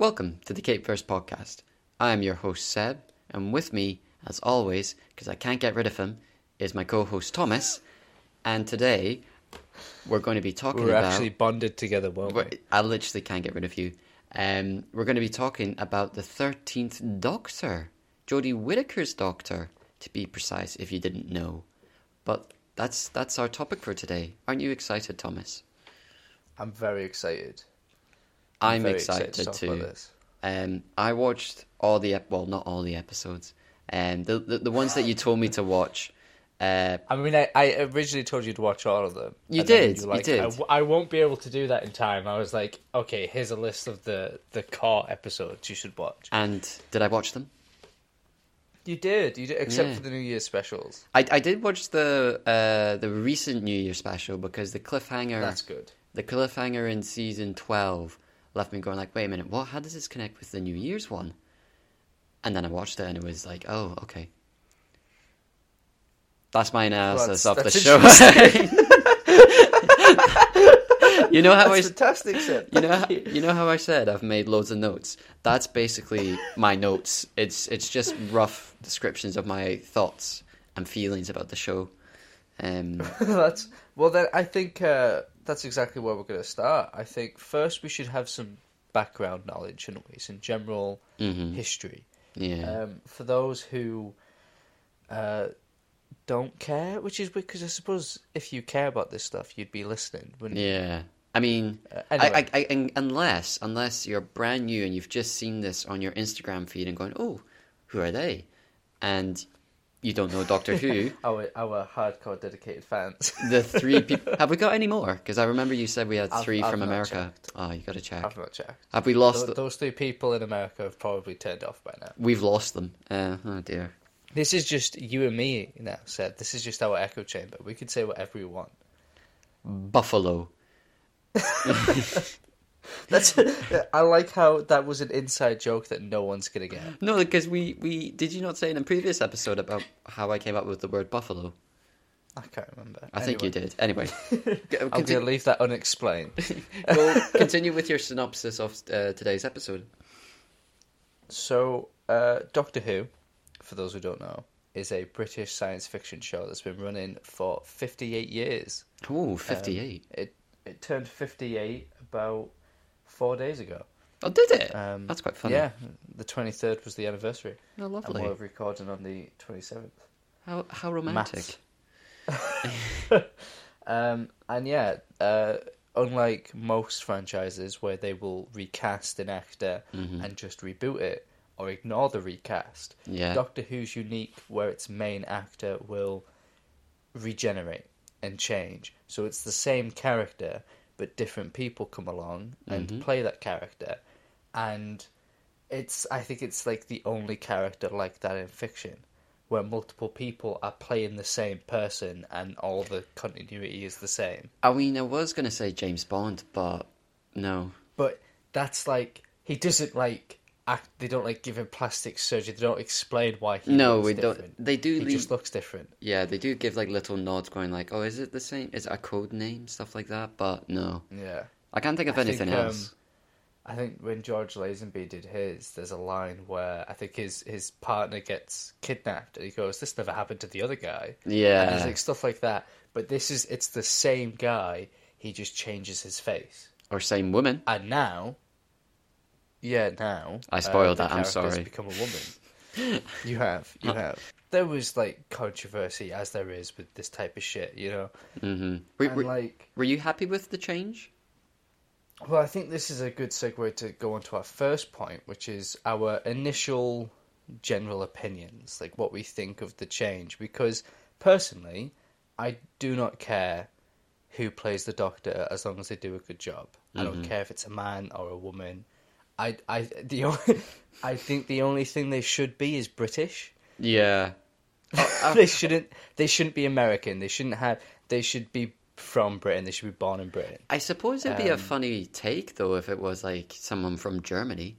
Welcome to the Cape Verse podcast. I am your host Seb, and with me, as always, because I can't get rid of him, is my co-host Thomas. And today, we're going to be talking We're about. actually bonded together, won't we? I literally can't get rid of you. Um, we're going to be talking about the thirteenth Doctor, Jodie Whittaker's Doctor, to be precise. If you didn't know, but that's that's our topic for today. Aren't you excited, Thomas? I'm very excited. I'm excited, to talk too. Um, I watched all the ep- well, not all the episodes, um, the, the the ones that you told me to watch. Uh, I mean, I, I originally told you to watch all of them. You did, you like, did. I, w- I won't be able to do that in time. I was like, okay, here's a list of the the core episodes you should watch. and did I watch them? You did, you did, except Yeah. for the New Year's specials. I, I did watch the uh, the recent New Year special because the cliffhanger That's good. the cliffhanger in season twelve left me going like, wait a minute, what? How does this connect with the New Year's one? And then I watched it and it was like, oh, okay. That's my analysis that's- of the show. you know how I That's fantastic, Sid. you know how, you know how I said I've made loads of notes. That's basically my notes. It's it's just rough descriptions of my thoughts and feelings about the show. Um, that's well. Then I think uh, that's exactly where we're going to start. I think first we should have some background knowledge, and some general mhm, history. yeah, um, for those who uh, don't care, which is because I suppose if you care about this stuff, you'd be listening. Wouldn't you? yeah. I mean, Uh, anyway. I, I, un- unless unless you're brand new and you've just seen this on your Instagram feed and going, oh, who are they? And you don't know Doctor Who. Our our hardcore dedicated fans. The three people. Have we got any more? Because I remember you said we had I've- 3 I've from not America. checked. Oh, you got to check. I've not checked. Have we lost? The- those three people in America have probably turned off by now. We've lost them. Uh, oh dear. This is just you and me now. Said this is just our echo chamber. We can say whatever we want. Buffalo. That's. I like how that was an inside joke that no one's gonna get. No, because we, we did you not say in a previous episode about how I came up with the word buffalo? I can't remember. I think you did. Anyway, I'm gonna leave that unexplained. well, continue with your synopsis of uh, today's episode. So, uh, Doctor Who, for those who don't know, is a British science fiction show that's been running for 58 years. Oh, 58. It it turned 58 about four days ago. oh, did it? Um, That's quite funny. Yeah, the 23rd was the anniversary. Oh, And lovely. we're recording on the 27th. How how romantic. Um, and yeah, uh, unlike most franchises where they will recast an actor Mhm. and just reboot it or ignore the recast, Yeah. Doctor Who's unique where its main actor will regenerate and change. So it's the same character, but different people come along and Mhm. play that character. And it's I think it's like the only character like that in fiction. Where multiple people are playing the same person and all the continuity is the same. I mean, I was gonna say James Bond, but no. But that's like he doesn't like act they don't like give him plastic surgery, they don't explain why he No, we different. don't. They do. He leave- just looks different. Yeah, they do give like little nods, going like, "Oh, is it the same? Is it a code name? Stuff like that." But no, Yeah. I can't think of I think, anything um, else. I think when George Lazenby did his, there's a line where I think his his partner gets kidnapped, and he goes, "This never happened to the other guy." Yeah, and there's like stuff like that. But this is it's the same guy. He just changes his face, or same woman. and now, yeah, now I uh, spoiled the that, I'm sorry. Become a woman. you have, you uh, have. There was like controversy, as there is with this type of shit, you know. Mm-hmm. Were, And were, like, were you happy with the change? Well, I think this is a good segue to go on to our first point, which is our initial general opinions, like what we think of the change. Because personally, I do not care who plays the Doctor as long as they do a good job. I don't mm-hmm. care if it's a man or a woman. I, I, the only, I think the only thing they should be is British. Yeah, they shouldn't. They shouldn't be American. They shouldn't have. They should be from Britain. They should be born in Britain. I suppose it'd be a Um, funny take though if it was like someone from Germany.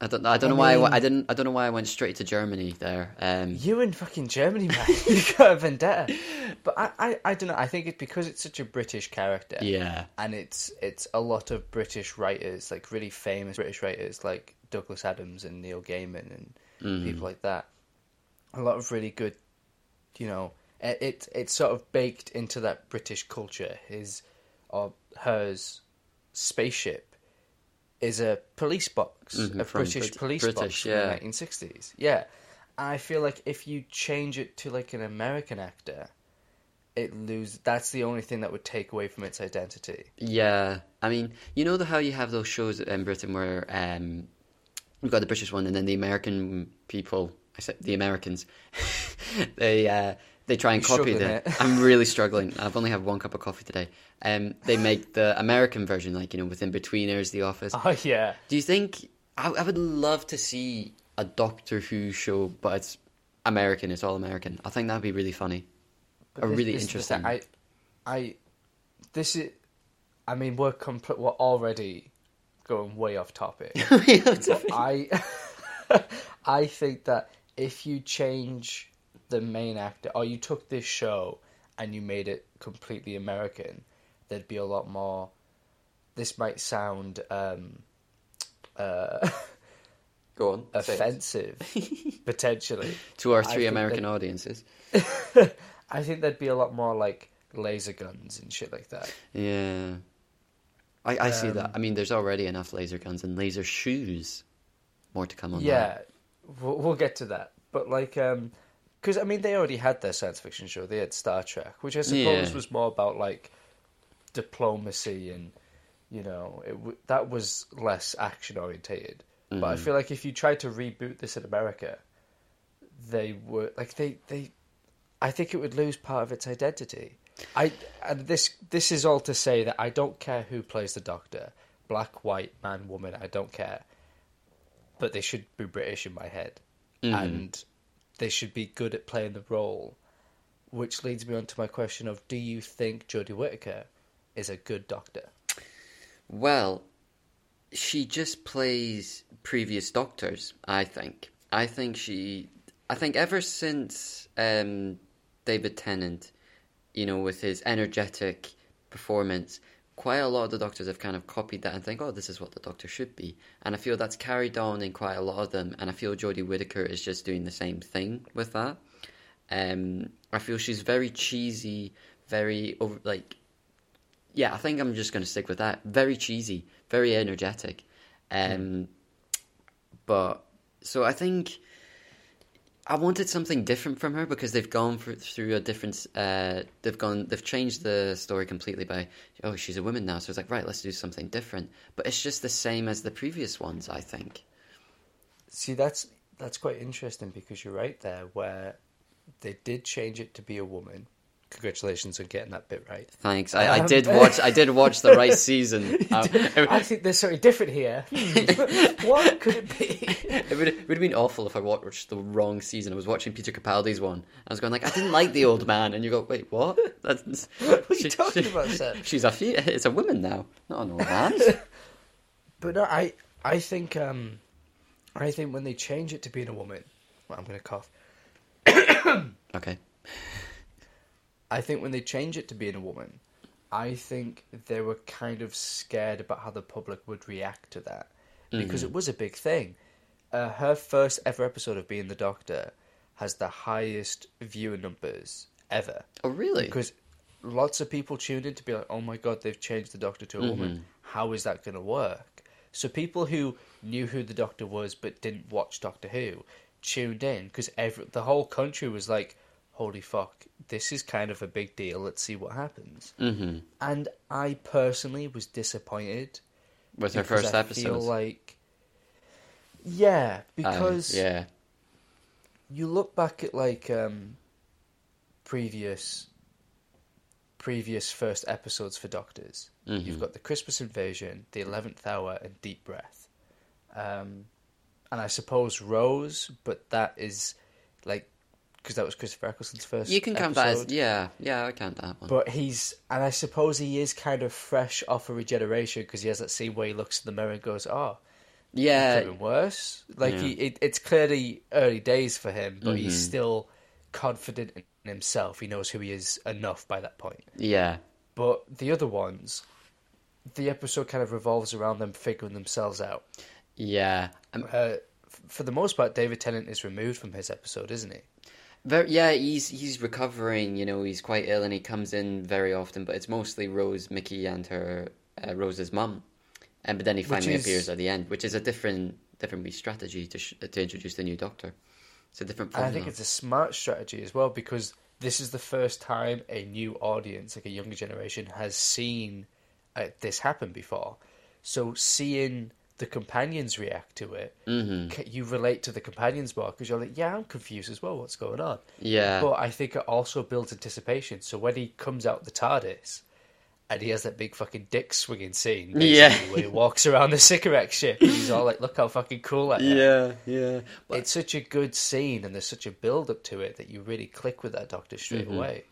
I don't. I don't I know why I, mean- I didn't. I don't know why I went straight to Germany there. Um, You in fucking Germany, man. you got a vendetta. But I, I, I don't know. I think it's because it's such a British character. yeah. and it's it's a lot of British writers, like really famous British writers, like Douglas Adams and Neil Gaiman and Mm-hmm. people like that. A lot of really good, you know, it, it it's sort of baked into that British culture. His or hers spaceship is a police box, Mhm, a British Brit- police British, box from yeah. the nineteen sixties. Yeah, I feel like if you change it to like an American actor. It lose. That's the only thing that would take away from its identity. Yeah, I mean, you know the how you have those shows in Britain where um, you've got the British one, and then the American people, I said the Americans, they uh, they try and You're copy eh? I'm really struggling. I've only had one cup of coffee today. Um, they make the American version, like you know, with Inbetweeners, The Office. Oh yeah, Do you think I, I would love to see a Doctor Who show, but it's American. It's all American. I think that'd be really funny. But Or this- really this is the thing, interesting. I, I, this is, I mean, we're compl- we're already going way off topic. I, I think that if you change the main actor, or you took this show and you made it completely American, there'd be a lot more. This might sound um, uh, Go on. offensive, potentially. To our three American that- audiences. I think there'd be a lot more like laser guns and shit like that. Yeah. I, I see that. Um, I mean, there's already enough laser guns and laser shoes. More to come on that. Yeah, we'll, we'll get to that. But like, um because I mean, they already had their science fiction show. They had Star Trek, which I suppose Yeah. was more about like diplomacy and you know it w- that was less action orientated. But I Mhm. feel like if you tried to reboot this in America, they were like they they. I think it would lose part of its identity. I and this this is all to say that I don't care who plays the Doctor, black, white, man, woman. I don't care, but they should be British in my head, Mhm. and they should be good at playing the role. Which leads me on to my question of: Do you think Jodie Whittaker is a good Doctor? Well, she just plays previous doctors, I think. I think she. I think ever since um, David Tennant, you know, with his energetic performance, quite a lot of the doctors have kind of copied that and think, oh, this is what the doctor should be. And I feel that's carried on in quite a lot of them. And I feel Jodie Whittaker is just doing the same thing with that. Um, I feel she's very cheesy, very over, like yeah, I think I'm just going to stick with that. Very cheesy, very energetic. Um, But so I think I wanted something different from her because they've gone for, through a different. Uh, they've gone. They've changed the story completely by oh she's a woman now, so it's like right, let's do something different. But it's just the same as the previous ones, I think. See, that's that's quite interesting because you're right there, where they did change it to be a woman. Congratulations on getting that bit right. Thanks. I, I Um, did watch. I did watch the right season. Um, I think there's something different here. Hmm. what could it be? It would, it would have been awful if I watched the wrong season. I was watching Peter Capaldi's one. I was going like, I didn't like the old man, and you go, wait, what? That's, What are you talking about, sir? She's a fe- it's a woman now, not an old man. But no, I I think um, I think when they change it to being a woman, well, I'm going to cough. okay. I think when they change it to being a woman, I think they were kind of scared about how the public would react to that because it was a big thing. Uh, her first ever episode of Being the Doctor has the highest viewer numbers ever Oh, really? because lots of people tuned in to be like, "Oh my god, they've changed the Doctor to a woman. How is that going to work?" So people who knew who the Doctor was but didn't watch Doctor Who tuned in because the whole country was like, "Holy fuck, this is kind of a big deal. Let's see what happens." hmm And I personally was disappointed With her first I episode. Feel like, yeah, Um, because yeah. you look back at like um, previous previous first episodes for Doctors. Mhm. You've got the Christmas Invasion, the Eleventh Hour, and Deep Breath. Um, and I suppose Rose, but that is like because that was Christopher Eccleston's first. You can count that as yeah, yeah. I count that one. But he's, and I suppose he is kind of fresh off a regeneration because he has that scene where he looks in the mirror and goes, "Oh, Yeah, even worse. Like Yeah. he, it, it's clearly early days for him, but he's Mhm. still confident in himself. He knows who he is enough by that point. yeah, But the other ones, the episode kind of revolves around them figuring themselves out. yeah. Um, Uh, for the most part, David Tennant is removed from his episode, isn't he? Very, yeah, he's he's recovering. You know, he's quite ill, and he comes in very often. But it's mostly Rose, Mickey, and her uh, Rose's mum. And but then he finally is- appears at the end, which is a different different strategy to sh- to introduce the new Doctor. It's a different And I think it's a smart strategy as well because this is the first time a new audience, like a younger generation, has seen uh, this happen before. So seeing the companions react to it, hmm you relate to the companions more because you're like, yeah, I'm confused as well. What's going on? Yeah, But I think it also builds anticipation. So when he comes out the TARDIS and he has that big fucking dick swinging scene, Yeah. where he walks around the Sycorax ship, and he's all like, "Look how fucking cool I am." yeah, yeah. Well, It's such a good scene, and there's such a build up to it that you really click with that Doctor straight Mhm. away.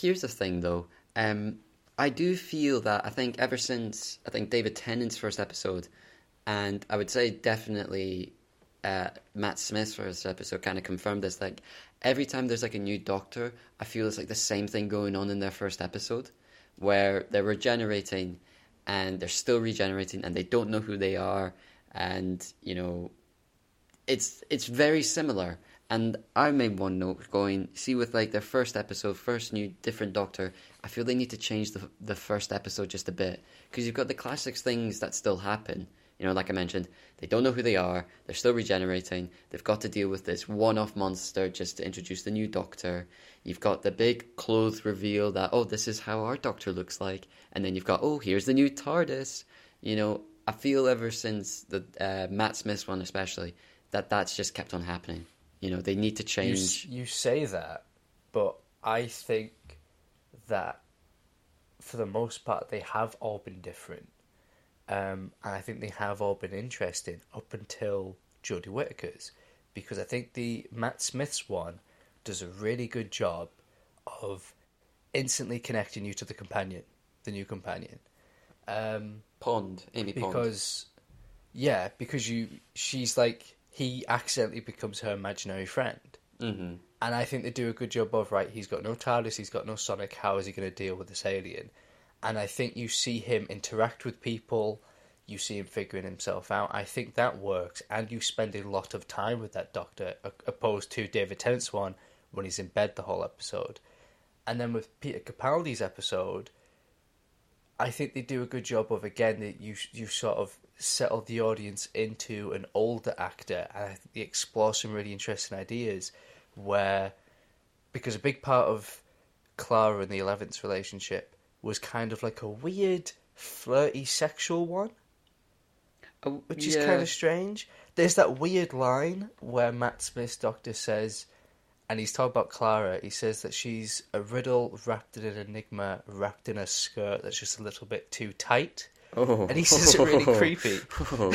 Here's the thing, though. Um, I do feel that I think ever since I think David Tennant's first episode, and I would say definitely uh, Matt Smith's first episode kind of confirmed this. Like every time there's like a new Doctor, I feel it's like the same thing going on in their first episode, where they're regenerating and they're still regenerating and they don't know who they are, and you know it's it's very similar. And I made one note going, see with like their first episode, first new different Doctor, I feel they need to change the the first episode just a bit because you've got the classics things that still happen. You know, like I mentioned, they don't know who they are. They're still regenerating. They've got to deal with this one-off monster just to introduce the new Doctor. You've got the big clothes reveal that oh, this is how our Doctor looks like, and then you've got oh, here's the new TARDIS. You know, I feel ever since the uh, Matt Smith one, especially, that that's just kept on happening. You know, they need to You, change. you say that, but I think that for the most part they have all been different, um, and I think they have all been interesting up until Jodie Whittaker's, because I think the Matt Smith's one does a really good job of instantly connecting you to the companion, the new companion. Um, Pond, Amy Pond. because yeah, because you she's like he accidentally becomes her imaginary friend. hmm And I think they do a good job of right. He's got no TARDIS. He's got no Sonic. How is he going to deal with this alien? And I think you see him interact with people. You see him figuring himself out. I think that works, and you spend a lot of time with that Doctor, opposed to David Tennant's one when he's in bed the whole episode. And then with Peter Capaldi's episode, I think they do a good job of again that you you sort of settle the audience into an older actor, and I think they explore some really interesting ideas where because a big part of Clara and the Eleventh's relationship was kind of like a weird flirty sexual one, Oh, which is yeah. kind of strange. There's that weird line where Matt Smith's doctor says, and he's talking about Clara. He says that she's a riddle wrapped in an enigma, wrapped in a skirt that's just a little bit too tight. Oh. And he says it really creepy. Oh.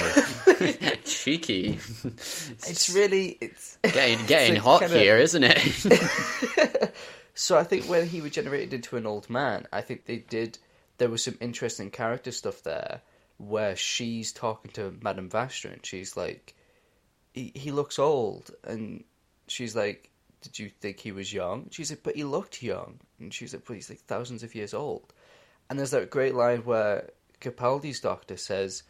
Cheeky. It's really it's getting getting like hot kinda- here, isn't it? So I think when he regenerated into an old man, I think they did. There was some interesting character stuff there, where she's talking to Madame Vastra, and she's like, he, "He looks old," and she's like, "Did you think he was young?" She's like, "But he looked young," and she's like, "But he's like thousands of years old." And there's that great line where Capaldi's doctor says,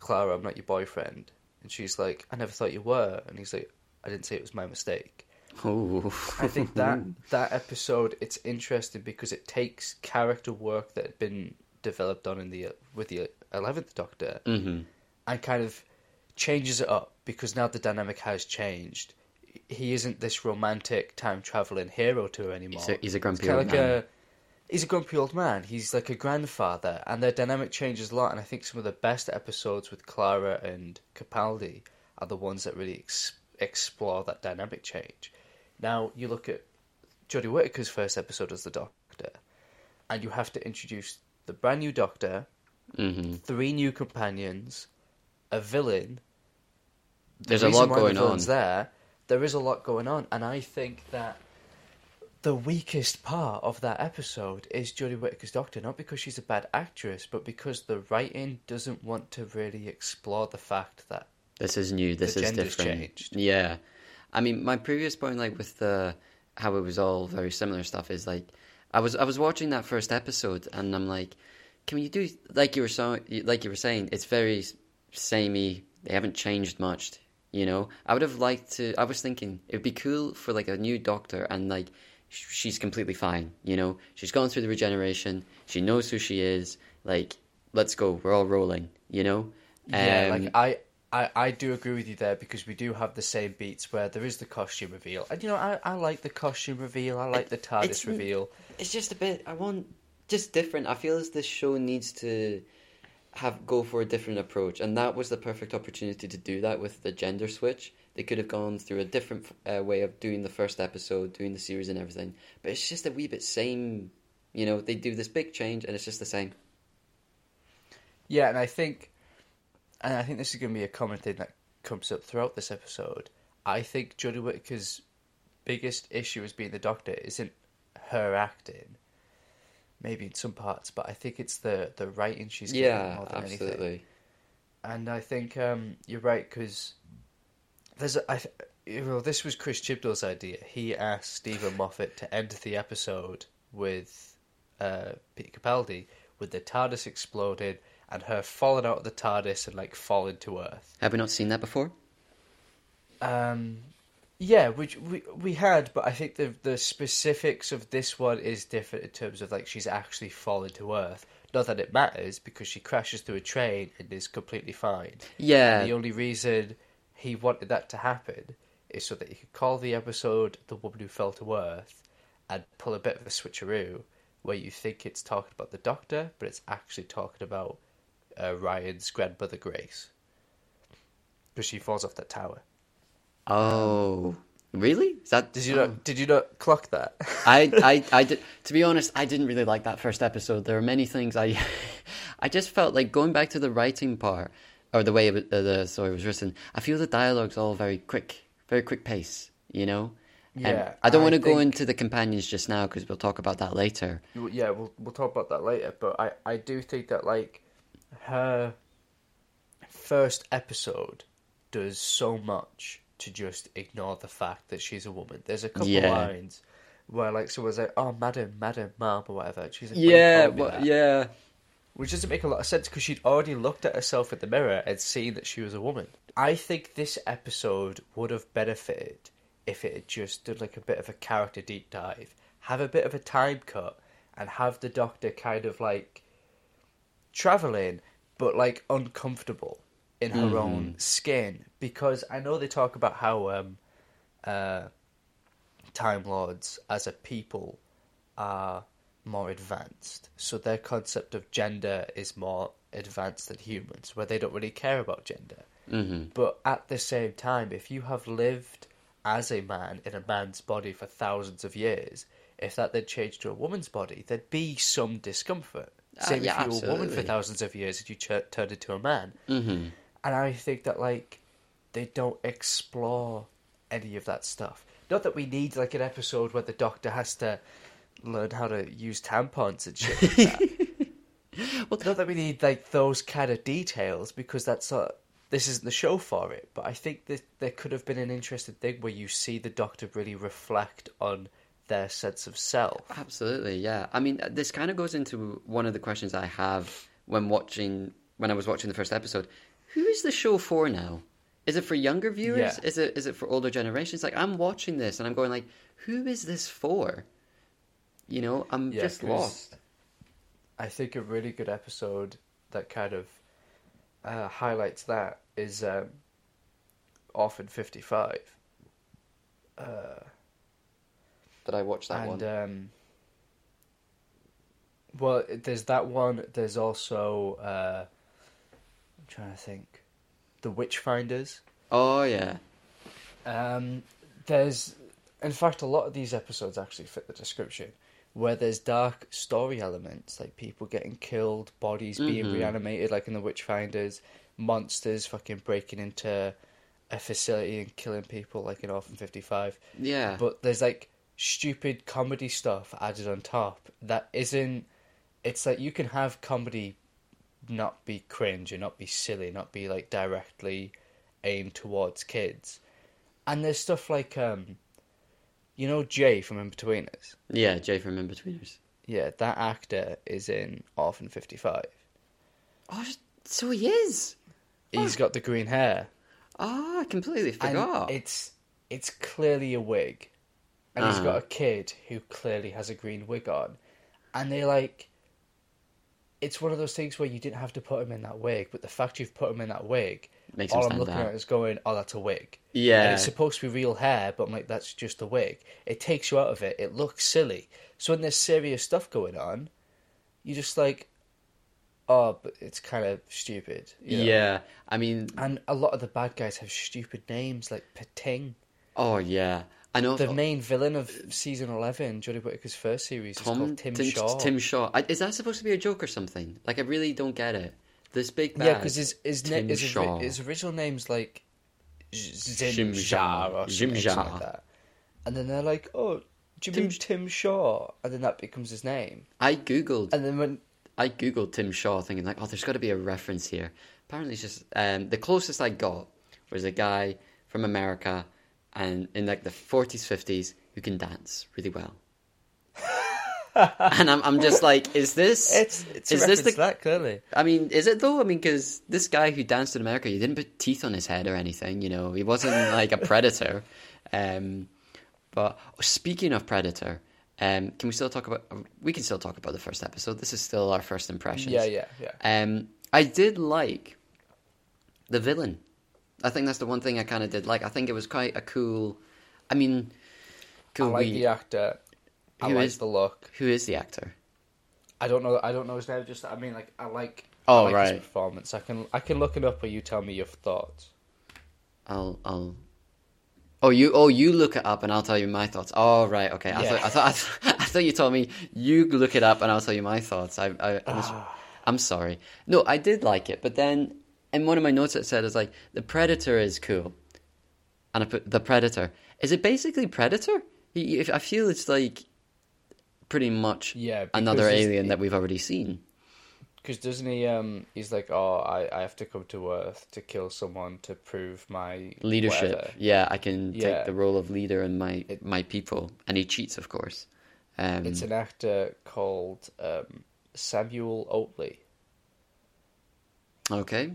"Clara, I'm not your boyfriend," and she's like, "I never thought you were," and he's like, "I didn't say it was my mistake." Oh. I think that that episode it's interesting because it takes character work that had been developed on in the with the eleventh Doctor hmm and kind of changes it up because now the dynamic has changed. He isn't this romantic time traveling hero to her anymore. He's a, he's a grumpy old like man. a he's a grumpy old man. He's like a grandfather, and their dynamic changes a lot. And I think some of the best episodes with Clara and Capaldi are the ones that really ex- explore that dynamic change. Now you look at Jodie Whittaker's first episode as the Doctor, and you have to introduce the brand new Doctor, hmm three new companions, a villain. The There's a lot why the going on. There, there is a lot going on, and I think that the weakest part of that episode is Jodie Whittaker's Doctor, not because she's a bad actress, but because the writing doesn't want to really explore the fact that This is new. This is different. changed. Yeah, I mean, my previous point, like with the how it was all very similar stuff, is like I was I was watching that first episode, and I'm like, can you do like you were so like you were saying? It's very samey. They haven't changed much. You know, I would have liked to. I was thinking it would be cool for like a new doctor, and like sh- she's completely fine. You know, she's gone through the regeneration. She knows who she is. Like, let's go. We're all rolling. You know. Yeah, Um, like I, I, I do agree with you there because we do have the same beats where there is the costume reveal, and you know I, I like the costume reveal. I like the TARDIS it's- reveal. it's just a bit i want just different. I feel as this show needs to have go for a different approach. And that was the perfect opportunity to do that with the gender switch. They could have gone through a different uh, way of doing the first episode doing the series and everything. But it's just a wee bit same you know they do this big change and it's just the same. Yeah, and I think, and I think this is going to be a common thing that comes up throughout this episode. I think Jodie Whittaker's biggest issue as being the Doctor isn't her acting, maybe in some parts, but I think it's the the writing she's given yeah more than anything. And I think um, you're right because there's a, I, you know this was Chris Chibnall's idea. He asked Steven Moffat to end the episode with uh, Peter Capaldi with the TARDIS exploded and her falling out of the TARDIS and like falling to Earth. have we not seen that before Um, yeah, which we we had, but I think the the specifics of this one is different in terms of like she's actually fallen to Earth. Not that it matters because she crashes through a train and is completely fine. yeah The only reason he wanted that to happen is so that he could call the episode "The Woman Who Fell to Earth" and pull a bit of a switcheroo, where you think it's talking about the Doctor, but it's actually talking about uh, Ryan's grandmother Grace, because she falls off that tower. oh really is that Did you oh. not? Did you not clock that? I, I, I did, to be honest, I didn't really like that first episode. There are many things I, I just felt like going back to the writing part or the way it, uh, the story was written. I feel the dialogue's all very quick, very quick pace. You know. Um, Yeah, I don't I want to go into the companions just now because we'll talk about that later. yeah, we'll we'll talk about that later. But I I do think that like her first episode does so much to just ignore the fact that she's a woman. There's a couple Yeah. lines where like someone's like, "Oh, madam, madam, ma'am," or whatever. She's like, Yeah, yeah, which doesn't make a lot of sense because she'd already looked at herself in the mirror and seen that she was a woman. I think this episode would have benefited if it had just done like a bit of a character deep dive, have a bit of a time cut, and have the Doctor kind of like traveling, but like uncomfortable in her own skin. Because I know they talk about how um, uh, Time Lords as a people are more advanced. So their concept of gender is more advanced than humans, where they don't really care about gender. hmm But at the same time, if you have lived as a man in a man's body for thousands of years, if that then changed to a woman's body, there'd be some discomfort. Uh, Same yeah, if you were a woman for thousands of years and you ch- turned into a man. hmm And I think that like they don't explore any of that stuff. Not that we need like an episode where the doctor has to learn how to use tampons and shit like that. Well, Not that we need like those kind of details because that's not this isn't the show for it. But I think that there could have been an interesting thing where you see the doctor really reflect on their sense of self. Absolutely, yeah. I mean, this kind of goes into one of the questions I have when watching when I was watching the first episode. Who is the show for now? Is it for younger viewers? Yeah. Is it is it for older generations? Like I'm watching this and I'm going like, who is this for? You know, I'm Yeah, just lost. I think a really good episode that kind of uh, highlights that is um, Orphan 55. Uh, Did I watch that and one? um, well, there's that one. There's also uh, I'm trying to think, the Witchfinders. oh yeah, Um, there's, in fact, a lot of these episodes actually fit the description, where there's dark story elements, like people getting killed, bodies being Mhm. reanimated, like in the Witchfinders, monsters fucking breaking into a facility and killing people, like in Orphan 55. yeah. But there's like stupid comedy stuff added on top that isn't. It's like you can have comedy not be cringe and not be silly, not be like directly aimed towards kids. And there's stuff like, um, you know, Jay from Inbetweeners. Yeah, Jay from Inbetweeners. Yeah, that actor is in Orphan 55. Oh, so he is. He's got the green hair. Oh, I completely And forgot. it's it's clearly a wig, and he's Uh-huh. got a kid who clearly has a green wig on, and they like. It's one of those things where you didn't have to put him in that wig, but the fact you've put him in that wig, Makes all I'm looking out. at is going, "Oh, that's a wig." And Yeah, it's supposed to be real hair, but I'm like, that's just a wig. It takes you out of it. It looks silly. So when there's serious stuff going on, you're just like, oh, but it's kind of stupid. you know? yeah. I mean, And a lot of the bad guys have stupid names, like Pting. oh yeah. I know. The main villain of season 11, Jodie Whittaker's first series, is Tom, called Tim, Tim Shaw. Tim Shaw. I, is that supposed to be a joke or something? Like, I really don't get it. This big bad. yeah, because his his, na- Tim his, Shaw. his original name's like Jim Jim or Jim something, like that. And then they're like, oh, do you Tim mean Tim Shaw? And then that becomes his name. I googled. And then when I googled Tim Shaw, thinking like, oh, there's got to be a reference here. Apparently, it's just um, the closest I got was a guy from America, and in like the 40s, 50s, who can dance really well. and I'm, I'm just like, is this? it's it's is this the? that clearly. I mean, is it though? I mean, because this guy who danced in America, he didn't put teeth on his head or anything. You know, he wasn't like a predator. Um, but speaking of predator, um, can we still talk about? We can still talk about the first episode. This is still our first impressions. Yeah, yeah, yeah. Um, I did like the villain. I think that's the one thing I kind of did like. I think it was quite a cool. I mean, cool. I like wee- the actor. I like is- the look. Who is the actor? I don't know. I don't know his name. Just I mean, like I like. Oh, I like right. His performance. I can I can look it up, or you tell me your thoughts. I'll I'll. Oh, you oh you look it up and I'll tell you my thoughts. Oh right, okay. I Yeah. thought I thought I, thought I thought you told me you look it up and I'll tell you my thoughts. I I. I'm sorry. No, I did like it, but then in one of my notes it said is like the Predator is cool, and I put the Predator. Is it basically Predator? I feel it's like pretty much Yeah, another alien that we've already seen. Because doesn't he? Um, he's like, oh, I, I have to come to Earth to kill someone to prove my Leadership. whatever." Yeah, I can Yeah. take the role of leader in my my people, and he cheats, of course. Um, It's an actor called um, Samuel Oatley. Okay.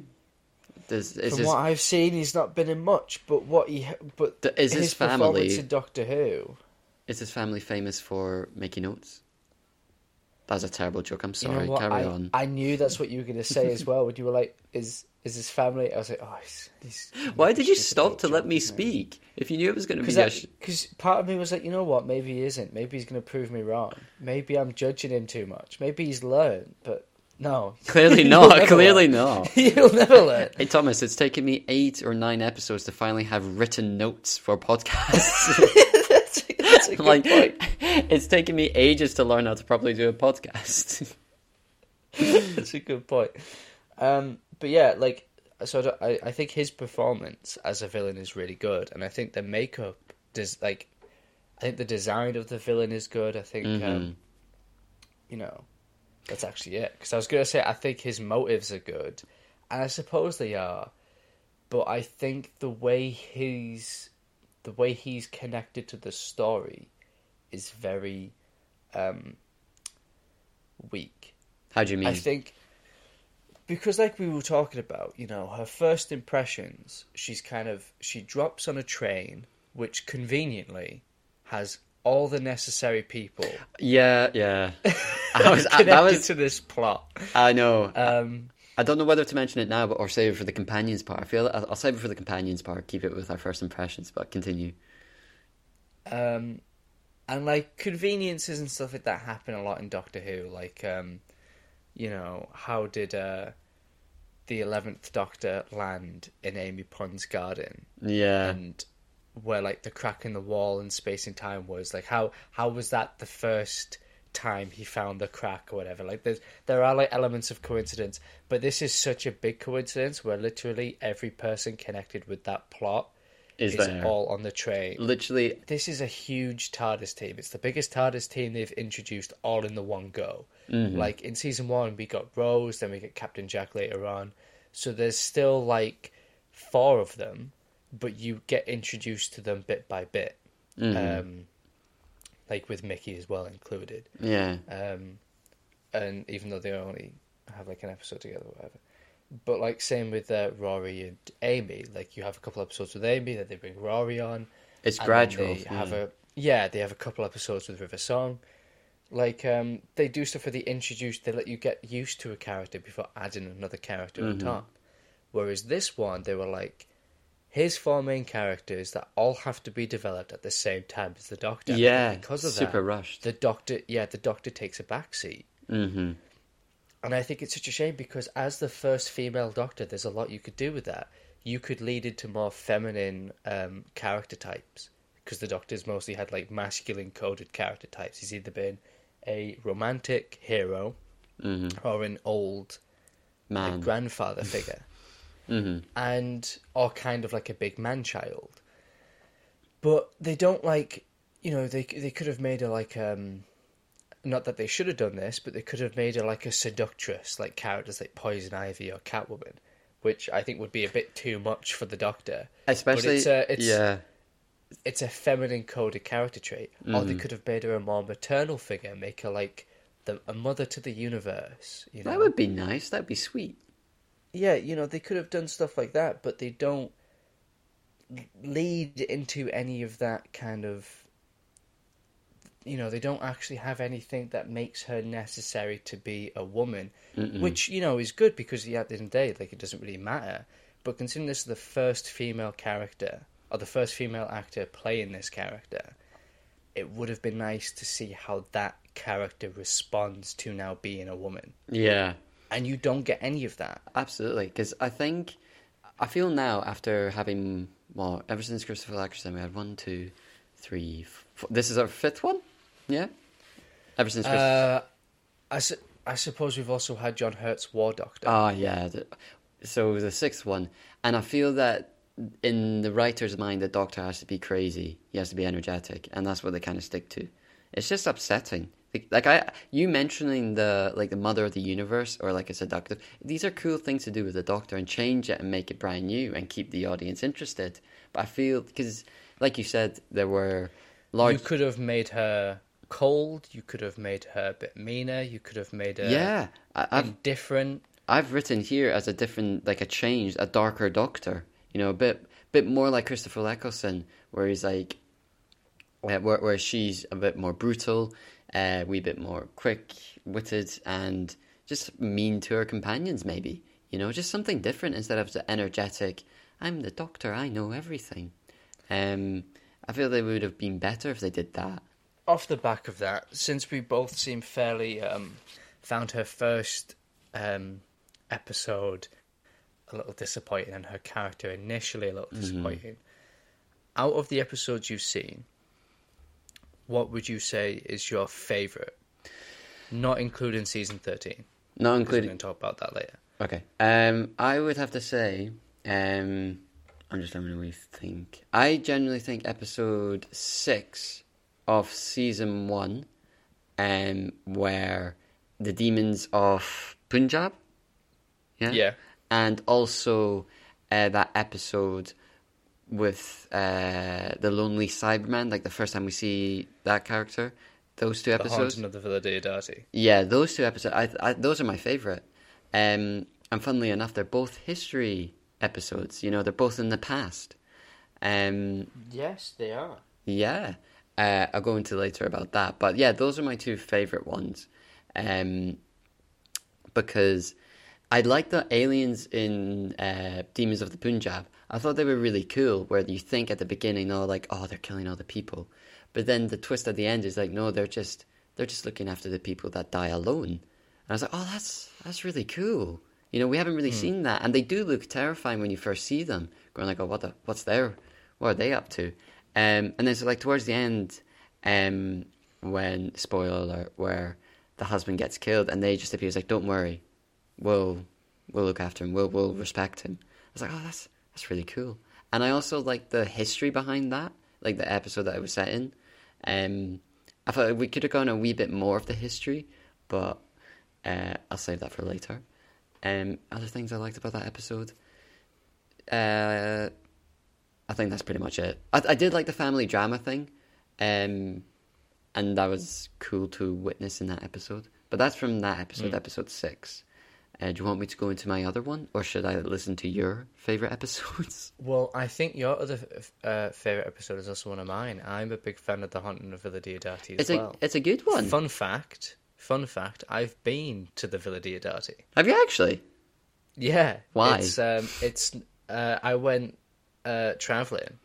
From his, what I've seen, he's not been in much. But what he, but is his his family- in Doctor Who. is his family famous for making notes? That's a terrible joke. I'm You sorry. know? Carry I, on. I knew that's what you were going to say as well. When you were like, "Is is his family?" I was like, "Oh, he's." he's Why did you stop to let me speak? If you knew it was going to be Because sh- part of me was like, you know what? Maybe he isn't. Maybe he's going to prove me wrong. Maybe I'm judging him too much. Maybe he's learned, but no. clearly not. Clearly not. He'll never learn. Hey Thomas, it's taken me eight or nine episodes to finally have written notes for podcasts. that's, that's a good like, point. it's taken me ages to learn how to properly do a podcast. That's a good point. Um, but yeah, like, so I I, I think his performance as a villain is really good, and I think the makeup does like, I think the design of the villain is good. I think, Mm-hmm. um, you know, that's actually it. Because I was gonna say I think his motives are good, and I suppose they are, but I think the way he's, the way he's connected to the story, is very, um, weak. How do you mean? I think because like we were talking about, you know, her first impressions, she's kind of she drops on a train which conveniently has all the necessary people yeah, yeah. I was, I, connected that was. to this plot. I know. Um, I don't know whether to mention it now, but or save it for the companions part. I feel I'll, I'll save it for the companions part. Keep it with our first impressions, but continue. um, and like conveniences and stuff like that happen a lot in Doctor Who. Like, um, you know, how did uh, the eleventh Doctor land in Amy Pond's garden? Yeah, and where like the crack in the wall and space and time was like how how was that the first time he found the crack or whatever like there's there are like elements of coincidence but this is such a big coincidence where literally every person connected with that plot Is is, all on the train. Literally, This is a huge TARDIS team. It's the biggest TARDIS team they've introduced all in the one go. Mm-hmm. Like in season one, we got Rose, then we get Captain Jack later on. So there's still like four of them, but you get introduced to them bit by bit. Um, like with Mickey as well included. yeah. Um, and even though they only have like an episode together or whatever. But like same with uh, Rory and Amy, like you have a couple episodes with Amy, then they bring Rory on. It's gradual. They have a yeah, they have a couple episodes with River Song. Like um, they do stuff where they introduce, they let you get used to a character before adding another character Mm-hmm. on top. Whereas this one, they were like, here's four main characters that all have to be developed at the same time as the Doctor. Yeah, because of super that, rushed. the Doctor, yeah, the Doctor takes a backseat. hmm And I think it's such a shame because as the first female Doctor, there's a lot you could do with that. You could lead into more feminine um, character types because the Doctor's mostly had like masculine coded character types. He's either been a romantic hero hmm or an old like, Man. grandfather figure, hmm and are kind of like a big man child. But they don't like, you know, they they could have made her like um, not that they should have done this, but they could have made her like a seductress, like characters like Poison Ivy or Catwoman, which I think would be a bit too much for the Doctor. Especially, it's, uh, it's- yeah, It's a feminine coded character trait, or Mm-hmm. they could have made her a more maternal figure, make her like the a mother to the universe. You know, that would be nice. That'd be sweet. Yeah, you know, they could have done stuff like that, but they don't lead into any of that kind of. You know, they don't actually have anything that makes her necessary to be a woman, which you know is good because yeah, at the end of the day, like it doesn't really matter. But considering this is the first female character or the first female actor playing this character, it would have been nice to see how that character responds to now being a woman, Yeah, and you don't get any of that. absolutely. Because I think I feel now after having well, ever since Christopher Eccleston, we had one, two, three, four. This is our fifth one. Yeah. Ever since. Christ- Uh, I, su- I suppose we've also had John Hurt's War Doctor. Ah, yeah. So the sixth one, and I feel that in the writer's mind, the Doctor has to be crazy. He has to be energetic, and that's what they kind of stick to. It's just upsetting. Like, like I, you mentioning the like the mother of the universe or like a seductive. These are cool things to do with the Doctor and change it and make it brand new and keep the audience interested. But I feel because, like you said, there were large. you could have made her cold. You could have made her a bit meaner. You could have made her yeah, I, I've indifferent. I've written here as a different, like a change, a darker Doctor. You know, a bit, bit more like Christopher Eccleston, where he's like, where, where she's a bit more brutal, a wee bit more quick-witted, and just mean to her companions. Maybe you know, just something different instead of the energetic. I'm the Doctor. I know everything. Um, I feel they would have been better if they did that. Off the back of that, since we both seem fairly um, found her first um, episode a little disappointing and her character initially a little disappointing. Out of the episodes you've seen, what would you say is your favourite? Not including season 13. Not 'cause We're including going to talk about that later. Okay. Um, I would have to say, um, I'm just having a wee think. I generally think episode six of season one, um, where the demons of Punjab, yeah, Yeah. and also uh, that episode with uh, the lonely Cyberman, like the first time we see that character. Those two The episodes. Haunting of the Villa Diodati. Yeah, those two episodes, I, I, those are my favorite. Um, and funnily enough, they're both history episodes. You know, they're both in the past. Um, Yes, they are. yeah, uh, I'll go into later about that. But yeah, those are my two favorite ones. Um, because I like the aliens in uh, Demons of the Punjab. I thought they were really cool. Where you think at the beginning, oh, like, oh, they're killing all the people, but then the twist at the end is like, no, they're just they're just looking after the people that die alone. And I was like, oh, that's that's really cool. You know, we haven't really seen that, and they do look terrifying when you first see them. Going like, oh, what the, what's their, what are they up to? Um, and then so like towards the end, um, when spoiler alert, where the husband gets killed, and they just appears like, don't worry, we'll we'll look after him, we'll we'll respect him. I was like, oh, that's That's really cool. And I also like the history behind that, like the episode that it was set in. Um, I thought we could have gone a wee bit more of the history, but uh, I'll save that for later. Um, other things I liked about that episode. Uh, I think that's pretty much it. I, I did like the family drama thing, um, and that was cool to witness in that episode. But that's from that episode, episode six. Uh, do you want me to go into my other one, or should I listen to your favorite episodes? Well, I think your other uh, favorite episode is also one of mine. I'm a big fan of the Haunting of Villa Diodati as It's a well. it's a good one. Fun fact, fun fact, I've been to the Villa Diodati. Have you actually? Yeah. Why? It's um it's uh I went uh traveling.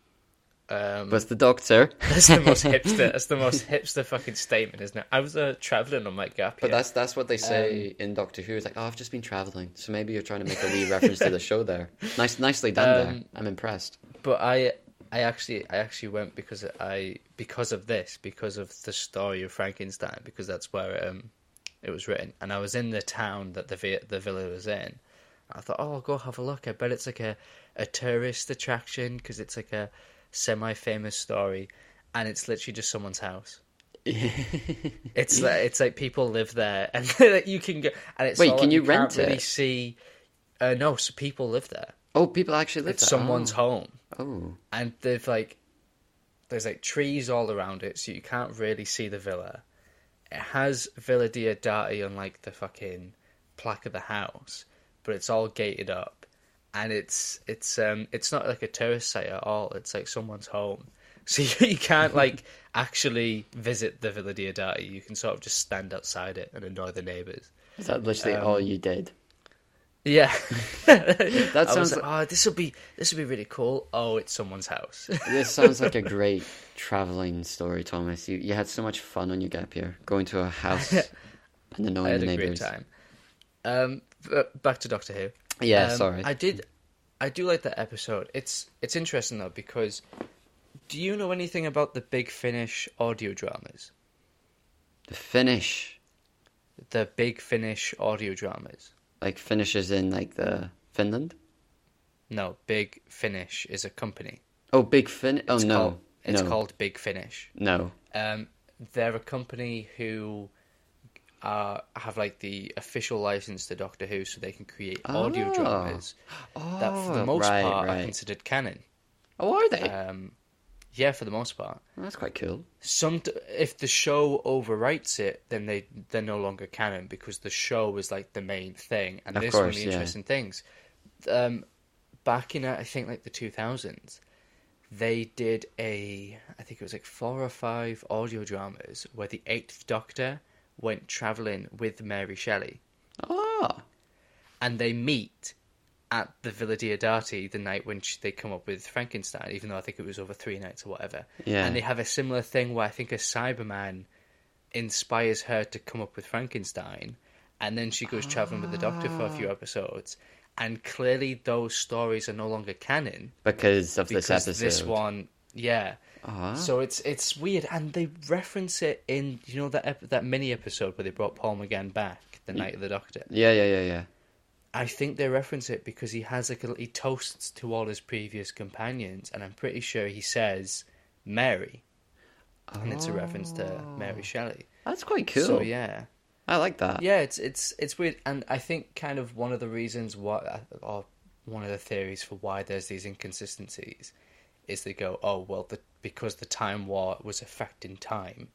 Um Was the doctor? that's the most hipster that's the most hipster fucking statement, isn't it? I was uh, traveling on my gap But year. that's that's what they say in Doctor Who. It's like, oh, I've just been traveling, so maybe you're trying to make a wee reference to the show there. Nice, nicely done there. Um, I'm impressed. But I I actually I actually went because I because of this, because of the story of Frankenstein, because that's where um it was written. And I was in the town that the the villa was in. I thought, oh, I'll go have a look. I bet it's like a, a tourist attraction because it's like a semi famous story, and it's literally just someone's house. It's like it's like people live there, and you can go. And it's Wait, can you can't rent really it? See, uh, no, so people live there. Oh, people actually live It's there. someone's oh. home Oh, and they've like there's like trees all around it, so you can't really see the villa. It has Villa Diodati on like the fucking plaque of the house, but it's all gated up, and it's it's um it's not like a tourist site at all. It's like someone's home, so you, you can't like actually visit the Villa Diodati. You can sort of just stand outside it and annoy the neighbours. is that literally Um, all you did? Yeah, That sounds. like, oh, this will be this will be really cool. Oh, it's someone's house. This sounds like a great traveling story, Thomas. You you had so much fun on your gap year, going to a house and annoying I had the a neighbors. great time. Um, but back to Doctor Who. Yeah, Um, sorry. I did, I do like that episode. It's it's interesting though because, do you know anything about the Big Finish audio dramas? The finish, The Big Finish audio dramas. like finishes in like the Finland. No, Big Finish is a company. Oh, big fin. Oh It's no, called, it's no, called Big Finish. no. Um, they're a company who uh, have like the official license to Doctor Who, so they can create audio Oh. dramas that, for the Oh, most right, part, are considered canon. Oh, are they? Um, yeah, for the most part. That's quite cool. Some if the show overwrites it, then they they're no longer canon because the show is like the main thing, and Of there's some really yeah. interesting things. Um, back in uh, I think like the two thousands, they did a I think it was like four or five audio dramas where the Eighth Doctor went traveling with Mary Shelley, Oh, and they meet at the Villa Diodati the night when sh- they come up with Frankenstein, even though I think it was over three nights or whatever. Yeah. And they have a similar thing where I think a Cyberman inspires her to come up with Frankenstein, and then she goes traveling with the Doctor for a Ah. few episodes. And clearly, those stories are no longer canon because of because this episode. this one, yeah. Ah. So it's it's weird, and they reference it in you know that ep- that mini episode where they brought Paul McGann back the night of the Doctor. Yeah, yeah, yeah, yeah. I think they reference it because he has like a, he toasts to all his previous companions, and I'm pretty sure he says Mary, and it's a reference to Mary Shelley. That's quite cool. So yeah, I like that. yeah, it's it's it's weird, and I think kind of one of the reasons why, or one of the theories for why there's these inconsistencies, is they go, oh well, the, because the time war was affecting time,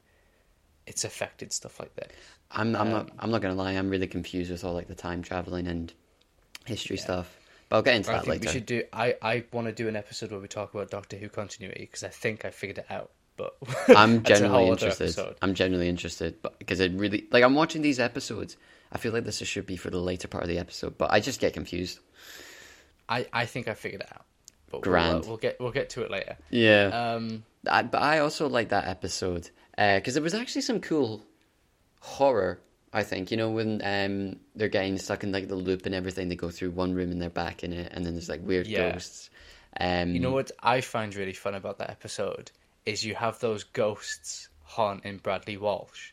it's affected stuff like that. I'm I'm not Um, I'm not gonna lie. I'm really confused with all like the time traveling and history stuff. But I'll get into I that think later. we should do. I I want to do an episode where we talk about Doctor Who continuity because I think I figured it out. But I'm genuinely interested. I'm genuinely interested, but because it really like I'm watching these episodes. I feel like this should be for the later part of the episode, but I just get confused. I I think I figured it out. But Grand. We'll, uh, we'll get we'll get to it later. Yeah, Um, I, but I also like that episode because there was actually some cool horror. I think you know when um, they're getting stuck in like the loop and everything. They go through one room and they're back in it, and then there's like weird Yeah. ghosts. Um, you know what I find really fun about that episode is you have those ghosts haunting Bradley Walsh,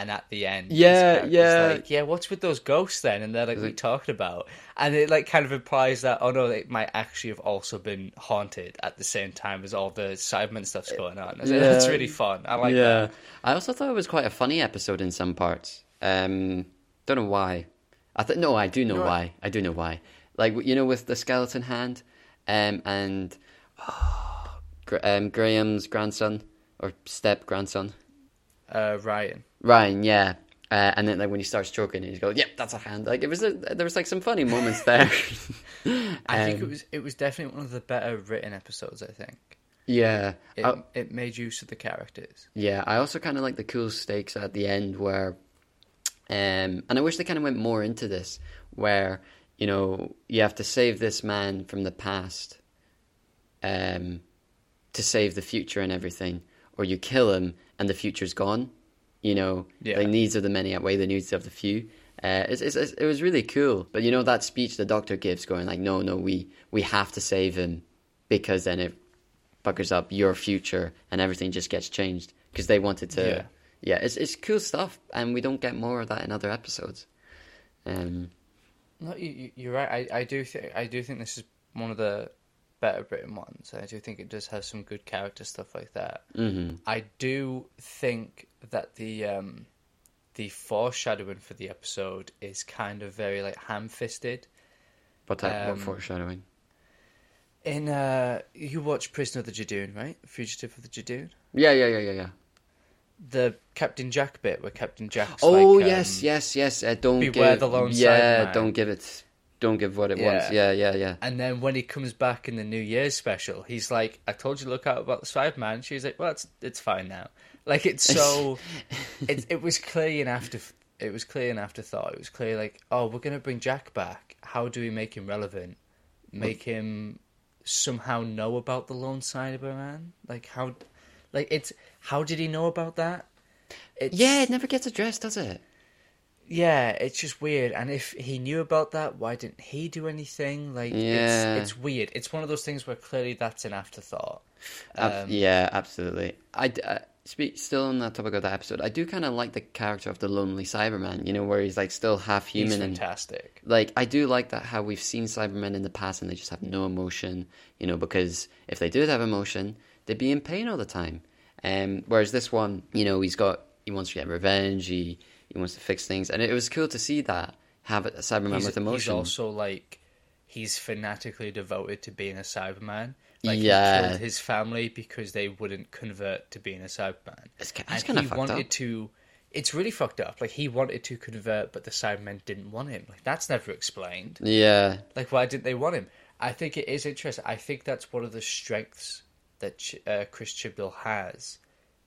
And at the end, Yeah, yeah. like, yeah. What's with those ghosts then? And they're like, we talking about, and it like kind of implies that oh no, it might actually have also been haunted at the same time as all the Cyberman stuff's going on. So Yeah. That's really fun. I like that. I also thought it was quite a funny episode in some parts. Um, don't know why. I th- no, I do know You know what? why. I do know why. Like you know, with the skeleton hand, um, and Gra- um, Graham's grandson or step grandson, Uh, Ryan. Ryan. Yeah. Uh, and then, like when he starts choking, he's go, "Yep, that's a hand." Like it was, a, there was like some funny moments there. I think it Um, was it was definitely one of the better written episodes. I think Yeah, it I- it made use of the characters. Yeah, I also kind of like the cool stakes at the end where, um, and I wish they kind of went more into this, where you know you have to save this man from the past, um, to save the future and everything, or you kill him and the future's gone. You know, Yeah. the needs of the many outweigh the needs of the few. Uh, it's, it's, it was really cool, but you know that speech the doctor gives, going like, "No, no, we we have to save him because then it buggers up your future and everything just gets changed because they wanted to Yeah. yeah, it's it's cool stuff and we don't get more of that in other episodes um No, you- you're right. I, I do think I do think this is one of the better written ones. I do think it does have some good character stuff like that. mhm. I do think that the um, the foreshadowing for the episode is kind of very like ham-fisted. what type Um, what foreshadowing In uh, you watch Prisoner of the Judoon, right? Fugitive of the Judoon. yeah yeah yeah yeah yeah The Captain Jack bit where Captain Jack. oh like, um, yes yes yes uh, don't Beware give the lone yeah don't give it don't give what it Yeah. wants yeah yeah yeah And then when he comes back in the New Year's special, he's like, "I told you to look out about the Spider-Man." She's like, "Well, it's it's fine now." Like it's so, it it was clear an after it was clear an afterthought. It was clear like, oh, we're gonna bring Jack back. How do we make him relevant? Make him somehow know about the lone Cyberman? Like how, like it's how did he know about that? It's, yeah it never gets addressed does it yeah, it's just weird. And if he knew about that, why didn't he do anything? Like, Yeah. it's it's weird. It's one of those things where clearly that's an afterthought. Ab- Um, yeah absolutely I, uh, speak still on that topic of that episode I do kind of like the character of the lonely Cyberman you know where he's like still half He's human and fantastic. like I do like that how we've seen Cybermen in the past and they just have no emotion, you know, because if they did have emotion, they'd be in pain all the time. Um, whereas this one, you know, he's got he wants to get revenge, he he wants to fix things, and it was cool to see that have a Cyberman He's, with he's emotion. also like he's fanatically devoted to being a Cyberman. Like Yeah. he killed his family because they wouldn't convert to being a Cyberman. It's, and it's kind of he wanted up. to. It's really fucked up. Like he wanted to convert, but the Cybermen didn't want him. Like that's never explained. Yeah, Like, why didn't they want him? I think it is interesting. I think that's one of the strengths that Ch- uh, Chris Chibnall has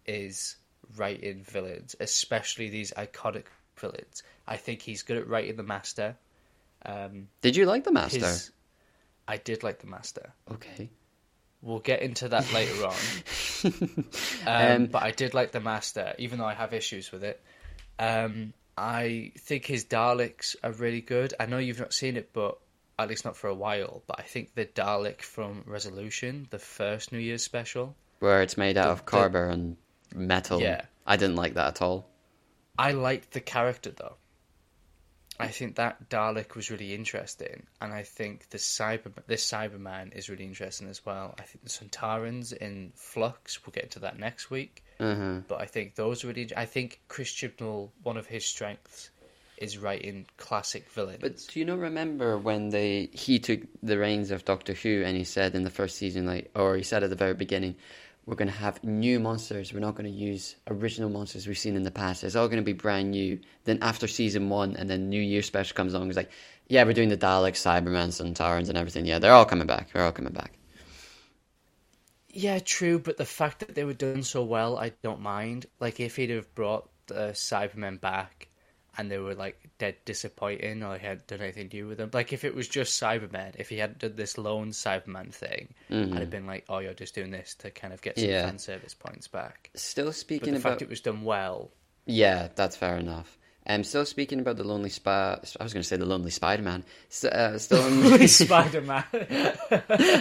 is writing villains, especially these iconic villains. I think he's good at writing the Master. Um, did you like the Master? his, I did like the Master. Okay, We'll get into that later on. Um, Um, but I did like the Master, even though I have issues with it. Um, I think his Daleks are really good. I know you've not seen it, but at least not for a while. But I think the Dalek from Resolution, the first New Year's special, where it's made out The- of carbon metal. Yeah. I didn't like that at all. I liked the character though. I think that Dalek was really interesting, and I think the cyber this Cyberman is really interesting as well. I think the Sontarans in Flux. We'll get into that next week. Uh-huh. but I think those are really. I think Chris Chibnall, one of his strengths, is writing classic villains. But do you not remember when they he took the reins of Doctor Who and he said in the first season, like, or he said at the very beginning, we're going to have new monsters. We're not going to use original monsters we've seen in the past. It's all going to be brand new. Then after season one, and then New Year special comes along, it's like, yeah, we're doing the Daleks, Cybermen, Sontarans, and everything. Yeah, they're all coming back. They're all coming back. yeah, true. But the fact that they were done so well, I don't mind. Like if he'd have brought the Cybermen back, and they were like dead disappointing, or he hadn't done anything new with them. Like if it was just Cyberman, if he hadn't done this lone Cyberman thing, I'd have been like, oh, you're just doing this to kind of get some Yeah. fan service points back. Still But speaking the about fact it was done well, Yeah, that's fair enough. Um, still speaking about the lonely spy. I was going to say the lonely Spider Man. S- uh, still, Spider Man.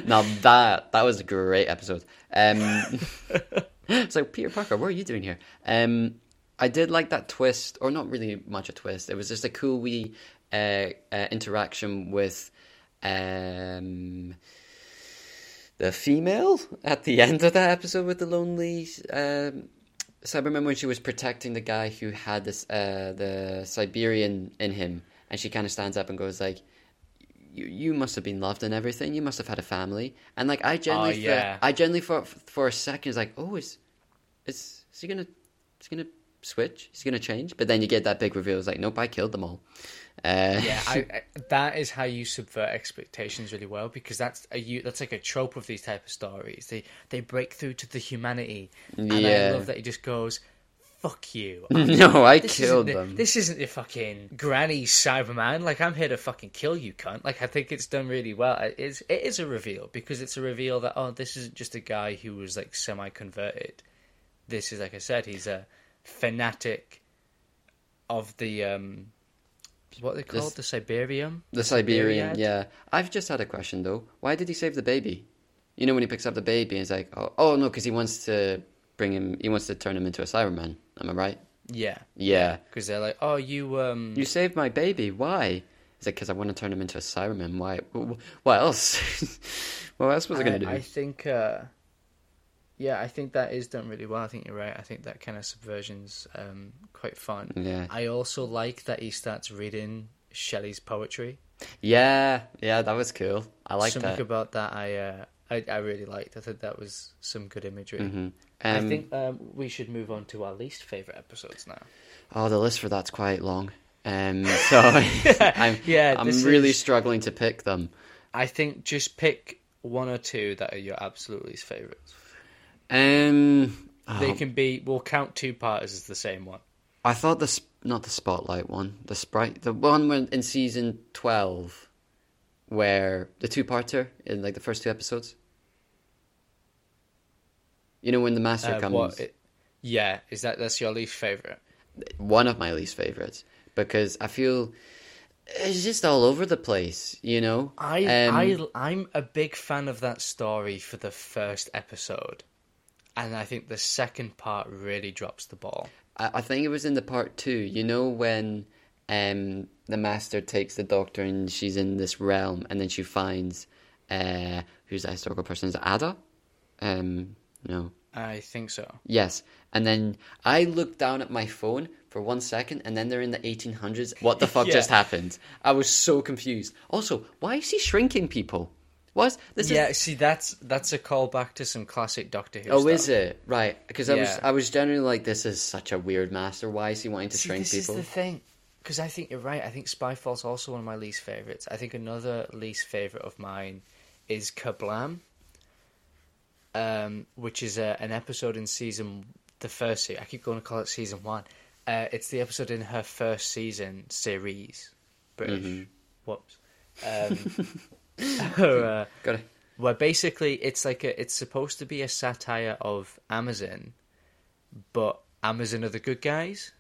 now that that was a great episode. Um, so Peter Parker, what are you doing here? Um, I did like that twist, or not really much a twist. It was just a cool wee uh, uh, interaction with um, the female at the end of that episode with the lonely um, Cyberman when she was protecting the guy who had this uh, the Cyberium in him, and she kind of stands up and goes like. You, you must have been loved and everything. You must have had a family, and like I generally, Oh, yeah. I generally for for a second was like, oh, is is is he gonna is he gonna switch? Is he gonna change? But then you get that big reveal. It's like, nope, I killed them all. Uh, yeah, I, I, that is how you subvert expectations really well because that's a you that's like a trope of these type of stories. They they break through to the humanity, and I love that he just goes, "Fuck you." no, I killed them. This isn't the fucking granny Cyberman. Like I'm here to fucking kill you, cunt. Like I think it's done really well. It is it is a reveal because it's a reveal that oh, this isn't just a guy who was like semi converted. This is like I said, he's a fanatic of the um, what they called This- the Cyberium. The Cyberium, Siberiad? yeah. I've just had a question though. Why did he save the baby? You know when he picks up the baby, and he's like, oh, oh no, because he wants to bring him. He wants to turn him into a Cyberman. Am I right? Yeah, Yeah. because they're like, oh, you um, You saved my baby. Why? He's like, because I want to turn him into a Cyberman. Why? wh- wh- What else? what else was I, I, gonna do? I think, uh, yeah, I think that is done really well. I think you're right. I think that kind of subversion's um, quite fun. Yeah. I also like that he starts reading Shelley's poetry. Yeah, yeah, that was cool. I like Something that. about that I, uh, I I really liked. I think that was some good imagery. hmm I Um, think um, we should move on to our least favorite episodes now. Oh, the list for that's quite long. Um, so I'm, Yeah, I'm really is- struggling to pick them. I think just pick one or two that are your absolute least favorites. Um, They oh, can be. We'll count two parts as the same one. I thought the sp- not the spotlight one, the sprite, the one when in season twelve, where the two parter in like the first two episodes. You know when the master Uh, comes. what it- yeah, is that that's your least favorite? one of my least favorites because I feel it's just all over the place. You know, I Um, I I'm a big fan of that story for the first episode, and I think the second part really drops the ball. I, I think it was in the part two. You know when um the master takes the doctor and she's in this realm, and then she finds uh who's the historical person? Is it Ada? Um, no. I think so. Yes, and then I looked down at my phone for one second, and then they're in the 1800s. What the fuck Yeah. just happened? I was so confused. Also, why is he shrinking people? Was this? yeah, Is, see, that's that's a callback to some classic Doctor Who. oh, stuff. is it right? Because I was, I was generally like, this is such a weird master. Why is he wanting to See, shrink this people? is the thing, because I think you're right. I think Spyfall's also one of my least favorites. I think another least favorite of mine is Kerblam, um, which is a, an episode in season the first. se- I keep going to call it season one. Uh, it's the episode in her first season series, British. Mhm. Whoops. Um, her, uh, Got it. where basically it's like a, it's supposed to be a satire of Amazon, but Amazon are the good guys.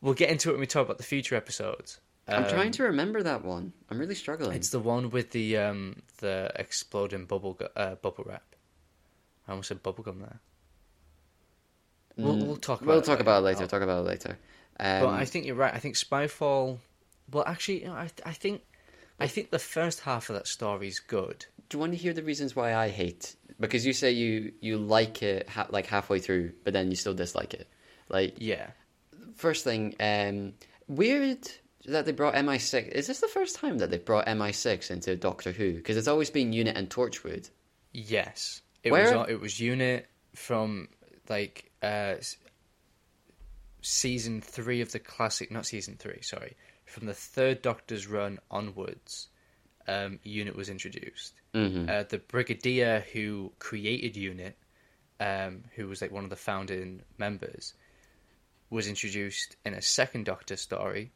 We'll get into it when we talk about the future episodes. I'm Um, trying to remember that one. I'm really struggling. It's the one with the um the exploding bubble gu- uh, bubble wrap. I almost said bubblegum there. We'll, Mm, we'll talk about We'll it talk about it later. Talk about it later. Um, but I think you're right. I think Spyfall. Well, actually, you know, I I think I think the first half of that story is good. do you want to hear the reasons why I hate? Because you say you you like it ha- like halfway through, but then you still dislike it. Like Yeah. first thing, um, weird that they brought MI6. Is this the first time that they brought MI6 into Doctor Who? Because it's always been Unit and Torchwood. Yes, it Where- was. It was Unit from like uh, season three of the classic, not season three. Sorry, from the third Doctor's run onwards. Um, Unit was introduced. hmm Uh, the Brigadier who created Unit, um, who was like one of the founding members, was introduced in a second Doctor story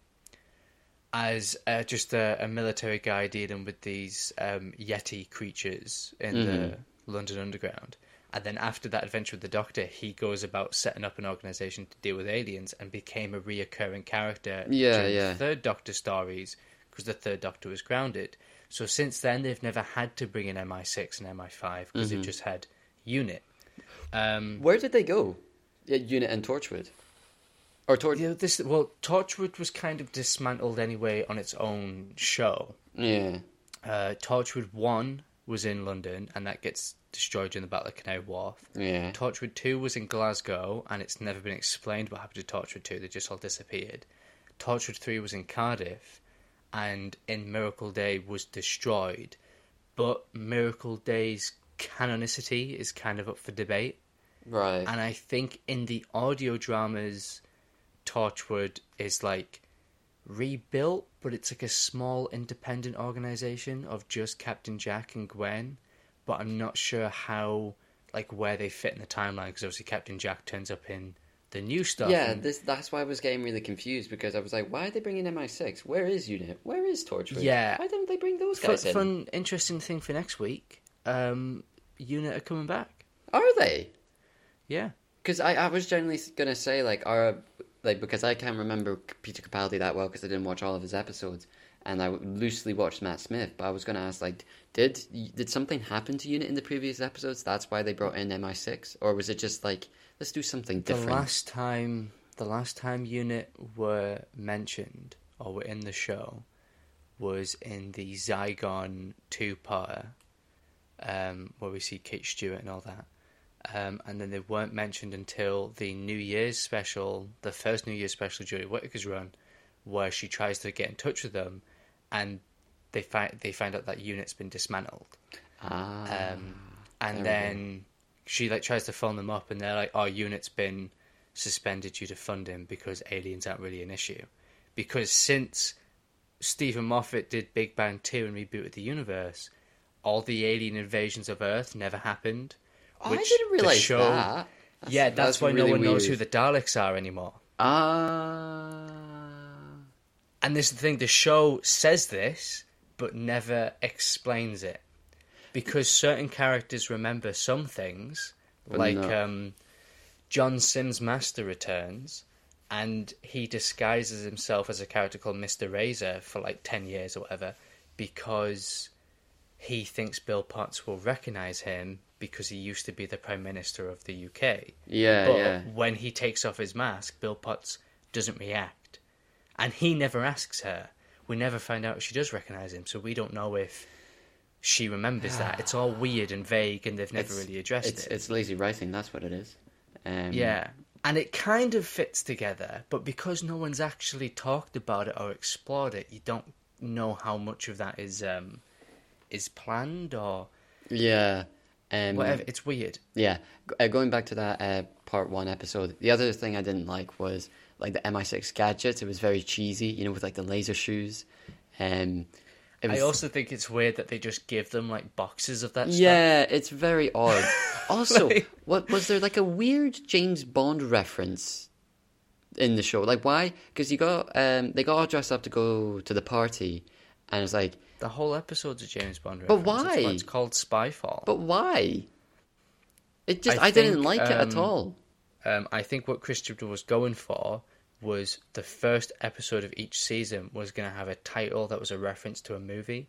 as uh, just a, a military guy dealing with these um, Yeti creatures in the London Underground. And then after that adventure with the Doctor, he goes about setting up an organization to deal with aliens and became a reoccurring character Yeah, yeah. the third Doctor stories because the third Doctor was grounded. So since then, they've never had to bring in MI6 and MI5 because Mm-hmm. they've just had Unit. Um, Where did they go? Yeah, Unit and Torchwood. Or Tor- Yeah, this well, Torchwood was kind of dismantled anyway on its own show. yeah. Uh, Torchwood One was in London, and that gets destroyed during the Battle of Canary Wharf. Yeah. Torchwood Two was in Glasgow, and it's never been explained what happened to Torchwood Two. They just all disappeared. Torchwood Three was in Cardiff, and in Miracle Day was destroyed. But Miracle Day's canonicity is kind of up for debate. Right. And I think in the audio dramas, Torchwood is like rebuilt, but it's like a small independent organization of just Captain Jack and Gwen. But I'm not sure how, like, where they fit in the timeline because obviously Captain Jack turns up in the new stuff. yeah, and- this that's why I was getting really confused because I was like, why are they bringing MI6? Where is Unit? Where is Torchwood? Yeah. Why didn't they bring those guys in? fun, interesting thing for next week. Um, Unit are coming back. Are they? Yeah. Because I, I was generally gonna say like are like because I can't remember Peter Capaldi that well because I didn't watch all of his episodes and I loosely watched Matt Smith. But I was gonna ask like did did something happen to Unit in the previous episodes? That's why they brought in MI6, or was it just like let's do something different? The last time, the last time Unit were mentioned or were in the show was in the Zygon two-parter, um, where we see Kate Stewart and all that. Um, and then they weren't mentioned until the New Year's special, the first New Year's special Jodie Whittaker's run, where she tries to get in touch with them, and they find they find out that Unit's been dismantled. Ah, Um, and then she like tries to phone them up, and they're like, "Our unit's been suspended due to funding because aliens aren't really an issue." Because since Steven Moffat did Big Bang Two and rebooted the universe, all the alien invasions of Earth never happened. Oh, I didn't the realize show- that. yeah, that's, why really no one knows who the Daleks are anymore. Ah, And this is the thing: the show says this, but never explains it, because certain characters remember some things, But like no. um, John Simm's Master returns, and he disguises himself as a character called Mister Razor for like ten years or whatever, because he thinks Bill Potts will recognize him because he used to be the Prime Minister of the UK. yeah, But yeah. when he takes off his mask, Bill Potts doesn't react. And he never asks her. We never find out if she does recognize him, so we don't know if she remembers that. It's all weird and vague, and they've never It's- really addressed It's it. it's lazy writing. That's what it is. Um, yeah. And it kind of fits together, but because no one's actually talked about it or explored it, you don't know how much of that is um, is planned or yeah. Um, whatever. It's weird. Yeah, uh, going back to that uh, part one episode, the other thing I didn't like was like the MI6 gadgets. It was very cheesy, you know, with like the laser shoes. Um, it was, I also think it's weird that they just give them like boxes of that stuff. yeah, it's very odd. Also, Like- what was there like a weird James Bond reference in the show? Like why? Because you got um, they got all dressed up to go to the party, and it's like, The whole episode's a James Bond But reference. That's why? It's called Spyfall. but why? It just I, I didn't think, like it at um, all. Um, I think what Christopher was going for was the first episode of each season was going to have a title that was a reference to a movie.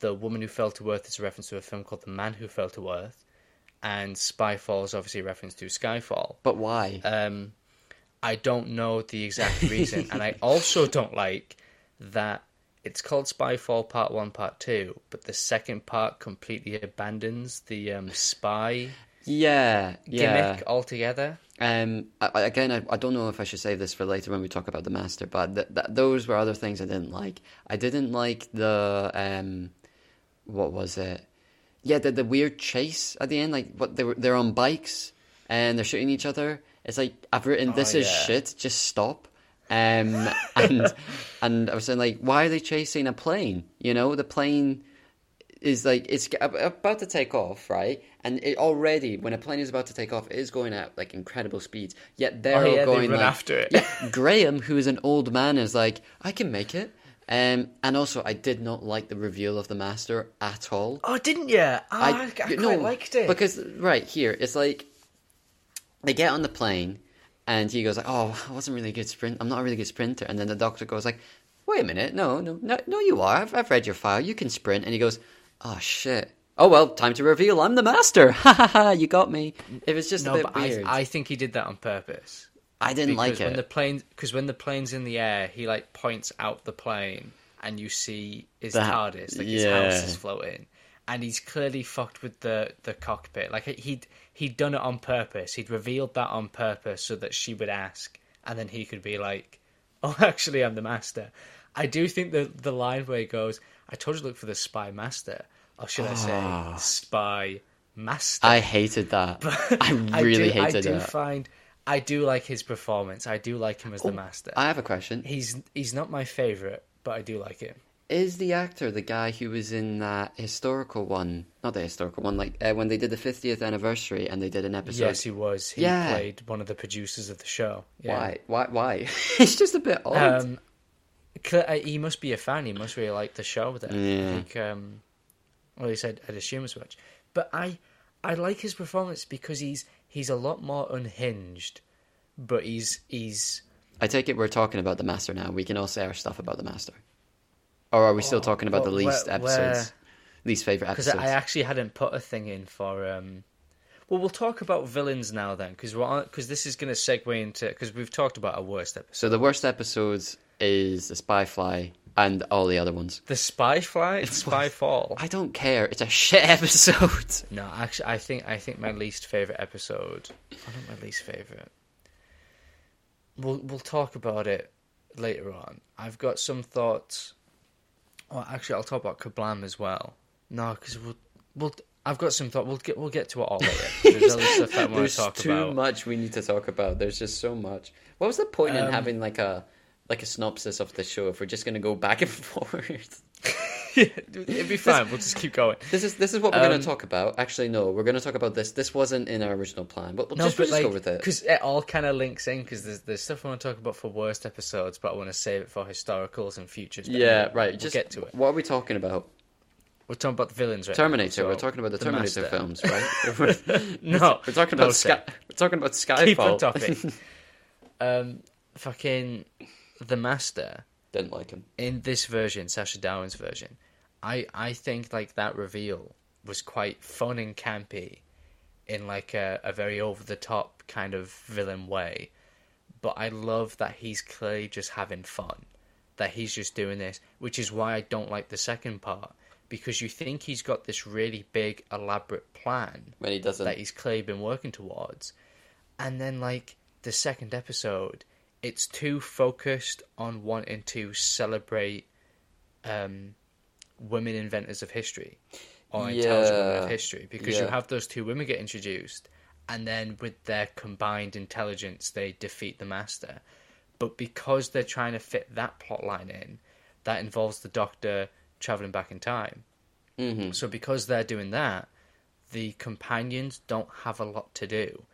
The Woman Who Fell to Earth is a reference to a film called The Man Who Fell to Earth, and Spyfall is obviously a reference to Skyfall. But why? Um, I don't know the exact reason, and I also don't like that it's called Spyfall Part One, Part Two, but the second part completely abandons the um, spy yeah, yeah. gimmick altogether. Um, I, again, I, I don't know if I should save this for later when we talk about the master, but th- th- those were other things I didn't like. I didn't like the um, what was it? Yeah, the the weird chase at the end. Like, what they were they're on bikes and they're shooting each other. It's like I've written this Oh, is yeah. shit. Just stop. Um, and and I was saying like, why are they chasing a plane? You know, the plane is like it's about to take off, right? And it already, when a plane is about to take off, it is going at like incredible speeds. Yet they're Oh, yeah, they going run like, after it. Yeah, Graham, who is an old man, is like, I can make it. Um, and also, I did not like the reveal of the master at all. Oh, didn't you? Oh, I, I, quite no, liked it. because right here, it's like they get on the plane, and he goes like, "Oh, I wasn't really a good sprint. I'm not a really good sprinter." And then the doctor goes like, "Wait a minute, no, no, no, no, you are. I've, I've read your file. You can sprint." And he goes, "Oh shit." Oh well, time to reveal. I'm the master. Ha ha ha! You got me. It was just a bit but I, weird. I think he did that on purpose. I didn't like because when it. the plane because when the plane's in the air, he like points out the plane, and you see his The- TARDIS, like his house is floating, and he's clearly fucked with the the cockpit. Like he'd he'd done it on purpose. He'd revealed that on purpose so that she would ask, and then he could be like, "Oh, actually, I'm the master." I do think the the line where he goes, "I told you to look for the spy master," or should I Ah. say, spy master? I hated that. I really do, hated I do that. find I do like his performance. I do like him as the Oh, master. I have a question. He's he's not my favorite, but I do like him. Is the actor the guy who was in that historical one? Not the historical one, like uh, when they did the 50th anniversary and they did an episode. yes, he was. He Yeah. played one of the producers of the show. Yeah. Why? Why? Why? it's just a bit odd. Um, uh, he must be a fan. He must really like the show. Then, Yeah. I think, um, well, he said I'd assume as much. But I, I like his performance because he's he's a lot more unhinged, but he's he's I take it we're talking about the master now. We can all say our stuff about the master. Or are we still talking about the least where- episodes? Least favorite episodes? because? I actually hadn't put a thing in for. Um, well, we'll talk about villains now then, because we're because this is going to segue into because we've talked about our worst episode. So the worst episodes is the Spy Fly and all the other ones. The Spy Fly, Spy Fall. I don't care. It's a shit episode. No, actually, I think I think my least favorite episode. I not my least favorite. We'll we'll talk about it later on. I've got some thoughts. Oh, actually, I'll talk about Kerblam as well. No, because we'll we'll. I've got some thought. We'll get we'll get to it all later. There's other stuff I want to talk too about. much we need to talk about. There's just so much. What was the point in Um, having like a like a synopsis of the show if we're just going to go back and forth? It'd be fine. We'll just keep going. This is this is what we're going Um, to talk about. Actually, no, we're going to talk about this. This wasn't in our original plan, but we'll No, just, we'll just like go with it. because it all kind of links in because there's there's stuff I want to talk about for worst episodes, but I want to save it for historicals and futures. But Yeah, anyway, right. We'll just get to it. What are we talking about? We're talking about the villains, right? now, Terminator. so we're talking about the, the Terminator Master. films, right? No, we're talking about Sky, we're talking about Keep on Skyfall. topic. um, fucking the Master Didn't like him. in this version, Sacha Dhawan's version. I I think like that reveal was quite fun and campy, in like a, a very over the top kind of villain way. But I love that he's clearly just having fun, that he's just doing this, which is why I don't like the second part because you think he's got this really big elaborate plan When he doesn't. that he's clearly been working towards. And then, like, the second episode, it's too focused on wanting to celebrate um, women inventors of history or intelligent women of history because you have those two women get introduced, and then with their combined intelligence, they defeat the master. But because they're trying to fit that plot line in, that involves the doctor traveling back in time. Mhm. So because they're doing that, the companions don't have a lot to do.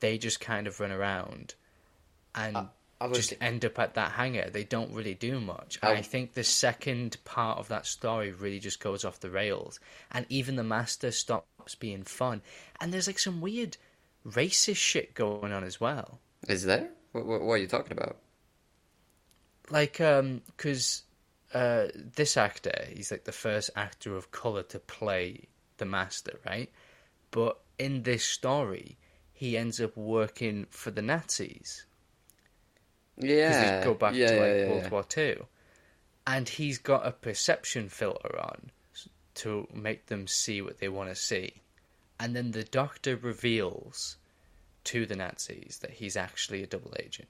They just kind of run around and I was- just end up at that hangar. They don't really do much. I- I think the second part of that story really just goes off the rails. And even the master stops being fun. And there's like some weird racist shit going on as well. Is there? What, what, what are you talking about? like um because uh this actor he's like the first actor of color to play the master right but in this story he ends up working for the nazis Yeah. go back yeah, to like yeah, world yeah. war two and he's got a perception filter on to make them see what they want to see and then the doctor reveals to the nazis that he's actually a double agent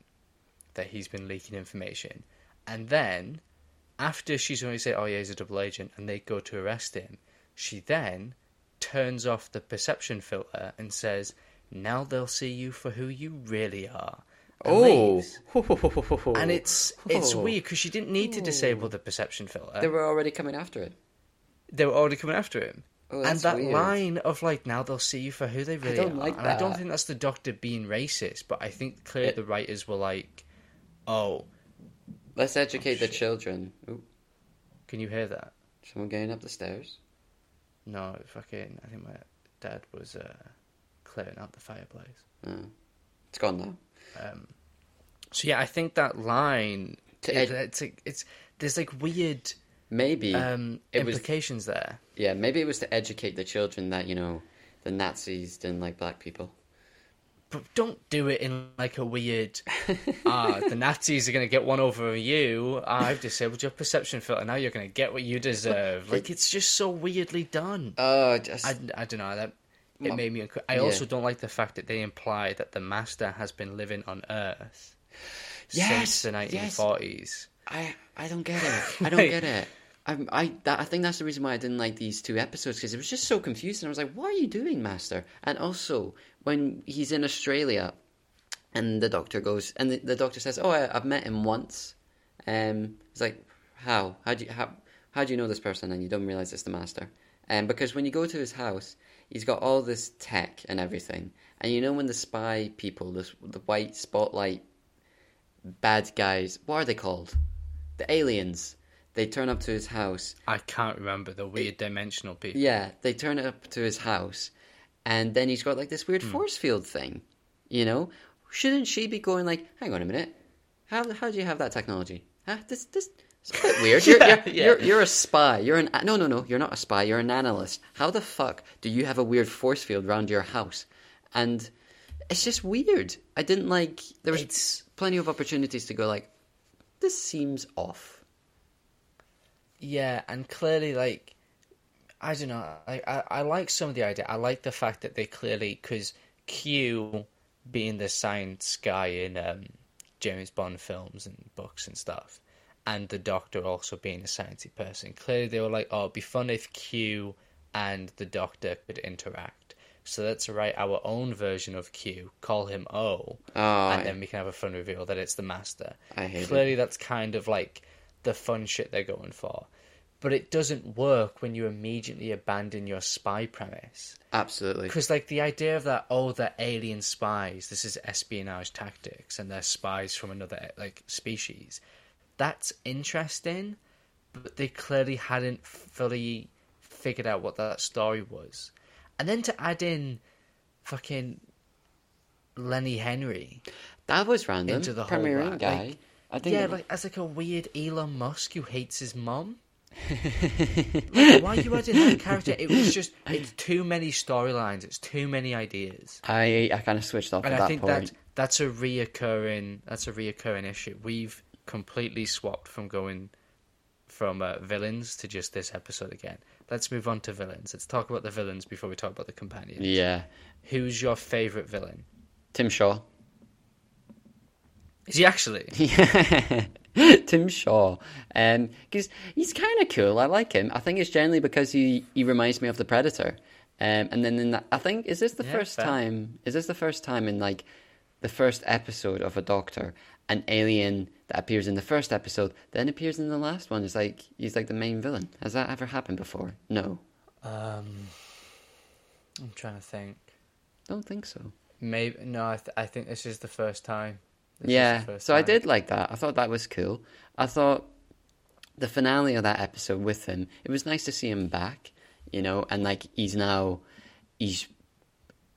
that he's been leaking information. And then, after she's already said, oh yeah, he's a double agent, and they go to arrest him, she then turns off the perception filter and says, now they'll see you for who you really are. And Oh. And it's it's Oh. weird because she didn't need to disable the perception filter. They were already coming after it. They were already coming after him. Oh, and that weird. line of like now they'll see you for who they really don't are. like and I don't think that's the doctor being racist, but I think clearly It- the writers were like, "Oh, Let's educate the children. Ooh, can you hear that?" someone going up the stairs. No, fucking. I think my dad was uh, clearing out the fireplace. Oh. It's gone now. Um, so yeah, I think that line. To ed- it's like it's there's like weird Maybe um, it was- implications there. Yeah, maybe it was to educate the children that you know the Nazis didn't like black people. but don't do it in like a weird. Ah, the Nazis are gonna get one over you. I've disabled your perception filter. Now you're gonna get what you deserve. Like it's just so weirdly done. Oh, just I, I don't know that. It made me. unco- I yeah. also don't like the fact that they imply that the Master has been living on Earth Yes, since the 1940s. yes. 1940s. I I don't get it. I don't get it. I I that, I think that's the reason why I didn't like these two episodes because it was just so confusing. I was like, "What are you doing, Master?" And also when he's in Australia, and the doctor goes, and the, the doctor says, "Oh, I, I've met him once." Um, it's like, how? How do you how how do you know this person and you don't realize it's the Master? Um, because when you go to his house, he's got all this tech and everything, and you know when the spy people, this the white spotlight bad guys, what are they called? The aliens. They turn up to his house. I can't remember the weird dimensional people. Yeah, they turn up to his house, and then he's got like this weird hmm. force field thing. You know, shouldn't she be going like, "Hang on a minute, how how do you have that technology? Huh? This this it's a bit weird. You're, Yeah, you're, yeah. you're you're a spy. You're an no no no. You're not a spy. You're an analyst. How the fuck do you have a weird force field around your house? And it's just weird. I didn't like. There was It's- plenty of opportunities to go like, this seems off. Yeah, and clearly, like, I don't know. I, I, I like some of the idea. I like the fact that they clearly, because Q, being the science guy in um, James Bond films and books and stuff, and the Doctor also being a sciencey person, clearly they were like, oh, it'd be fun if Q and the Doctor could interact. So let's write our own version of Q, call him O, Oh, and then we can have a fun reveal that it's the Master. I hate it. Clearly, that's kind of like the fun shit they're going for. But it doesn't work when you immediately abandon your spy premise. absolutely. Because, like, the idea of that, oh, they're alien spies, this is espionage tactics, and they're spies from another, like, species. That's interesting, but they clearly hadn't fully figured out what that story was. And then to add in fucking Lenny Henry. That was random. Into the whole guy. like- I think. Yeah, like as like a weird Elon Musk who hates his mom. Like, why are you adding that character? It was just it's too many storylines. It's too many ideas, I I kind of switched off and at I that think point. that that's a reoccurring that's a reoccurring issue. We've completely swapped from going from uh, villains to just this episode again. Let's move on to villains. Let's talk about the villains before we talk about the companions. Yeah, Who's your favorite villain? Tim Shaw. Is he actually? Tim Shaw, because he's kind of cool. I like him. I think it's generally because he, he reminds me of the Predator. Um, and then in that, I think is this the Yeah, first fair. time? Is this the first time in like the first episode of a Doctor, an alien that appears in the first episode, then appears in the last one? Is like he's like the main villain. Has that ever happened before? No, Um, I'm trying to think. don't think so. Maybe no. I, th- I think this is the first time. This yeah, first so I did like that. I thought that was cool. I thought the finale of that episode with him, it was nice to see him back, you know, and like he's now he's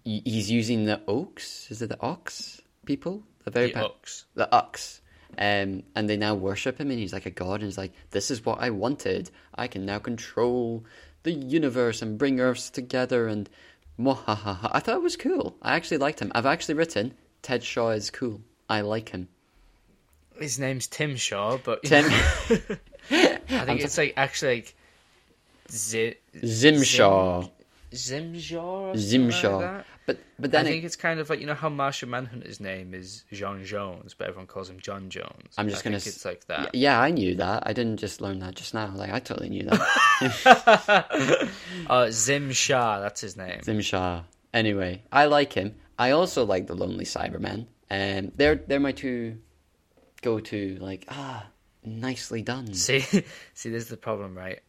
he's using the oaks. Is it the ox people? The very The pa- Ux. the ox. Um, and they now worship him, and he's like a god, and he's like, "This is what I wanted. I can now control the universe and bring Earths together." And mwahaha. I thought it was cool. I actually liked him. I've actually written Ted Shaw is cool. I like him. His name's Tim Shaw, but Tim I think it's like actually like Z- Zimshaw. Zimshaw. or something like That. But then I think it, it's kind of like you know how Martian Manhunter's name is Jean Jones, but everyone calls him John Jones. I'm just I gonna. think it's like that. Yeah, I knew that. I didn't just learn that just now. Like I totally knew that. Uh, Zim Shah, that's his name. Zimshaw. Anyway, I like him. I also like the Lonely Cybermen. And they're they're my two go to like ah nicely done. See, see, this is the problem, right?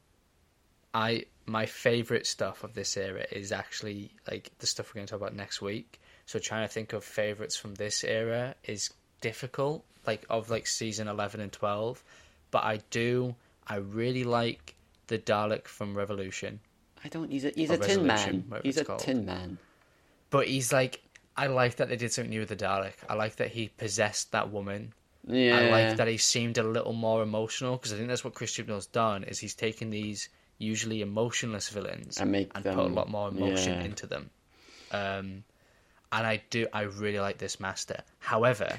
I my favorite stuff of this era is actually like the stuff we're going to talk about next week. So trying to think of favorites from this era is difficult, like of like season eleven and twelve. But I do, I really like the Dalek from Resolution. I don't. He's a he's a tin man. He's a called. tin man. But he's like, I like that they did something new with the Dalek. I like that he possessed that woman. Yeah. I like that he seemed a little more emotional because I think that's what Chris Chibnall's done is he's taken these usually emotionless villains And make put a lot more emotion yeah. into them. Um, and I do. I really like this master. However,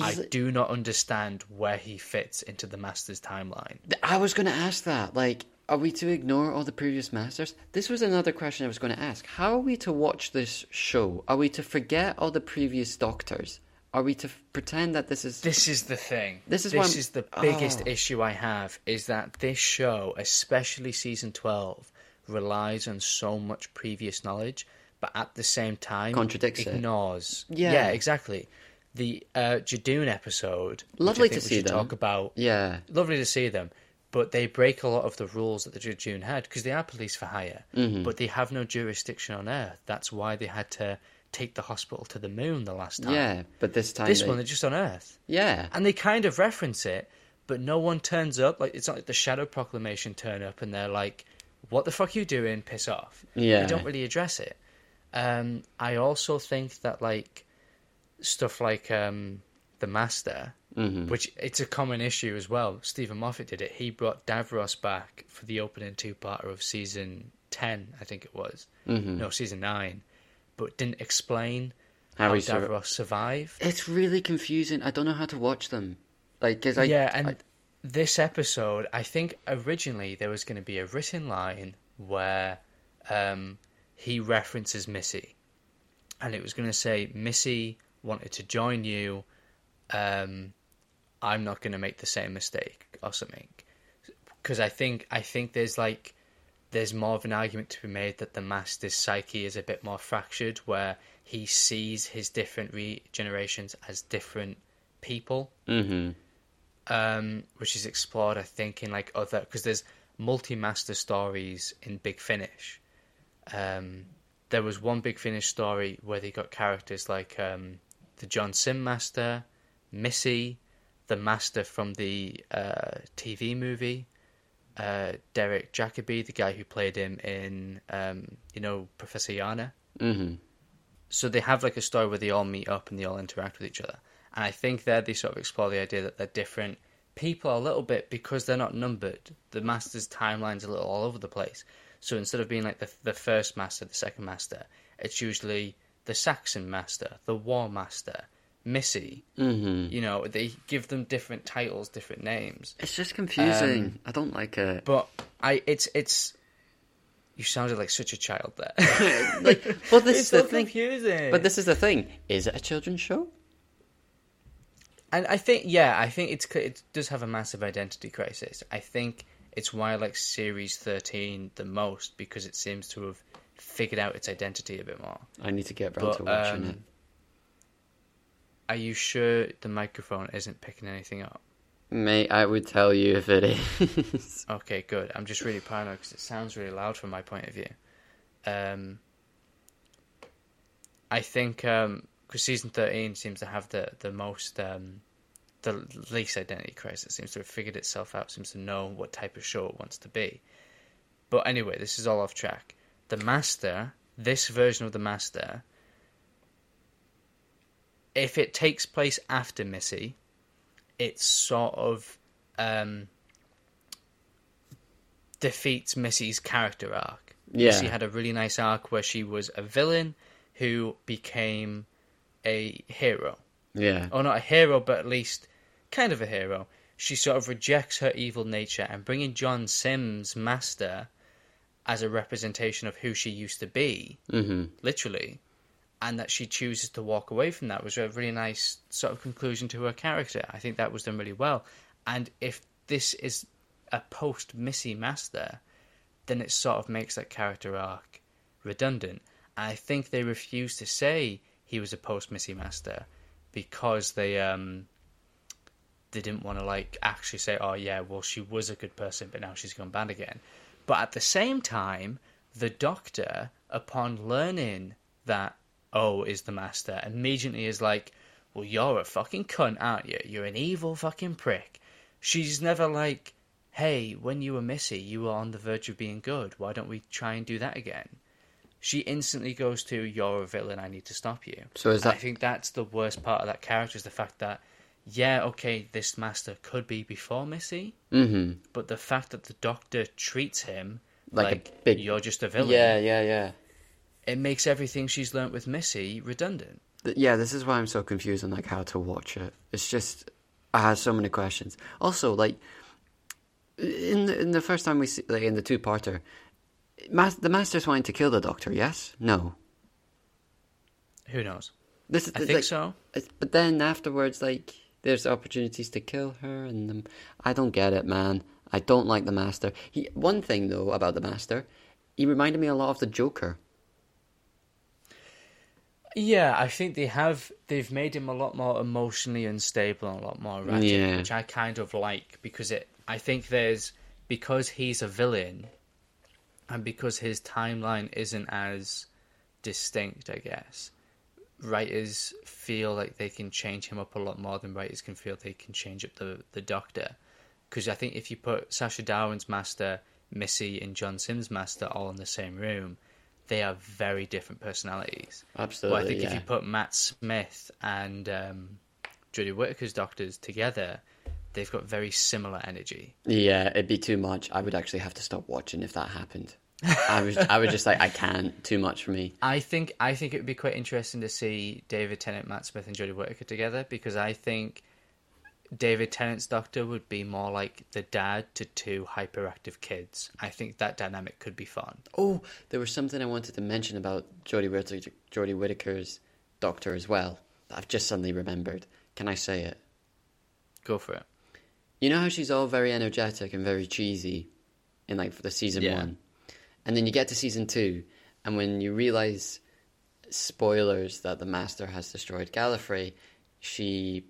I do not understand where he fits into the master's timeline. I was going to ask that. Like, are we to ignore all the previous masters? This was another question I was going to ask. How are we to watch this show? Are we to forget all the previous doctors? Are we to pretend that this is This is the thing. This is this is the biggest Oh. issue I have is that this show, especially season twelve, relies on so much previous knowledge, but at the same time Contradicts it. ignores. Yeah. yeah, exactly. The uh, Judoon episode. Lovely to see them. Talk about yeah? lovely to see them, but they break a lot of the rules that the Judoon had because they are police for hire, Mm-hmm. but they have no jurisdiction on Earth. That's why they had to take the hospital to the moon the last time. Yeah, but this time This they- one, they're just on Earth, yeah, and they kind of reference it, but no one turns up. Like it's not like the Shadow Proclamation turn up and they're like, "What the fuck you doing? Piss off." Yeah. they don't really address it. Um, I also think that like stuff like um, the Master, Mm-hmm. which it's a common issue as well. Steven Moffat did it. He brought Davros back for the opening two-parter of season ten, I think it was. Mm-hmm. No, season nine, but didn't explain How how, he sur- Davros survived. it's really confusing. I don't know how to watch them. Like, cause I yeah, and I- this episode, I think originally there was going to be a written line where um, he references Missy, and it was going to say Missy wanted to join you. Um, I'm not going to make the same mistake or something, because I think I think there's like there's more of an argument to be made that the master's psyche is a bit more fractured, where he sees his different regenerations as different people Mhm. um, which is explored, I think, in like other because there's multi-master stories in Big Finish. Um, there was one Big Finish story where they got characters like um, the John Simm Master, Missy, the Master from the uh, TV movie, uh, Derek Jacobi, the guy who played him in, um, you know, Professor Yana Mhm. so they have like a story where they all meet up and they all interact with each other. And I think there they sort of explore the idea that they're different people a little bit because they're not numbered. The master's timeline's a little all over the place. So instead of being like the the first master, the second master, it's usually the Saxon master, the War master, Missy. Mhm. You know, they give them different titles, different names. It's just confusing. Um, I don't like it. But I, it's it's. You sounded like such a child there. like, well, this is the so thing. confusing. But this is the thing. Is it a children's show? And I think, yeah, I think it's it does have a massive identity crisis. I think it's why I like series thirteen the most because it seems to have figured out its identity a bit more. I need to get around But, to watching um, it. Are you sure the microphone isn't picking anything up? Mate, I would tell you if it is. Okay, good. I'm just really paranoid because it sounds really loud from my point of view. Um, I think because season thirteen seems to have the the most um, the least identity crisis. It Seems to have figured itself out. Seems to know what type of show it wants to be. But anyway, this is all off track. The Master, this version of the Master, if it takes place after Missy, it's sort of um, defeats Missy's character arc. Yeah. Missy had a really nice arc where she was a villain who became a hero. yeah. Or not a hero, but at least kind of a hero. She sort of rejects her evil nature and bringing John Simm's master as a representation of who she used to be, hmm literally, and that she chooses to walk away from that was a really nice sort of conclusion to her character. I think that was done really well. And if this is a post Missy master, then it sort of makes that character arc redundant. And I think they refused to say he was a post Missy master because they um they didn't want to like actually say, oh yeah, well she was a good person, but now she's gone bad again. But at the same time, the Doctor, upon learning that O is the Master, immediately is like, well, you're a fucking cunt, aren't you? You're an evil fucking prick. She's never like, hey, when you were Missy, you were on the verge of being good. Why don't we try and do that again? She instantly goes to, you're a villain, I need to stop you. So is that? I think that's the worst part of that character is the fact that, yeah, okay, this master could be before Missy, hmm but the fact that the doctor treats him Like like, a big- you're just a villain. Yeah, yeah, yeah. It makes everything she's learnt with Missy redundant. Yeah, this is why I'm so confused on like how to watch it. It's just I had so many questions. Also, like in the, in the first time we see, like in the two parter, mas- the master's wanting to kill the doctor. Yes, no. Who knows? This is I think like, so. But then afterwards, like there's opportunities to kill her, and um, I don't get it, man. I don't like the master. He one thing though about the master, he reminded me a lot of the Joker. Yeah, I think they have. They've made him a lot more emotionally unstable and a lot more erratic, Yeah. which I kind of like because it. I think there's because he's a villain, and because his timeline isn't as distinct. I guess writers feel like they can change him up a lot more than writers can feel they can change up the the Doctor. Because I think if you put Sacha Dhawan's Master, Missy, and John Simm's Master all in the same room, they are very different personalities. Absolutely. Well, I think yeah. if you put Matt Smith and um, Whittaker's doctors together, they've got very similar energy. Yeah, it'd be too much. I would actually have to stop watching if that happened. I was, I would just like, I can't. Too much for me. I think I think it would be quite interesting to see David Tennant, Matt Smith, and Jodie Whittaker together because I think David Tennant's doctor would be more like the dad to two hyperactive kids. I think that dynamic could be fun. Oh, there was something I wanted to mention about Jodie Whittaker, Jodie Whittaker's doctor as well. that I've just suddenly remembered. Can I say it? Go for it. You know how she's all very energetic and very cheesy in like the season Yeah. one, and then you get to season two, and when you realize spoilers that the Master has destroyed Gallifrey, she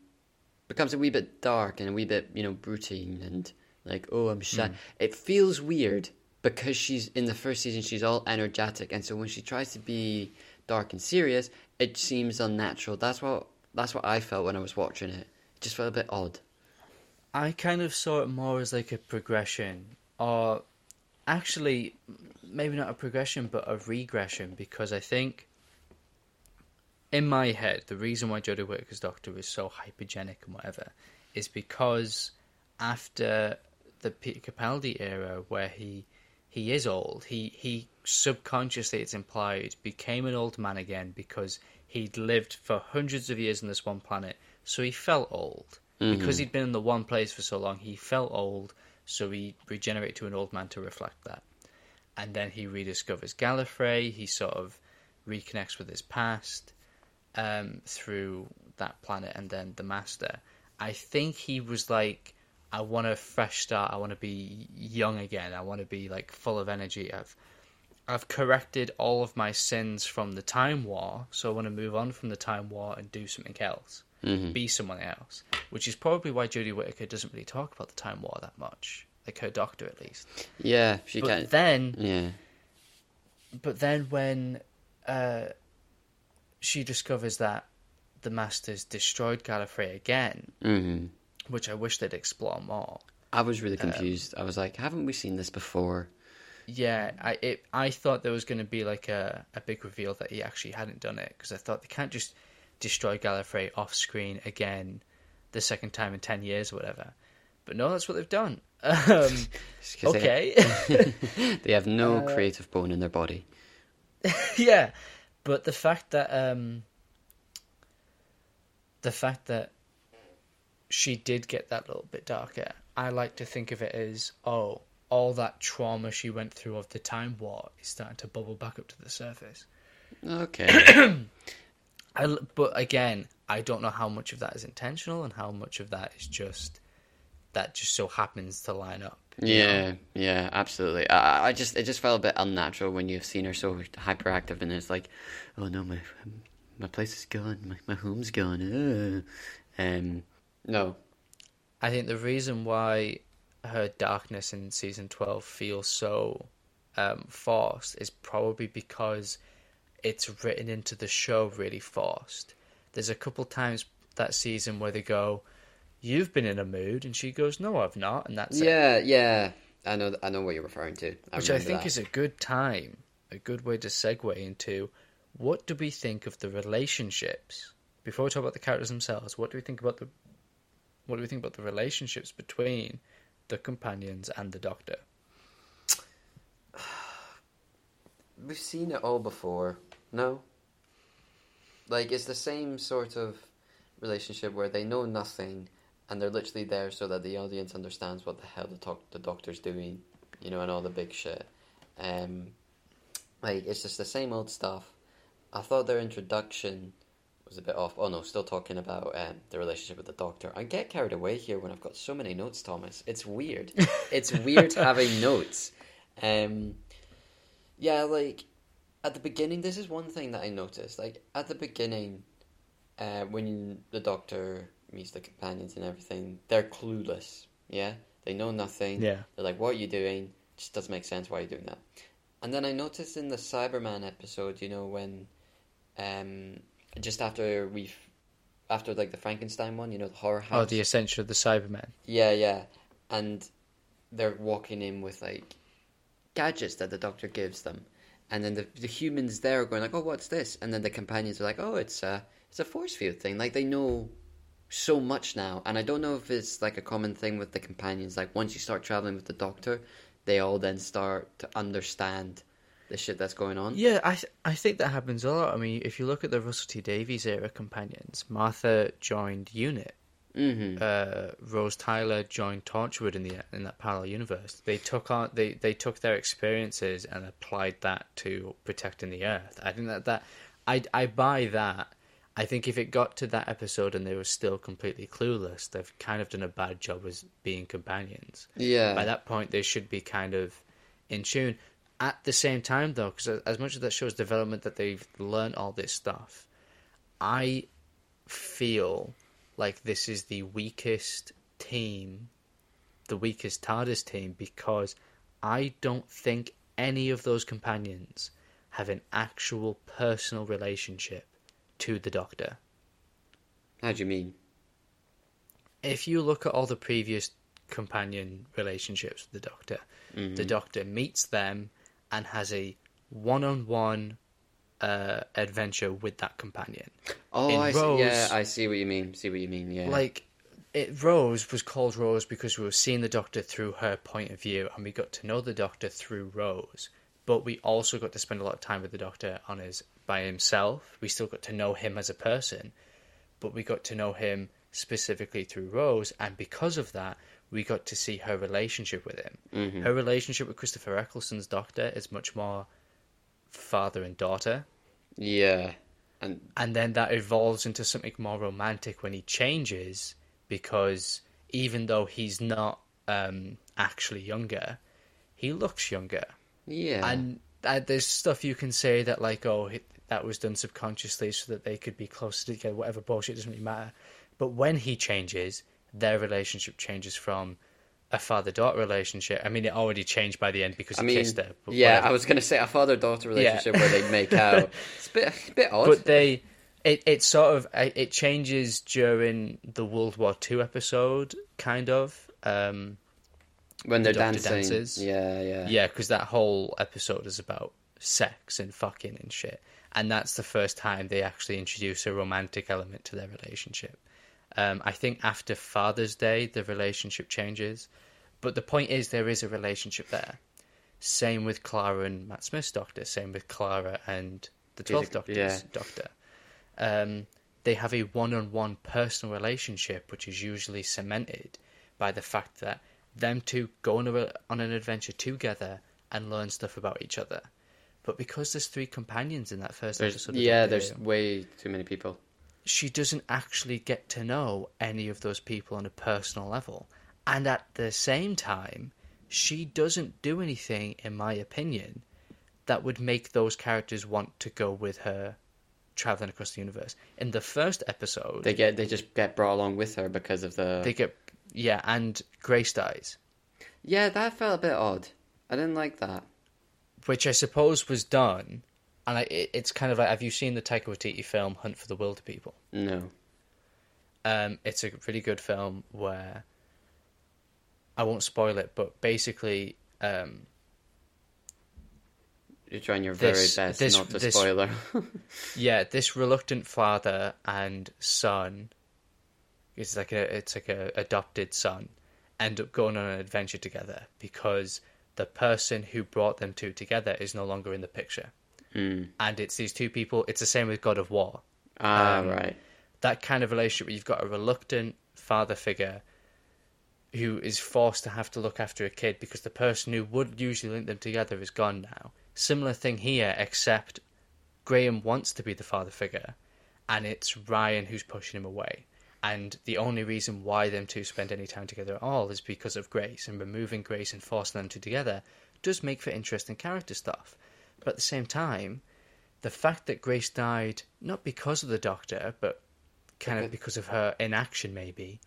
becomes a wee bit dark and a wee bit you know brooding and like oh I'm sad. Hmm. It feels weird because she's in the first season she's all energetic, and so when she tries to be dark and serious, it seems unnatural. That's what that's what I felt when I was watching it. It just felt a bit odd. I kind of saw it more as like a progression, or actually, maybe not a progression, but a regression, because I think in my head, the reason why Jodie Whittaker's Doctor is so hypergenic and whatever is because after the Peter Capaldi era, where he he is old, he he subconsciously, it's implied, became an old man again because he'd lived for hundreds of years on this one planet, so he felt old. Mm-hmm. Because he'd been in the one place for so long, he felt old, so he regenerated to an old man to reflect that. And then he rediscovers Gallifrey, he sort of reconnects with his past um, through that planet and then the Master. I think he was like, I want a fresh start, I want to be young again, I want to be like full of energy. I've I've corrected all of my sins from the Time War, so I want to move on from the Time War and do something else, be someone else. Which is probably why Jodie Whittaker doesn't really talk about the Time War that much, like her doctor at least. Yeah, she But can't. then, Yeah. but then when uh, she discovers that the Masters destroyed Gallifrey again, hmm which I wish they'd explore more. I was really confused. I was like, haven't we seen this before? Yeah, I it, I thought there was going to be like a, a big reveal that he actually hadn't done it because I thought they can't just destroy Gallifrey off screen again the second time in ten years or whatever. But no, that's what they've done. Um, okay, They, they have no Uh, creative bone in their body. yeah, but the fact that um, the fact that she did get that little bit darker, I like to think of it as oh, all that trauma she went through of the time war is starting to bubble back up to the surface. Okay. I but again, I don't know how much of that is intentional and how much of that is just that just so happens to line up. you know? yeah, yeah, absolutely. I, I just it just felt a bit unnatural when you've seen her so hyperactive, and it's like, oh no, my my place is gone, my my home's gone. Uh. Um, no, I think the reason why her darkness in season 12 feels so um, forced is probably because it's written into the show really forced. There's a couple times that season where they go, You've been in a mood, and she goes, No, I've not, and that's it. yeah, yeah. I know, I know what you're referring to. I Which I think that. is a good time, a good way to segue into what do we think of the relationships? Before we talk about the characters themselves, what do we think about the what do we think about the relationships between the companions and the Doctor? We've seen it all before. No. Like it's the same sort of relationship where they know nothing and they're literally there so that the audience understands what the hell the talk the doctor's doing, you know, and all the big shit. Um, like it's just the same old stuff. I thought their introduction was a bit off. Oh no, still talking about um, the relationship with the doctor. I get carried away here when I've got so many notes, Thomas. It's weird. it's weird having notes. Um, yeah, like at the beginning, this is one thing that I noticed. Like at the beginning, uh, when the doctor meets the companions and everything, they're clueless. Yeah, they know nothing. Yeah. They're like, "What are you doing?" It Just doesn't make sense. Why are you doing that? And then I noticed in the Cyberman episode, you know, when, um, just after we've, after like the Frankenstein one, you know, the horror house. Oh, the Ascension of the Cybermen. Yeah, yeah. And they're walking in with like gadgets that the doctor gives them. And then the the humans there are going like, "Oh, what's this?" And then the companions are like, "Oh, it's a it's a force field thing." Like they know so much now, and I don't know if it's like a common thing with the companions. Like once you start traveling with the doctor, they all then start to understand the shit that's going on. Yeah, I I think that happens a lot. I mean, if you look at the Russell T Davies era companions, Martha joined Unit. Mm-hmm. Uh, Rose Tyler joined Torchwood in the in that parallel universe. They took on they, they took their experiences and applied that to protecting the Earth. I think that that I I buy that. I think if it got to that episode and they were still completely clueless, they've kind of done a bad job as being companions. yeah. By that point, they should be kind of in tune. At the same time, though, because as much as that shows development that they've learned all this stuff, I feel like this is the weakest team, the weakest TARDIS team, because I don't think any of those companions have an actual personal relationship to the Doctor. How do you mean? if you look at all the previous companion relationships with the Doctor, Mm-hmm. the Doctor meets them and has a one-on-one uh, adventure with that companion. Oh, In I see. Rose- Yeah, I see what you mean. See what you mean. Yeah. Like, it, Rose was called Rose because we were seeing the Doctor through her point of view, and we got to know the Doctor through Rose. But we also got to spend a lot of time with the Doctor on his by himself. We still got to know him as a person, but we got to know him specifically through Rose, and because of that, we got to see her relationship with him. Her relationship with Christopher Eccleston's Doctor is much more father and daughter yeah. And and then that evolves into something more romantic when he changes because even though he's not um, actually younger, he looks younger. yeah. And uh, there's stuff you can say that like, oh, that was done subconsciously so that they could be closer together. Whatever bullshit doesn't really matter. But when he changes, their relationship changes from a father-daughter relationship. I mean, it already changed by the end because I he mean, kissed her. yeah, whatever. I was going to say a father-daughter relationship where they make out. It's a bit, a bit odd. but they it, it sort of it changes during the World War Two episode, kind of. Um, when they're the dancing, dances. yeah, yeah, yeah, because that whole episode is about sex and fucking and shit, and that's the first time they actually introduce a romantic element to their relationship. Um, I think after Father's Day, the relationship changes, but the point is there is a relationship there. Same with Clara and Matt Smith's Doctor. Same with Clara and the Twelfth Doctor's yeah. Doctor. Um, they have a one-on-one personal relationship, which is usually cemented by the fact that them two go on, a, on an adventure together and learn stuff about each other. But because there's three companions in that first There's, episode, of yeah, there's way too many people. she doesn't actually get to know any of those people on a personal level. And at the same time, she doesn't do anything, in my opinion, that would make those characters want to go with her traveling across the universe. In the first episode, They get, they just get brought along with her because of the. they get yeah, and Grace dies, Yeah, that felt a bit odd. I didn't like that. Which I suppose was done. And I, it, it's kind of like, have you seen the Taika Waititi film Hunt for the Wilderpeople? No. Um, it's a really good film where I won't spoil it, but basically, um, You're trying your very best this- not to this- spoiler. yeah, this reluctant father and son, it's like a it's like a adopted son, end up going on an adventure together because the person who brought them two together is no longer in the picture. Mm. and it's these two people. It's the same with God of War. Ah, Um, right. That kind of relationship where you've got a reluctant father figure who is forced to have to look after a kid because the person who would usually link them together is gone now. Similar thing here, except Graham wants to be the father figure, and it's Ryan who's pushing him away. And the only reason why them two spend any time together at all is because of Grace, and removing Grace and forcing them two together does make for interesting character stuff. But at the same time, the fact that Grace died not because of the Doctor, but kind of because of her inaction, maybe.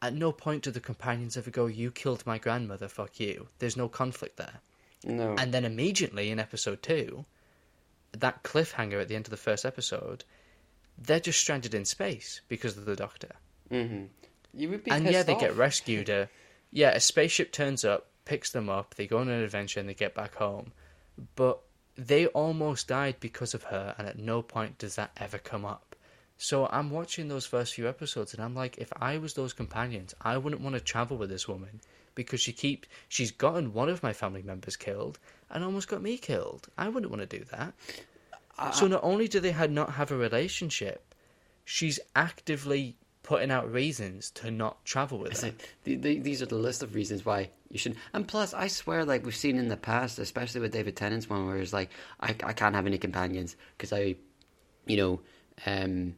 At no point do the companions ever go, "You killed my grandmother, fuck you." There's no conflict there. No. And then immediately in episode two, that cliffhanger at the end of the first episode, they're just stranded in space because of the Doctor. hmm You would be and yeah, they off. get rescued. Uh, yeah, a spaceship turns up, picks them up, they go on an adventure, and they get back home. But they almost died because of her, and at no point does that ever come up. So I'm watching those first few episodes, and I'm like, if I was those companions, I wouldn't want to travel with this woman because she keep she's gotten one of my family members killed and almost got me killed. I wouldn't want to do that. So not only do they had not have a relationship, she's actively putting out reasons to not travel with It's her. like, the, the, these are the list of reasons why you should. And plus, I swear, like we've seen in the past, especially with David Tennant's one, where it's like, I, I can't have any companions because I, you know, um,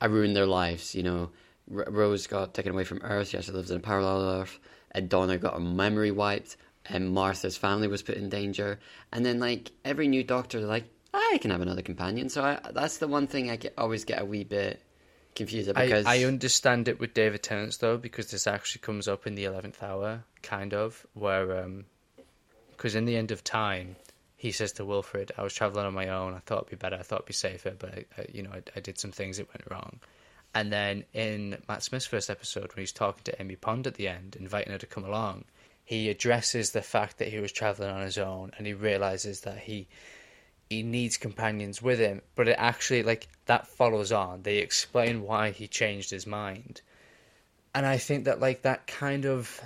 I ruin their lives. You know, R- Rose got taken away from Earth. She actually lives in a parallel Earth. And Donna got her memory wiped. And Martha's family was put in danger. And then, like every new Doctor, like, I can have another companion. So I, that's the one thing I get, always get a wee bit confused about I, because I understand it with David Tennant though, because this actually comes up in the eleventh hour, kind of, where um, because in the end of time, he says to Wilfred, "I was traveling on my own. I thought it'd be better. I thought it'd be safer, but I, I, you know, I, I did some things that went wrong." And then in Matt Smith's first episode, when he's talking to Amy Pond at the end, inviting her to come along, he addresses the fact that he was traveling on his own, and he realizes that he he needs companions with him, but it actually like that follows on. They explain why he changed his mind. And I think that like that kind of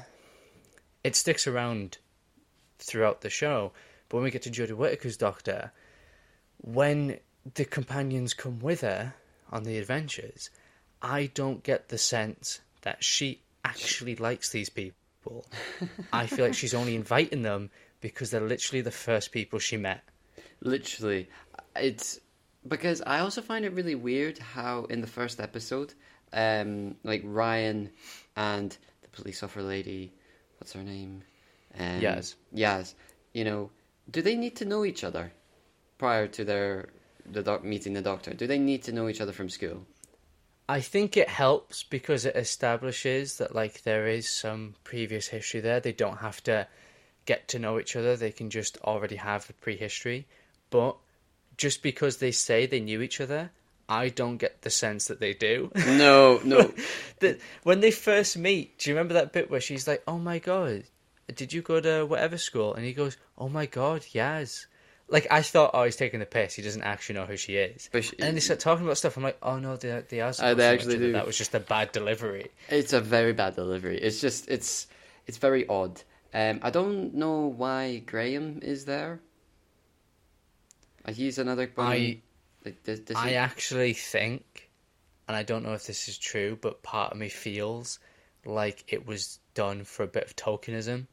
it sticks around throughout the show. But when we get to Jodie Whittaker's doctor, when the companions come with her on the adventures, I don't get the sense that she actually likes these people. I feel like she's only inviting them because they're literally the first people she met. Literally, it's because I also find it really weird how in the first episode, um, like Ryan and the police officer lady, what's her name? Um, Yaz. Yaz. You know, do they need to know each other prior to their the doc- meeting the doctor? Do they need to know each other from school? I think it helps because it establishes that like there is some previous history there. They don't have to get to know each other. They can just already have a prehistory. But just because they say they knew each other, I don't get the sense that they do. No, no. when they first meet, do you remember that bit where she's like, "Oh my god, did you go to whatever school?" And he goes, "Oh my god, yes." Like I thought, oh, he's taking the piss. He doesn't actually know who she is. But she- and then they start talking about stuff. I'm like, oh no, they they are. Uh, they actually do. That was just a bad delivery. It's a very bad delivery. It's just it's it's very odd. Um, I don't know why Graham is there. Uh, He's another I. Like, does, does I he- actually think, and I don't know if this is true, but part of me feels like it was done for a bit of tokenism.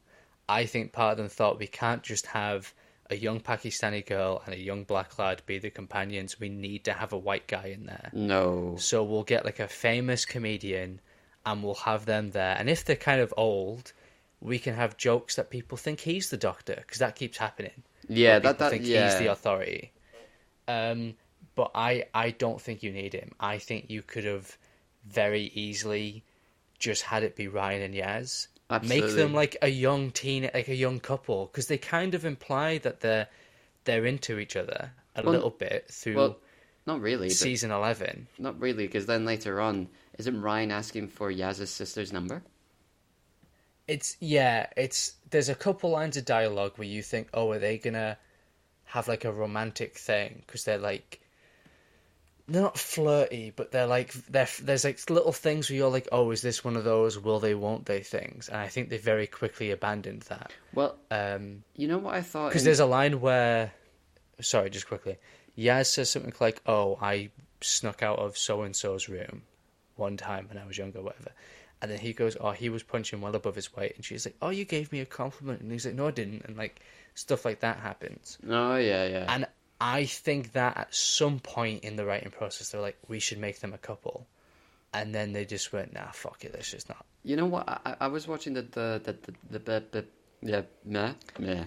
I think part of them thought we can't just have a young Pakistani girl and a young black lad be the companions. We need to have a white guy in there. no. So we'll get like a famous comedian and we'll have them there. And if they're kind of old, we can have jokes that people think he's the doctor because that keeps happening. Yeah, that that think yeah. he's the authority. Um, but I I don't think you need him. I think you could have very easily just had it be Ryan and Yaz. Absolutely. Make them like a young teen, like a young couple, because they kind of imply that they're they're into each other a Well, little bit through well, not really. Season eleven. not really, because then later on, isn't Ryan asking for Yaz's sister's number? It's yeah, it's there's a couple lines of dialogue where you think, oh, are they gonna have like a romantic thing? Because they're like, they're not flirty, but they're like, they're, there's like little things where you're like, oh, is this one of those will they, won't they things? And I think they very quickly abandoned that. Well, Um, you know what I thought. because in- there's a line where sorry, just quickly. Yaz says something like, "Oh, I snuck out of so and so's room one time when I was younger, whatever." And then he goes, "Oh, he was punching well above his weight," and she's like, "Oh, you gave me a compliment," and he's like, "No, I didn't," and like stuff like that happens. Oh yeah, yeah. And I think that at some point in the writing process, they're like, "We should make them a couple," and then they just went, "Nah, fuck it, let's just not." You know what? I, I was watching the the the the, the, the, the yeah, meh, meh.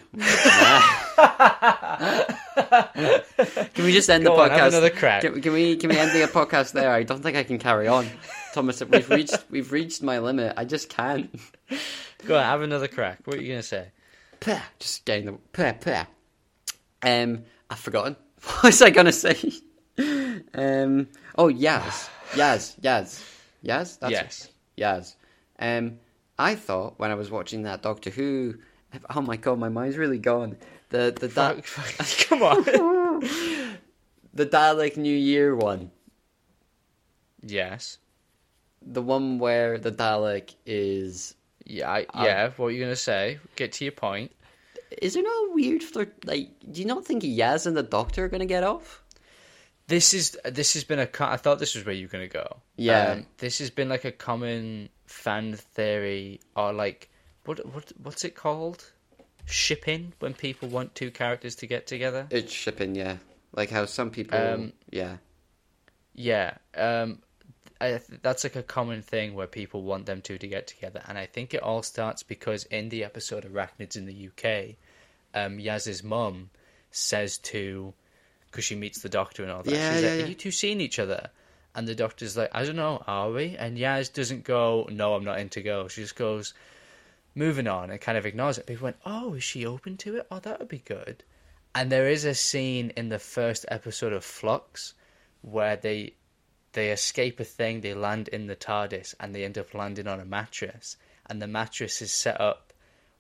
can we just end Go the on, podcast? have another crack. Can, can we can we end the podcast there? I don't think I can carry on, Thomas. We've reached we've reached my limit. I just can't. Go on, have another crack. What are you gonna say? Pah, Just getting the pah, pah. Um, I've forgotten. What was I gonna say? Um. Oh, Yaz, Yaz, Yaz, Yaz. That's Yes. it. Yaz. Um. I thought when I was watching that Doctor Who, oh my god, my mind's really gone. The the da- Fuck, fuck, come on. the Dalek New Year one, yes. the one where the Dalek is. Yeah. I, Um, yeah. what are you gonna say? Get to your point. Is there no weird flirt? Like, do you not think Yaz and the Doctor are gonna get off? This is this has been a. I thought this was where you were gonna go. Yeah. Um, this has been like a common fan theory, are like what what what's it called? Shipping when people want two characters to get together. It's shipping, yeah. Like how some people, Um, yeah. Yeah, um, I, that's like a common thing where people want them two to get together, and I think it all starts because in the episode Arachnids in the UK, um, Yaz's mum says to, because she meets the doctor and all that, Yeah, she's yeah, like, yeah. "Are you two seeing each other?" And the doctor's like, "I don't know, are we?" And Yaz doesn't go, "No, I'm not into girls. She just goes, moving on, and kind of ignores it. People went, "Oh, is she open to it? Oh, that would be good." And there is a scene in the first episode of Flux where they they escape a thing, they land in the TARDIS, and they end up landing on a mattress, and the mattress is set up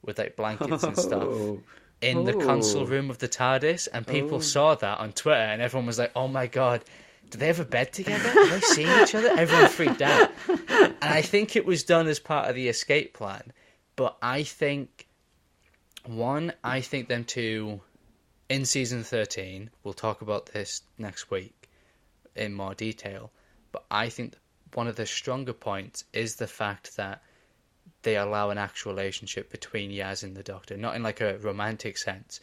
with like blankets and stuff Oh. in the console Oh. room of the TARDIS, and people Oh. saw that on Twitter, and everyone was like, "Oh my god." Do they have a bed together? Are they seeing each other? Everyone freaked out. And I think it was done as part of the escape plan. But I think, one, I think them two in season 13, we'll talk about this next week in more detail. But I think one of the stronger points is the fact that they allow an actual relationship between Yaz and the Doctor, not in like a romantic sense,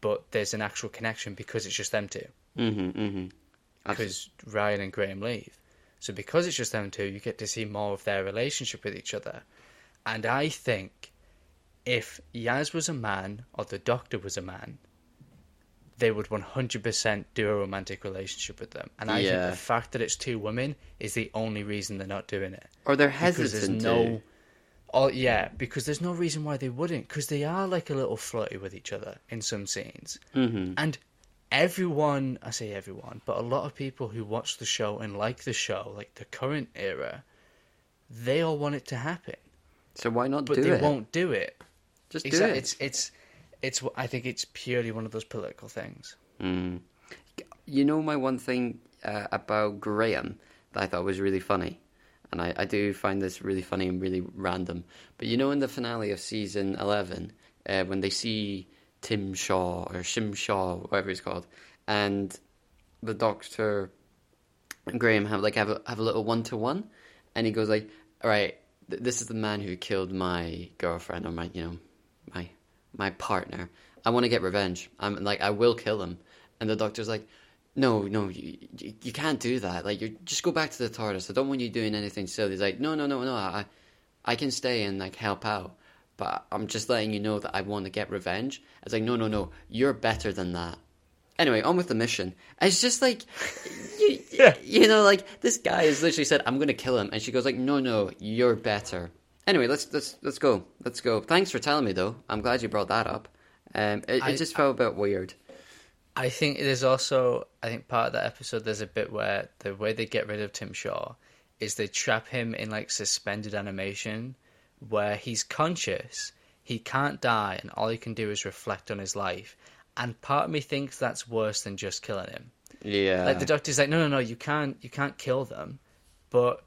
but there's an actual connection because it's just them two. Mm-hmm, mm-hmm. Because Ryan and Graham leave. So because it's just them two, you get to see more of their relationship with each other. And I think if Yaz was a man or the Doctor was a man, they would 100% do a romantic relationship with them. And I Yeah. think the fact that it's two women is the only reason they're not doing it. Or they're Because there's hesitant no. Oh yeah, because there's no reason why they wouldn't. Because they are like a little flirty with each other in some scenes, Mm-hmm. and everyone, I say everyone, but a lot of people who watch the show and like the show, like the current era, they all want it to happen, So why not but do they it? won't do it. Just do Exactly. it. It's it's it's. I think it's purely one of those political things. Mm. You know my one thing uh, about Graham that I thought was really funny, and I, I do find this really funny and really random. But you know, in the finale of season eleven, uh, when they see Tim Shaw or Tzim-Sha, whatever he's called, and the Doctor Graham have like have a, have a little one to one, and he goes like, "All right, th- this is the man who killed my girlfriend or my you know my my partner. I want to get revenge. I'm like I will kill him." And the Doctor's like, "No, no, you, you, you can't do that. Like you just go back to the TARDIS. I don't want you doing anything silly." He's like, "No, no, no, no. I I can stay and like help out." But I'm just letting you know that I want to get revenge. It's like, no, no, no. You're better than that. Anyway, on with the mission. It's just like, you, Yeah. you know, like this guy has literally said, "I'm going to kill him," and she goes like, "No, no, you're better." Anyway, let's let's let's go. Let's go. Thanks for telling me, though. I'm glad you brought that up. Um, it, I- it just felt a bit weird. I think there's also, I think part of that episode, there's a bit where the way they get rid of Tim Shaw is they trap him in like suspended animation where he's conscious, he can't die, and all he can do is reflect on his life. And part of me thinks that's worse than just killing him. Yeah. Like the doctor's like, no, no, no, you can't, you can't kill them, but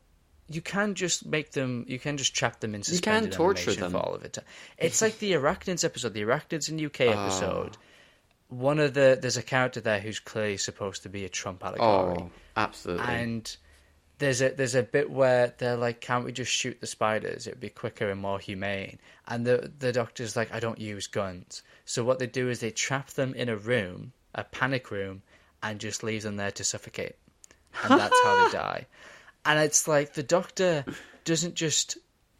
you can just make them, you can just trap them in suspended you can torture them. for all of it. It's like the Arachnids episode, the Arachnids in UK Ah. episode one of the there's a character there who's clearly supposed to be a Trump allegory, Oh, absolutely. and there's a there's a bit where they're like, "Can't we just shoot the spiders? It'd be quicker and more humane." And the the doctor's like, "I don't use guns." So what they do is they trap them in a room, a panic room, and just leave them there to suffocate, and that's how they die. And it's like the doctor doesn't just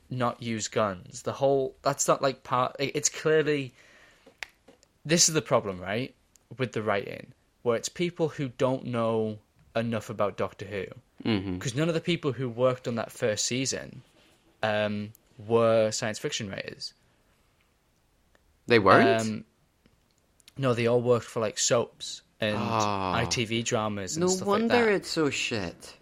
not use guns. The whole that's not like part. It's clearly this is the problem, right, with the writing, where it's people who don't know enough about Doctor Who, because none of the people who worked on that first season um, were science fiction writers. They weren't. Um, no, they all worked for like soaps and Ah. ITV dramas and no stuff wonder like that. it's so shit.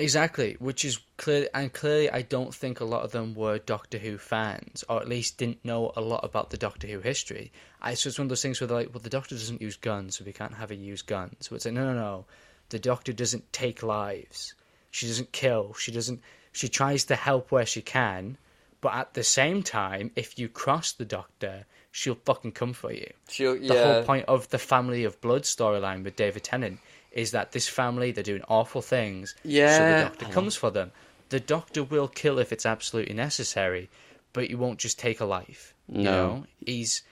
Exactly, which is clear, and clearly, I don't think a lot of them were Doctor Who fans, or at least didn't know a lot about the Doctor Who history. I so it's one of those things where they're like, well, the Doctor doesn't use guns, so we can't have her use guns. So it's like, no, no, no, the Doctor doesn't take lives. She doesn't kill. She doesn't. She tries to help where she can, but at the same time, if you cross the Doctor, she'll fucking come for you She'll, the whole point of the family of blood storyline with David Tennant is that this family they're doing awful things. Yeah. so the doctor comes for them. The doctor will kill if it's absolutely necessary, but he won't just take a life. You No. know, he's.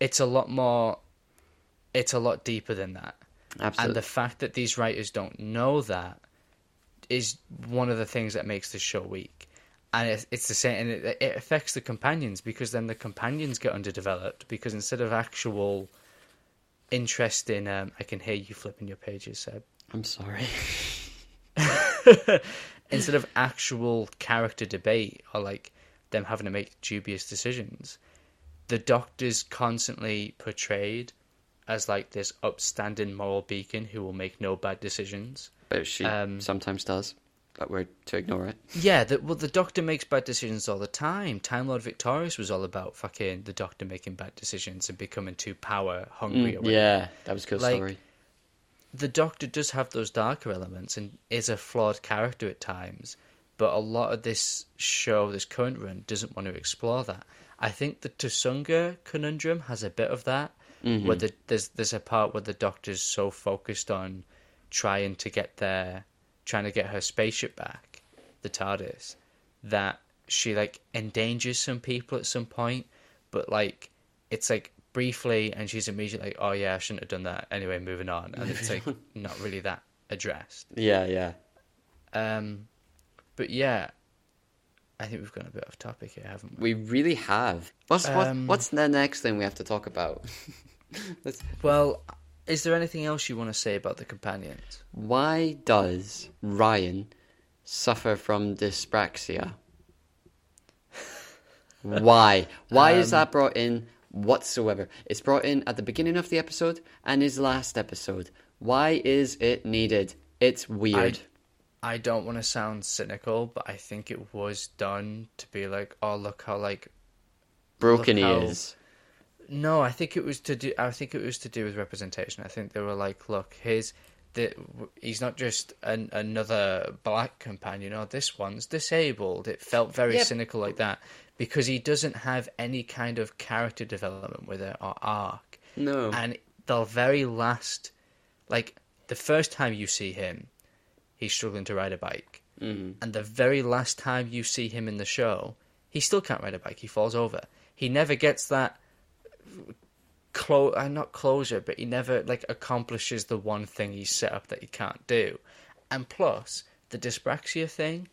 It's a lot more. It's a lot deeper than that, Absolutely. and the fact that these writers don't know that is one of the things that makes the show weak. And it, it's the same, and it, it affects the companions because then the companions get underdeveloped because instead of actual interest in, um, I can hear you flipping your pages, Seb. I'm sorry. instead of actual character debate or like them having to make dubious decisions, the Doctor's constantly portrayed as like this upstanding moral beacon who will make no bad decisions. But she Um, sometimes does. But we're to ignore it. Yeah, the, well, the Doctor makes bad decisions all the time. Time Lord Victorious was all about fucking the Doctor making bad decisions and becoming too power hungry. Mm, yeah, that was a cool Like, story. the Doctor does have those darker elements and is a flawed character at times, but a lot of this show, this current run, doesn't want to explore that. I think the Tsuranga conundrum has a bit of that, Mm-hmm. where the, there's there's a part where the Doctor's so focused on trying to get their trying to get her spaceship back, the TARDIS, that she like endangers some people at some point, but like it's like briefly, and she's immediately like, "Oh yeah, I shouldn't have done that." Anyway, moving on, and it's like not really that addressed. Yeah, yeah. Um, but yeah, I think we've gone a bit off topic here, haven't we? We really have. What's what, Um, what's the next thing we have to talk about? Well, is there anything else you want to say about the companions? Why does Ryan suffer from dyspraxia? Why? Why is Um, that brought in whatsoever? It's brought in at the beginning of the episode and his last episode. Why is it needed? It's weird. I don't want to sound cynical, but I think it was done to be like, "Oh, look how like." Broken he is. No, I think it was to do. I think it was to do with representation. I think they were like, "Look, here's the. He's not just an, another black companion. Oh, this one's disabled." It felt very Yeah. cynical like that because he doesn't have any kind of character development with it or arc. No. And the very last, like the first time you see him, he's struggling to ride a bike, hmm and the very last time you see him in the show, he still can't ride a bike. He falls over. He never gets that clo- uh, not closure, but he never like accomplishes the one thing he's set up that he can't do. And plus, the dyspraxia thing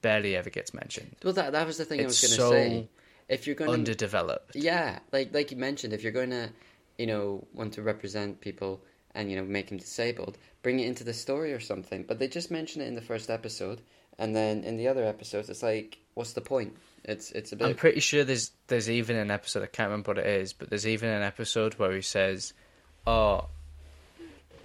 barely ever gets mentioned. Well, that that was the thing I was It's going to so say. If you're going to Underdeveloped. Yeah, like like you mentioned, if you're going to, you know, want to represent people and you know make him disabled, bring it into the story or something. But they just mention it in the first episode, and then in the other episodes, it's like, what's the point? It's it's a bit. I'm pretty sure there's there's even an episode I can't remember what it is, but there's even an episode where he says, "Oh,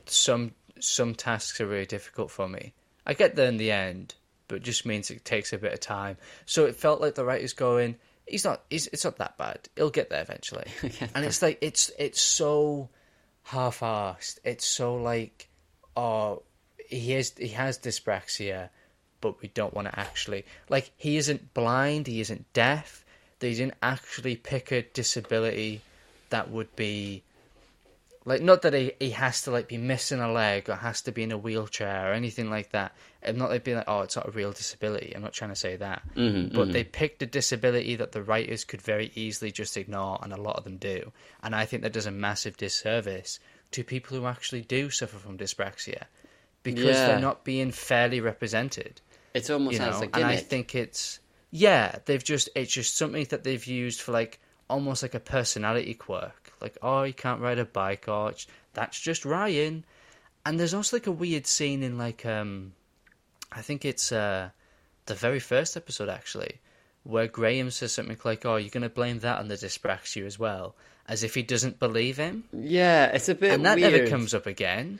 some some tasks are really difficult for me. I get there in the end, but it just means it takes a bit of time." So it felt like the writer's going, "He's not. He's, it's not that bad. He'll get there eventually." and it's like it's it's so half-assed. It's so like, oh, he is he has dyspraxia, but we don't want to actually like he isn't blind, he isn't deaf. They didn't actually pick a disability that would be Like, not that he, he has to like be missing a leg or has to be in a wheelchair or anything like that. I'm not like being like, oh, it's not a real disability. I'm not trying to say that. Mhm, but they picked a disability that the writers could very easily just ignore, and a lot of them do. And I think that does a massive disservice to people who actually do suffer from dyspraxia because Yeah. they're not being fairly represented It's almost you as know, a and gimmick. I think it's yeah, they've just it's just something that they've used for like almost like a personality quirk. Like, oh, he can't ride a bike, or it's- that's just Ryan. And there's also like a weird scene in like um, I think it's uh, the very first episode actually, where Graham says something like, "Oh, you're gonna blame that on the dyspraxia as well," as if he doesn't believe him yeah, it's a bit and that weird. never comes up again.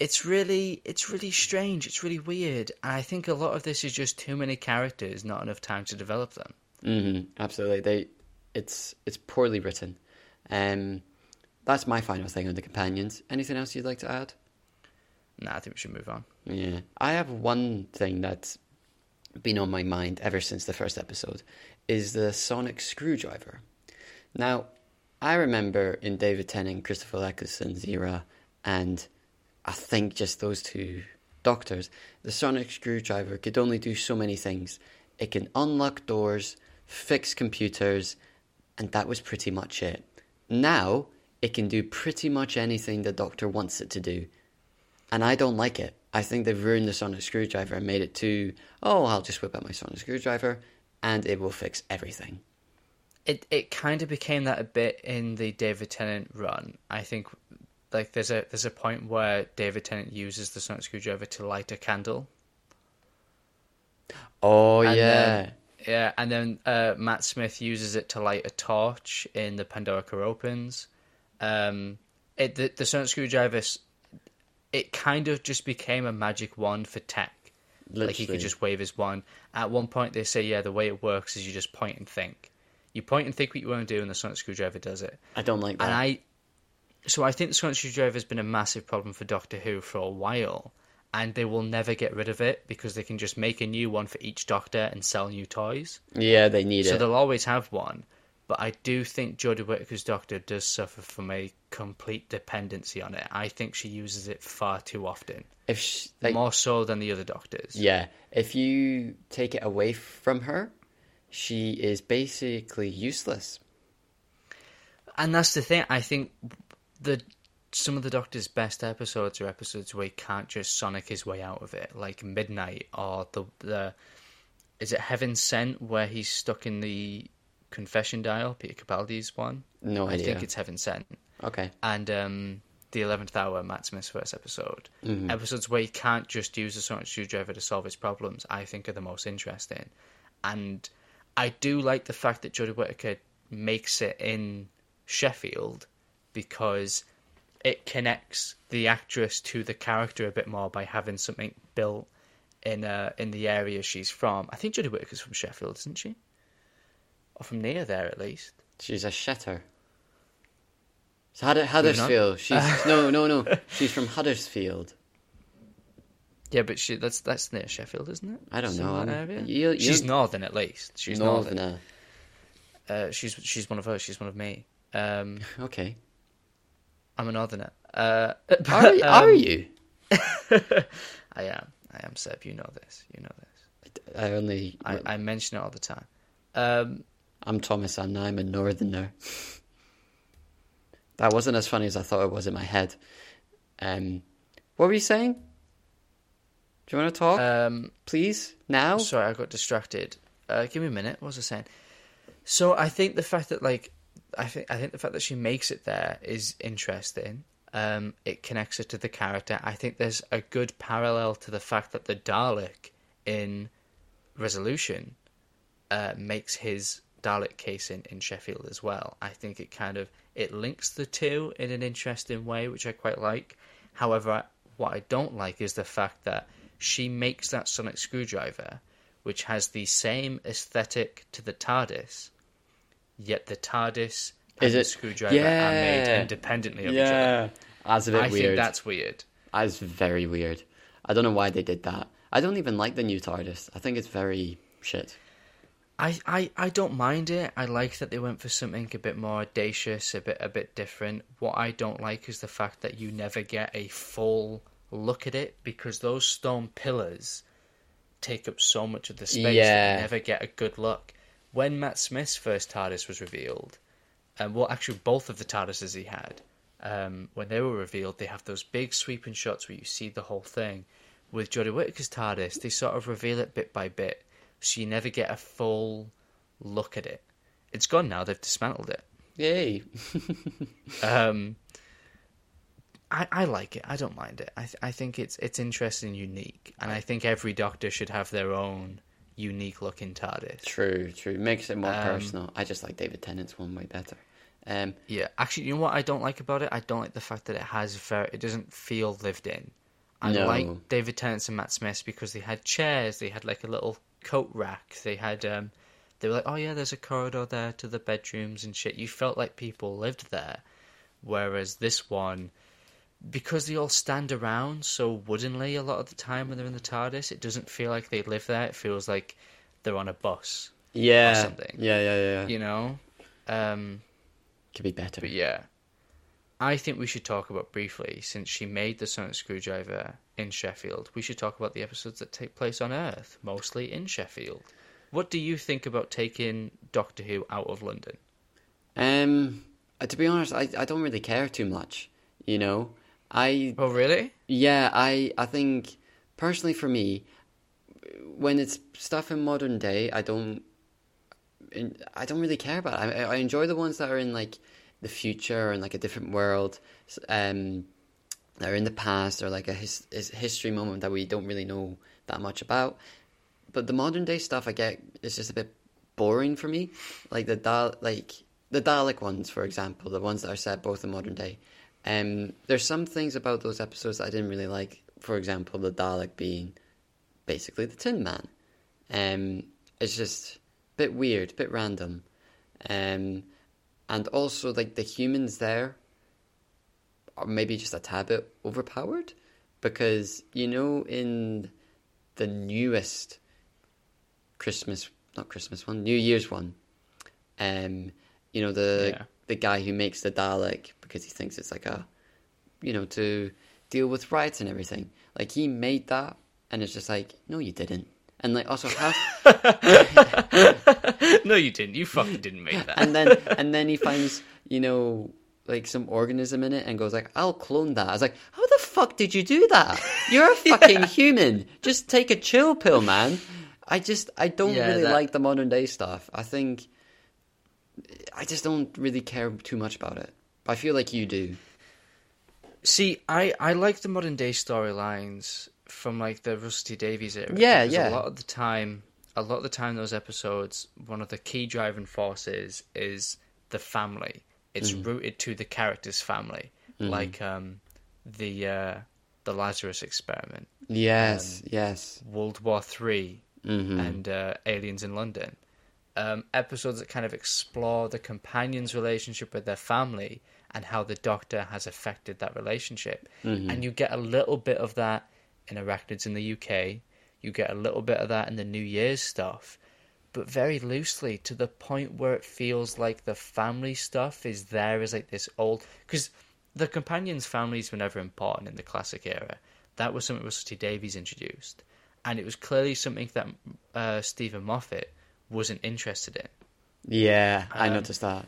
It's really, it's really strange. It's really weird, and I think a lot of this is just too many characters, not enough time to develop them. hmm absolutely. They, it's it's poorly written. Um, that's my final thing on the companions. Anything else you'd like to add? Nah, I think we should move on. Yeah, I have one thing that's been on my mind ever since the first episode, is the sonic screwdriver. Now, I remember in David Tennant, Christopher Eccleston's era, and I think just those two doctors, the sonic screwdriver could only do so many things. It can unlock doors, fix computers, and that was pretty much it. Now, it can do pretty much anything the doctor wants it to do. And I don't like it. I think they've ruined the sonic screwdriver and made it too, oh, I'll just whip out my sonic screwdriver and it will fix everything. It it kind of became that a bit in the David Tennant run. I think, like there's a there's a point where David Tennant uses the sonic screwdriver to light a candle. Oh, And yeah. then- yeah, and then uh, Matt Smith uses it to light a torch in the Pandorica opens. Um, it the, the sonic screwdriver, it kind of just became a magic wand for tech. Like he Literally. could just wave his wand. At one point, they say, yeah, the way it works is you just point and think. You point and think what you want to do, and the sonic screwdriver does it. I don't like that. And I, so I think the sonic screwdriver has been a massive problem for Doctor Who for a while, and they will never get rid of it because they can just make a new one for each Doctor and sell new toys. yeah, they need So it. So they'll always have one. But I do think Jodie Whittaker's Doctor does suffer from a complete dependency on it. I think she uses it far too often, If sh like, more so than the other Doctors. yeah, if you take it away from her, she is basically useless. and that's the thing. I think the some of the Doctor's best episodes are episodes where he can't just Sonic his way out of it, like Midnight or the the is it Heaven Sent where he's stuck in the confession dial, Peter Capaldi's one. No I idea. think it's Heaven Sent, Okay. and um, the eleventh hour, Matt Smith's first episode. Mm-hmm. Episodes where he can't just use a sonic screwdriver to solve his problems, I think, are the most interesting. And I do like the fact that Jodie Whittaker makes it in Sheffield because it connects the actress to the character a bit more by having something built in uh, in the area she's from. I think Jodie Whittaker's from Sheffield, isn't she? Or from near there, at least. She's a shitter. So on. Huddersfield. She's no, no, no. She's from Huddersfield. Yeah, but she that's that's near Sheffield, isn't it? I don't Somewhere know. You- you- she's northern at least. She's northern. Northerner. Uh, she's she's one of us. She's one of me. Um, Okay. I'm a northerner. Uh, Are, um, are you? I am. I am Seb. You know this. You know this. I only. I, I mention it all the time. Um, I'm Thomas and I'm a northerner. that wasn't as funny as I thought it was in my head. Um, what were you saying? Do you want to talk, um, please? Now? sorry, I got distracted. Uh, give me a minute. What was I saying? So I think the fact that like I think I think the fact that she makes it there is interesting. Um, it connects her to the character. I think there's a good parallel to the fact that the Dalek in Resolution uh, makes his Dalek case in, in Sheffield as well. I think it kind of it links the two in an interesting way, which I quite like. However, what I don't like is the fact that she makes that sonic screwdriver, which has the same aesthetic to the TARDIS, yet the TARDIS and Is the it- screwdriver are made independently of each other. That's a bit I weird. think that's weird. That's very weird. I don't know why they did that. I don't even like the new TARDIS. I think it's very shit. I, I, I don't mind it. I like that they went for something a bit more audacious, a bit a bit different. What I don't like is the fact that you never get a full look at it because those stone pillars take up so much of the space that Yeah. you never get a good look. When Matt Smith's first TARDIS was revealed, and well, actually both of the TARDISes he had, um, when they were revealed, they have those big sweeping shots where you see the whole thing. With Jodie Whittaker's TARDIS, they sort of reveal it bit by bit, so you never get a full look at it. It's gone now; they've dismantled it. Yay! Um, I, I like it. I don't mind it. I th- I think it's it's interesting and unique, and I think every Doctor should have their own unique looking TARDIS. True, true. Makes it more Um, personal. I just like David Tennant's one way better. Um, Yeah, actually, you know what I don't like about it? I don't like the fact that it has very. It doesn't feel lived in. I No. like David Tennant and Matt Smith because they had chairs, they had like a little coat rack, they had um, they were like, oh yeah, there's a corridor there to the bedrooms and shit. You felt like people lived there, whereas this one, because they all stand around so woodenly a lot of the time when they're in the TARDIS, it doesn't feel like they live there. It feels like they're on a bus, yeah, something. yeah, yeah, yeah. you know. Um, Could be better. but yeah, I think we should talk about briefly, since she made the sonic screwdriver in Sheffield, we should talk about the episodes that take place on Earth, mostly in Sheffield. What do you think about taking Doctor Who out of London? Um, uh, to be honest, I I don't really care too much. You know, I Oh, really? yeah, I I think personally for me, when it's stuff in modern day, I don't I don't really care about. It. I I enjoy the ones that are in like the future and like a different world, um, that are in the past or like a his, his history moment that we don't really know that much about. But the modern day stuff I get is just a bit boring for me. Like the Dal like the Dalek ones, for example, the ones that are set both in modern day. Um, there's some things about those episodes that I didn't really like. For example, the Dalek being basically the Tin Man. Um, it's just a bit weird, a bit random. Um, and also, like, the humans there are maybe just a tad bit overpowered. Because, you know, in the newest Christmas, not Christmas one, New Year's one, um, you know, the Yeah. The guy who makes the Dalek because he thinks it's like a, you know, to deal with riots and everything. Like, he made that, and it's just like, no, you didn't. And, like, also, how. no, you didn't. You fucking didn't make that. and then and then he finds you know like some organism in it and goes like i'll clone that i was like how the fuck did you do that you're a fucking human just take a chill pill man i just i don't Yeah, really that- like the modern day stuff i think i just don't really care too much about it i feel like you do See, I, I like the modern day storylines from like the Russell T Davies era. Yeah, yeah. A lot of the time, a lot of the time, those episodes, one of the key driving forces is the family. It's Mm-hmm. rooted to the character's family, like um, the uh, the Lazarus experiment, yes yes World War 3 hmm and uh, Aliens in London. Um, episodes that kind of explore the companion's relationship with their family and how the Doctor has affected that relationship. And you get a little bit of that in Arachnids in the UK. You get a little bit of that in the New Year's stuff, but very loosely to the point where it feels like the family stuff is there as like this old because the companions' families were never important in the classic era. That was something Russell T Davies introduced, and it was clearly something that uh, Steven Moffat wasn't interested in. yeah i Um, noticed that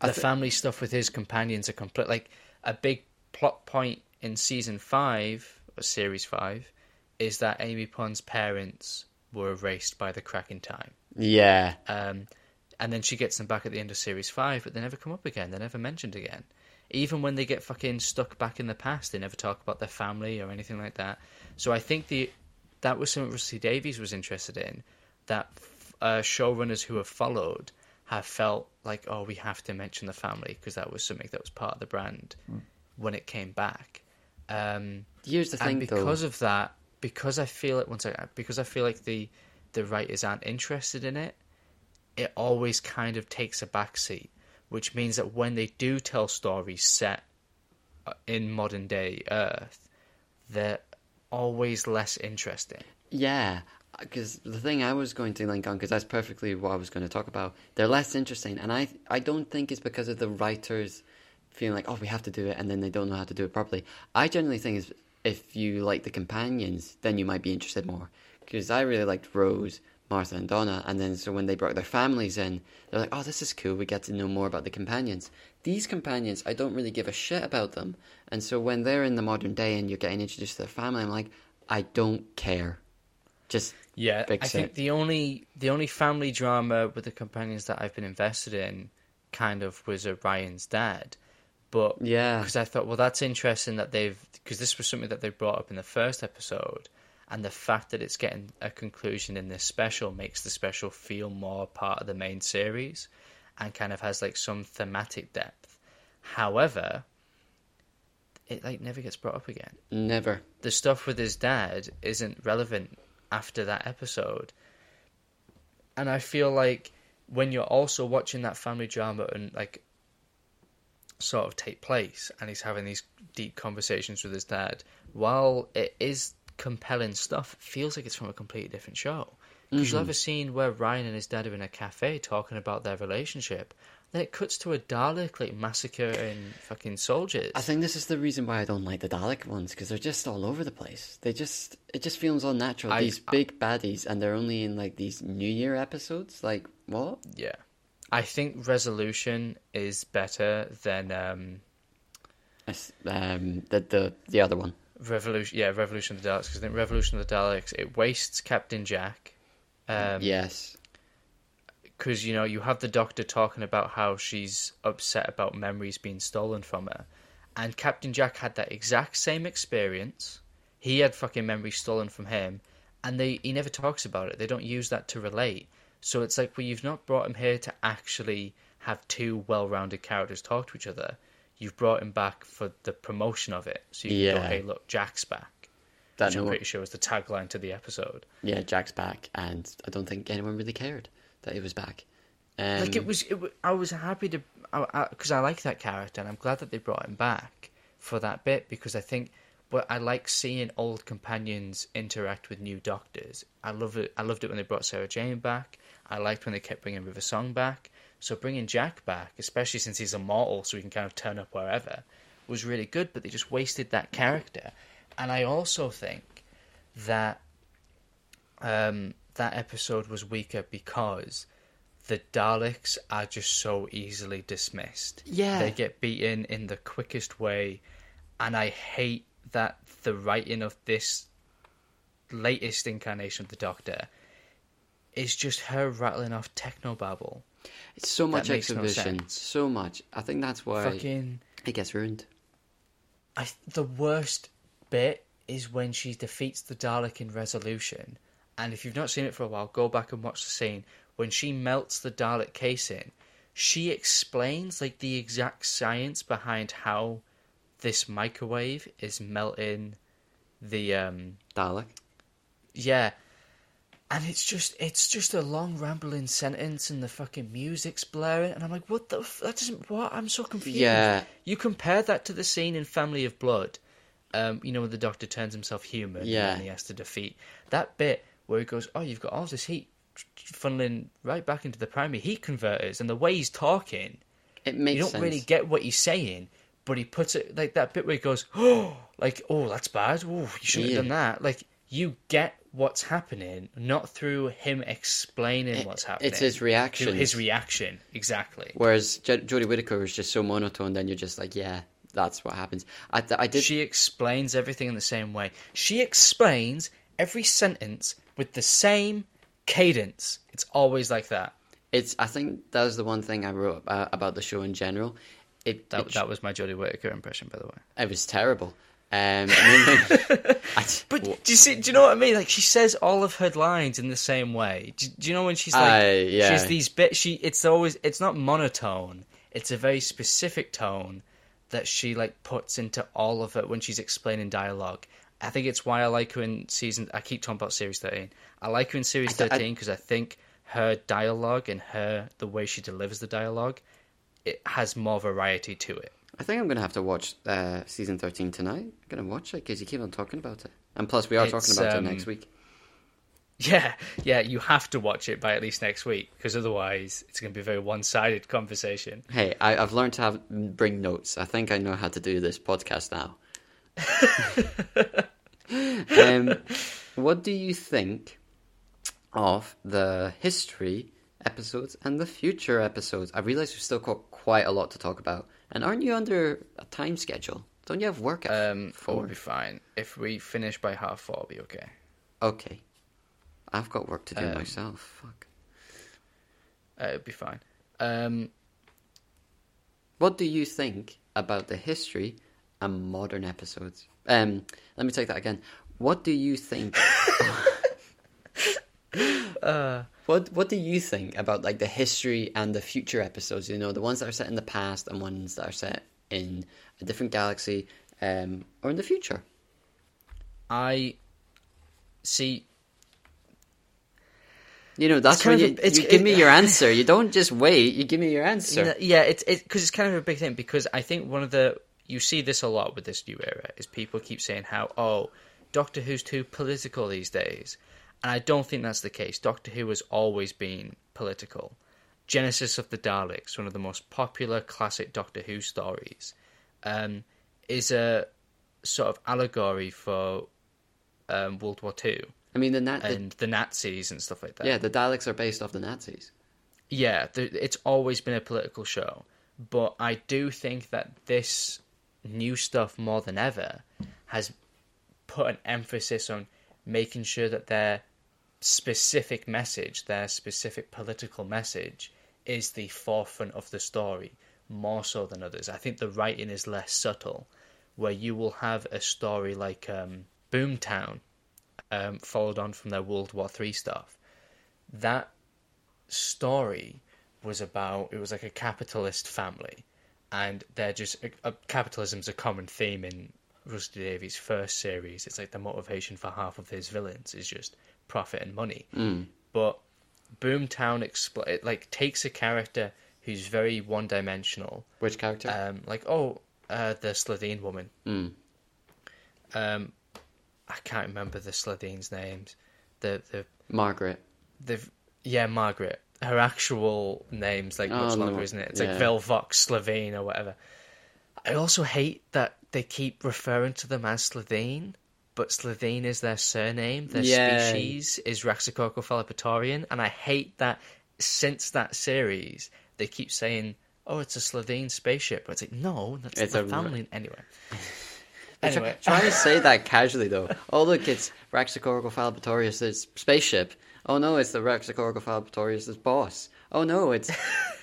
The family stuff with his companions are complete. Like a big plot point in season five or series five is that Amy Pond's parents were erased by the crack in time. yeah Um, and then she gets them back at the end of series five, but they never come up again. They're never mentioned again. Even when they get fucking stuck back in the past, they never talk about their family or anything like that. So I think the that was something Russell T Davies was interested in. That uh, showrunners who have followed have felt like, oh, we have to mention the family because that was something that was part of the brand when it came back. Um, here's the thing and though because of that, because I feel it. One second, because I feel like the the writers aren't interested in it, it always kind of takes a backseat. Which means that when they do tell stories set uh, in modern day Earth, they're always less interesting. Yeah, because the thing I was going to link on, because that's perfectly what I was going to talk about. They're less interesting, and I I don't think it's because of the writers feeling like oh we have to do it, and then they don't know how to do it properly. I generally think is if you like the companions, then you might be interested more. Because I really liked Rose, Martha, and Donna, and then so when they brought their families in, they're like, oh this is cool. We get to know more about the companions. These companions, I don't really give a shit about them, and so when they're in the modern day and you're getting introduced to their family, I'm like, I don't care. Just Yeah, I think it. the only the only family drama with the companions that I've been invested in, kind of, was uh, Ryan's dad. But Yeah. because I thought, well, that's interesting that they've because this was something that they brought up in the first episode, and the fact that it's getting a conclusion in this special makes the special feel more part of the main series, and kind of has like some thematic depth. However, it like never gets brought up again never. the stuff with his dad isn't relevant after that episode. And I feel like when you're also watching that family drama and like sort of take place and he's having these deep conversations with his dad, while it is compelling stuff, it feels like it's from a completely different show. Because you'll mm-hmm. have a scene where Ryan and his dad are in a cafe talking about their relationship. Then it cuts to a Dalek like massacring fucking soldiers. I think this is the reason why I don't like the Dalek ones because they're just all over the place. They just it just feels unnatural. I- these big baddies, and they're only in like these New Year episodes. Like what? Yeah. I think Resolution is better than um, Um, the the the other one. Revolution. Yeah, Revolution of the Daleks. Because I think Revolution of the Daleks it wastes Captain Jack. Um, yes. Because you know you have the Doctor talking about how she's upset about memories being stolen from her, and Captain Jack had that exact same experience. He had fucking memories stolen from him, and they he never talks about it. They don't use that to relate. So it's like, well, you've not brought him here to actually have two well-rounded characters talk to each other. You've brought him back for the promotion of it, so you can go, Yeah. hey, look, Jack's back. That Which I'm no, pretty sure was the tagline to the episode. yeah, Jack's back, and I don't think anyone really cared that he was back. Um, like it was, it I was happy to because I, like that character, and I'm glad that they brought him back for that bit because I think, but I like seeing old companions interact with new doctors. I love it. I loved it when they brought Sarah Jane back. I liked when they kept bringing River Song back. So bringing Jack back, especially since he's immortal, so he can kind of turn up wherever, was really good. But they just wasted that character, and I also think that um, that episode was weaker because the Daleks are just so easily dismissed. Yeah. They get beaten in the quickest way, and I hate that the writing of this latest incarnation of the Doctor is just her rattling off technobabble. it's so much no exhibition, sense. so much. I think that's why Fucking, it gets ruined. I the worst bit is when she defeats the Dalek in Resolution, and if you've not seen it for a while, go back and watch the scene when she melts the Dalek casing. She explains like the exact science behind how this microwave is melting the um Dalek. yeah and it's just it's just a long rambling sentence and the fucking music's blaring and i'm like what the f- that doesn't what i'm so confused Yeah. you compare that to the scene in family of blood um you know when the doctor turns himself human Yeah. and he has to defeat that bit where he goes oh you've got all this heat funneling right back into the primary heat converters and the way he's talking It makes you don't sense. really get what he's saying, but he puts it like that bit where he goes, "Oh, like oh, that's bad. Oh, you shouldn't Yeah. have done that." Like you get what's happening, not through him explaining what's happening. it's his reaction. His reaction, exactly. Whereas J- Jodie Whittaker is just so monotone, then you're just like, yeah, that's what happens. I, th- I did. She explains everything in the same way. She explains every sentence with the same cadence. It's always like that. It's. I think that was the one thing I wrote uh, about the show in general. It That, it, that was my Jodie Whittaker impression, by the way. it was terrible. Um, I mean, I, But do you see? Do you know what I mean? Like she says all of her lines in the same way. Do, do you know when she's like, Aye, yeah. she's these bits. She it's always it's not monotone. It's a very specific tone that she like puts into all of it when she's explaining dialogue. I think it's why I like her in season. I keep talking about series thirteen. I like her in series I- I- thirteen because I think her dialogue and her the way she delivers the dialogue, it has more variety to it. I think I'm gonna have to watch uh, season thirteen tonight. I'm gonna watch it because you keep on talking about it, and plus we are talking about um, it next week. Yeah, yeah, you have to watch it by at least next week because otherwise it's going to be a very one-sided conversation. Hey, I, I've learned to have bring notes. I think I know how to do this podcast now. Um, what do you think of the history episodes and the future episodes? I realize we've still got quite a lot to talk about. And aren't you under a time schedule? Don't you have work at Um, four? we'll be fine if we finish by half four. I'll be okay. Okay. I've got work to do Um, myself. Fuck. Uh, it'll be fine. Um, What do you think about the history and modern episodes? Um, let me take that again. What do you think? uh, what What do you think about like the history and the future episodes? You know, the ones that are set in the past and ones that are set in a different galaxy, um, or in the future. I see. You know, that's when you, of a- it's- you give it- me your answer. You don't just wait. You give me your answer. Yeah, it's it because it's kind of a big thing because I think one of the you see this a lot with this new era is people keep saying how oh Doctor Who's too political these days, and I don't think that's the case. Doctor Who has always been political. Genesis of the Daleks, one of the most popular classic Doctor Who stories, um, is a sort of allegory for um, World War Two I mean, the, Na- and the Nazis and stuff like that. yeah, the Daleks are based off the Nazis. Yeah, it's always been a political show, but I do think that this new stuff more than ever has put an emphasis on making sure that their specific message, their specific political message, is the forefront of the story more so than others. I think the writing is less subtle, where you will have a story like um, Boomtown, um, followed on from their World War Three stuff. That story was about it was like a capitalist family, and they're just uh, capitalism's a common theme in Russell T Davies' first series. It's like the motivation for half of his villains is just profit and money. Mm. But Boomtown expl- it like takes a character who's very one dimensional, Which character? um, like oh, uh, the Slitheen woman. Mm. Um, I can't remember the Slitheen's names. The the Margaret. the yeah Margaret. Her actual name's like much Oh, no. longer, isn't it? It's like Yeah. Velvox Slitheen or whatever. I also hate that they keep referring to them as Slitheen, but Slitheen is their surname. Their Yeah. species is Raxacoricofallapatorian, and I hate that since that series they keep saying, "Oh, it's a Slitheen spaceship," but it's like, no, that's It's a- family. Anyway, anyway, Try to say that casually though. Oh look, it's Raxacoricofallapatorius' spaceship. Oh no, it's the Raxacoricofallapatorius' boss. Oh no, it's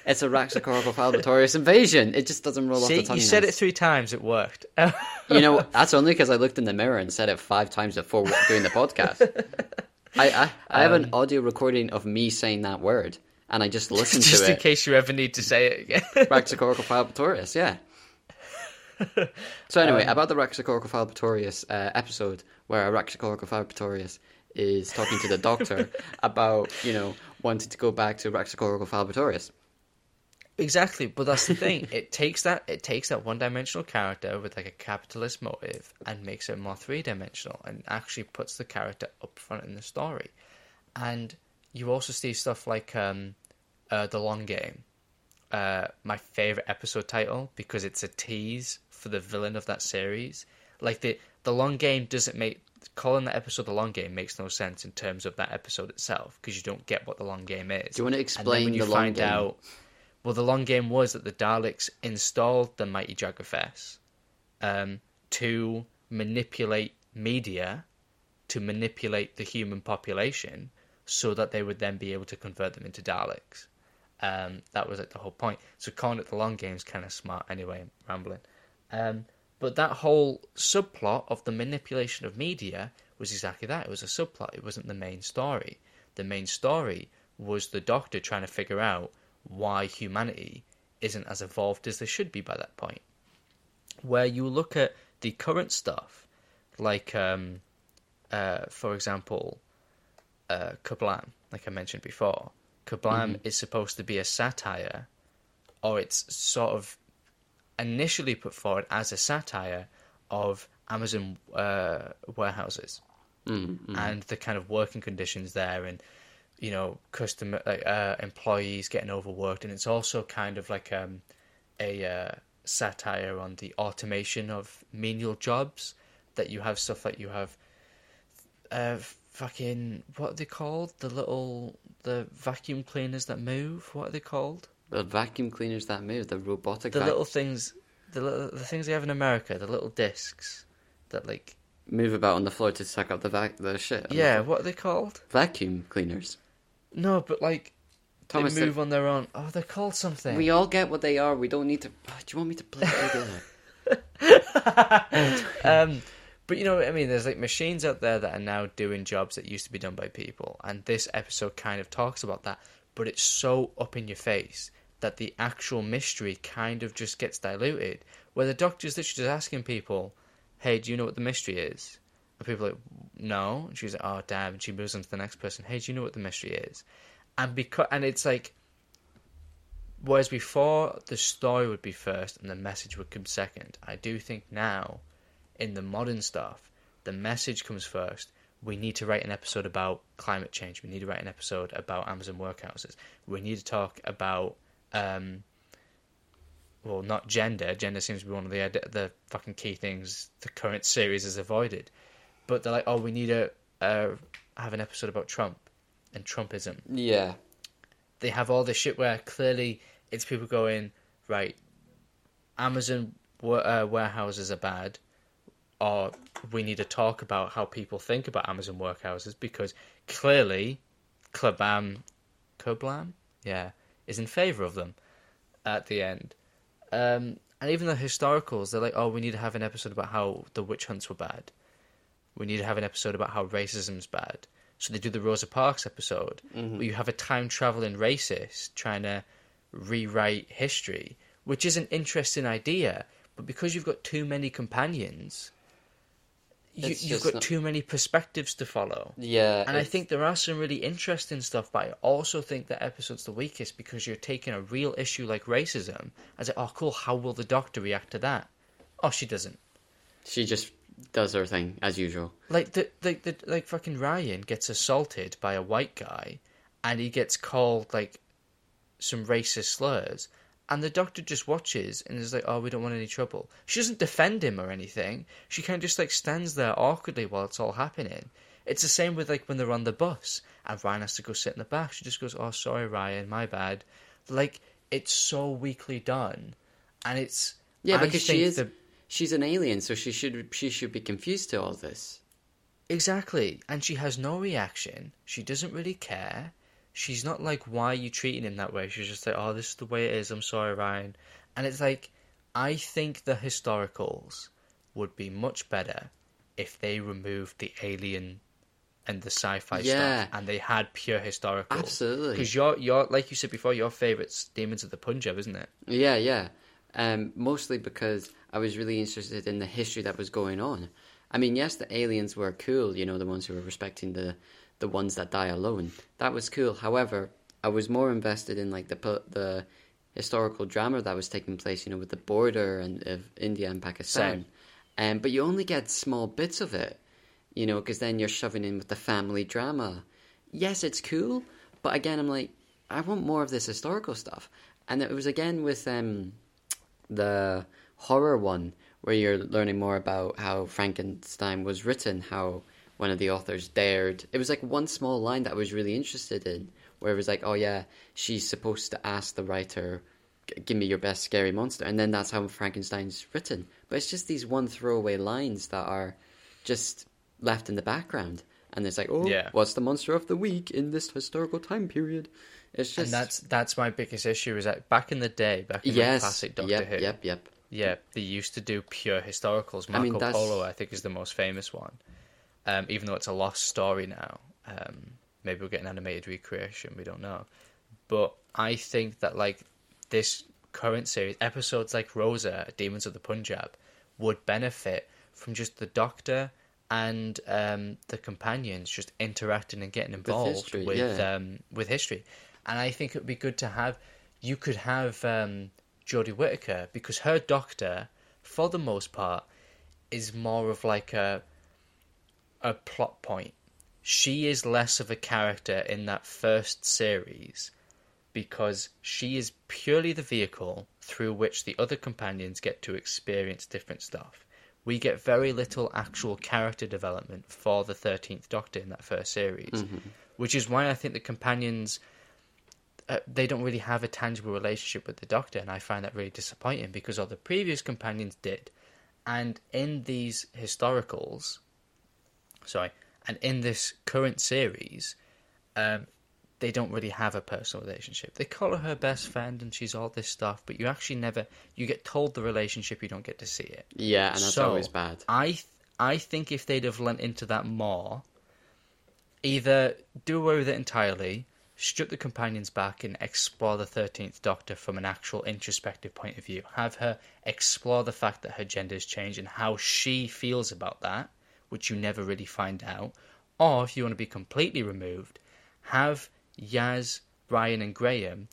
it's a Raxacoricofallapatorius invasion. It just doesn't roll off the tongue. you said now. it three times, it worked. You know, that's only because I looked in the mirror and said it five times before doing the podcast. I I, I have an Um, audio recording of me saying that word, and I just listened just to it. Just in case you ever need to say it again. Raxacoricofallapatorius, yeah. So anyway, Um, about the Raxacoricofallapatorius uh, episode where Raxacoricofallapatorius is talking to the doctor about, you know, wanting to go back to Raxacoricofallapatorius. Exactly, but that's the thing. it takes that it takes that one dimensional character with like a capitalist motive and makes it more three dimensional and actually puts the character up front in the story. And you also see stuff like um, uh, the long game. Uh, my favorite episode title because it's a tease for the villain of that series. Like the the long game doesn't make calling that episode the long game makes no sense in terms of that episode itself because you don't get what the long game is. Do you want to explain the long find game? out, well, the long game was that the Daleks installed the mighty Jagrafess um, to manipulate media, to manipulate the human population, so that they would then be able to convert them into Daleks. Um, that was like the whole point. So calling it the long game is kind of smart. Anyway, I'm rambling. Um, but that whole subplot of the manipulation of media was exactly that. It was a subplot. It wasn't the main story. The main story was the Doctor trying to figure out why humanity isn't as evolved as they should be by that point. Where you look at the current stuff, like, um, uh, for example, uh, Kerblam, like I mentioned before. Kerblam is supposed to be a satire, or it's sort of initially put forward as a satire of Amazon uh, warehouses. Mm, and the kind of working conditions there, and you know, customer like, uh, employees getting overworked, and it's also kind of like um, a uh, satire on the automation of menial jobs. That you have stuff like you have, uh, fucking what are they called? The little the vacuum cleaners that move. What are they called? The vacuum cleaners that move, the robotic The vac- little things, the little the things they have in America. The little discs that like move about on the floor to suck up the vac- the shit. yeah, what are they called? vacuum cleaners. No, but like Thomas, they move on their own. Oh, they're called something. we all get what they are. We don't need to. Ah, Do you want me to play together? um, but you know what I mean? There's like machines out there that are now doing jobs that used to be done by people, and this episode kind of talks about that. But it's so up in your face that the actual mystery kind of just gets diluted. Where the doctor's literally just asking people, "Hey, do you know what the mystery is?" And people are like, "No." And she's like, "Oh, damn!" And she moves on to the next person. Hey, do you know what the mystery is? And because and it's like Whereas before, the story would be first and the message would come second. I do think now, in the modern stuff, the message comes first. We need to write an episode about climate change. We need to write an episode about Amazon workhouses. We need to talk about, um, well, not gender. Gender seems to be one of the the fucking key things the current series has avoided. But they're like, oh, we need to uh, have an episode about Trump and Trumpism yeah. they have all this shit where clearly it's people going right. Amazon uh, warehouses are bad, or we need to talk about how people think about Amazon warehouses because clearly, Klabam, Koblam, yeah, is in favor of them at the end. Um, and even the historicals, they're like, oh, we need to have an episode about how the witch hunts were bad. We need to have an episode about how racism's bad. So they do the Rosa Parks episode, where you have a time traveling racist trying to rewrite history, which is an interesting idea. But because you've got too many companions, you, It's you've got not- too many perspectives to follow. Yeah. And I think there are some really interesting stuff, but I also think that episode's the weakest because you're taking a real issue like racism as like, oh, cool, how will the doctor react to that? Oh, she doesn't. she just does her thing as usual. Like the, the, the like fucking Ryan gets assaulted by a white guy, and he gets called like some racist slurs, and the doctor just watches and is like, "Oh, we don't want any trouble." She doesn't defend him or anything. She kind of just like stands there awkwardly while it's all happening. It's the same with like when they're on the bus and Ryan has to go sit in the back. She just goes, "Oh, sorry, Ryan, my bad." Like it's so weakly done, and it's Yeah, I because she is. the- She's an alien, so she should she should be confused to all this. Exactly. And she has no reaction. She doesn't really care. She's not like, why are you treating him that way? She's just like, oh, this is the way it is. I'm sorry, Ryan. And it's like, I think the historicals would be much better if they removed the alien and the sci-fi Yeah. stuff and they had pure historical. Absolutely. Because your your like you said before, your favourite's Demons of the Punjab, isn't it? Yeah, yeah. Um, mostly because I was really interested in the history that was going on. I mean, yes, the aliens were cool. You know, the ones who were respecting the the ones that die alone. That was cool. However, I was more invested in like the the historical drama that was taking place. You know, with the border and of India and Pakistan. Um, but you only get small bits of it. You know, because then you're shoving in with the family drama. Yes, it's cool, but again, I'm like, I want more of this historical stuff. And it was again with um, the horror one where you're learning more about how Frankenstein was written, how one of the authors dared. It was like one small line that I was really interested in, where it was like, oh yeah, she's supposed to ask the writer, give me your best scary monster, and then that's how Frankenstein's written. But it's just these one throwaway lines that are just left in the background. And it's like, oh, Yeah. what's the monster of the week in this historical time period? It's just And that's that's my biggest issue is that back in the day, back in the classic Doctor yep, Who, yep, yep. Yeah, they used to do pure historicals. Marco mean, Polo, I think, is the most famous one. Um, even though it's a lost story now. Um, maybe we'll get an animated recreation. We don't know. But I think that like this current series, episodes like Rosa, Demons of the Punjab, would benefit from just the Doctor and um, the companions just interacting and getting involved history, with yeah. um, with history. And I think it would be good to have. You could have um, Jodie Whittaker because her Doctor, for the most part, is more of like a a plot point. She is less of a character in that first series because she is purely the vehicle through which the other companions get to experience different stuff. We get very little actual character development for the 13th Doctor in that first series, which is why I think the companions uh, they don't really have a tangible relationship with the Doctor, and I find that really disappointing because all the previous companions did. And in these historicals, sorry, and in this current series, um, they don't really have a personal relationship. They call her her best friend, and she's all this stuff, but you actually never you get told the relationship, you don't get to see it. Yeah, and that's So, always bad. I th- I think if they'd have lent into that more, either do away with it entirely, strip the companions back and explore the thirteenth Doctor from an actual introspective point of view. Have her explore the fact that her gender's changed and how she feels about that, which you never really find out. Or if you want to be completely removed, have Yaz, Brian, and Graham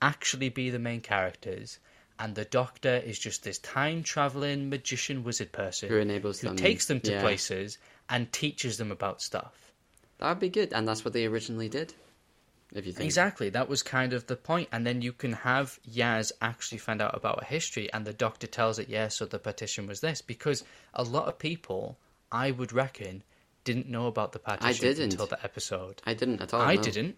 actually be the main characters, and the Doctor is just this time traveling magician wizard person Who enables who them- takes them to yeah. places and teaches them about stuff. That'd be good, and that's what they originally did. If you think Exactly, that was kind of the point. And then you can have Yaz actually find out about a history, and the Doctor tells it, yeah, so the partition was this. Because a lot of people, I would reckon, didn't know about the partition didn't. until the episode. I didn't at all. I no. didn't.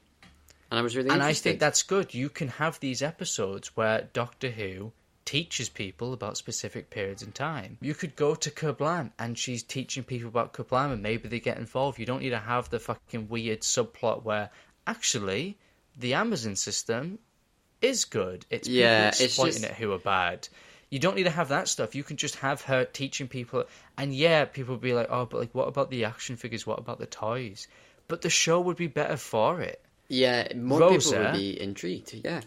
and I was really and I interested. think that's good. You can have these episodes where Doctor Who teaches people about specific periods in time. You could go to Kerblam and she's teaching people about Kerblam and maybe they get involved. You don't need to have the fucking weird subplot where actually the Amazon system is good. It's people Yeah, it's exploiting just- it who are bad. You don't need to have that stuff. You can just have her teaching people. And yeah, people would be like, oh, but like, what about the action figures? What about the toys? But the show would be better for it. yeah, more people would be intrigued. Yeah,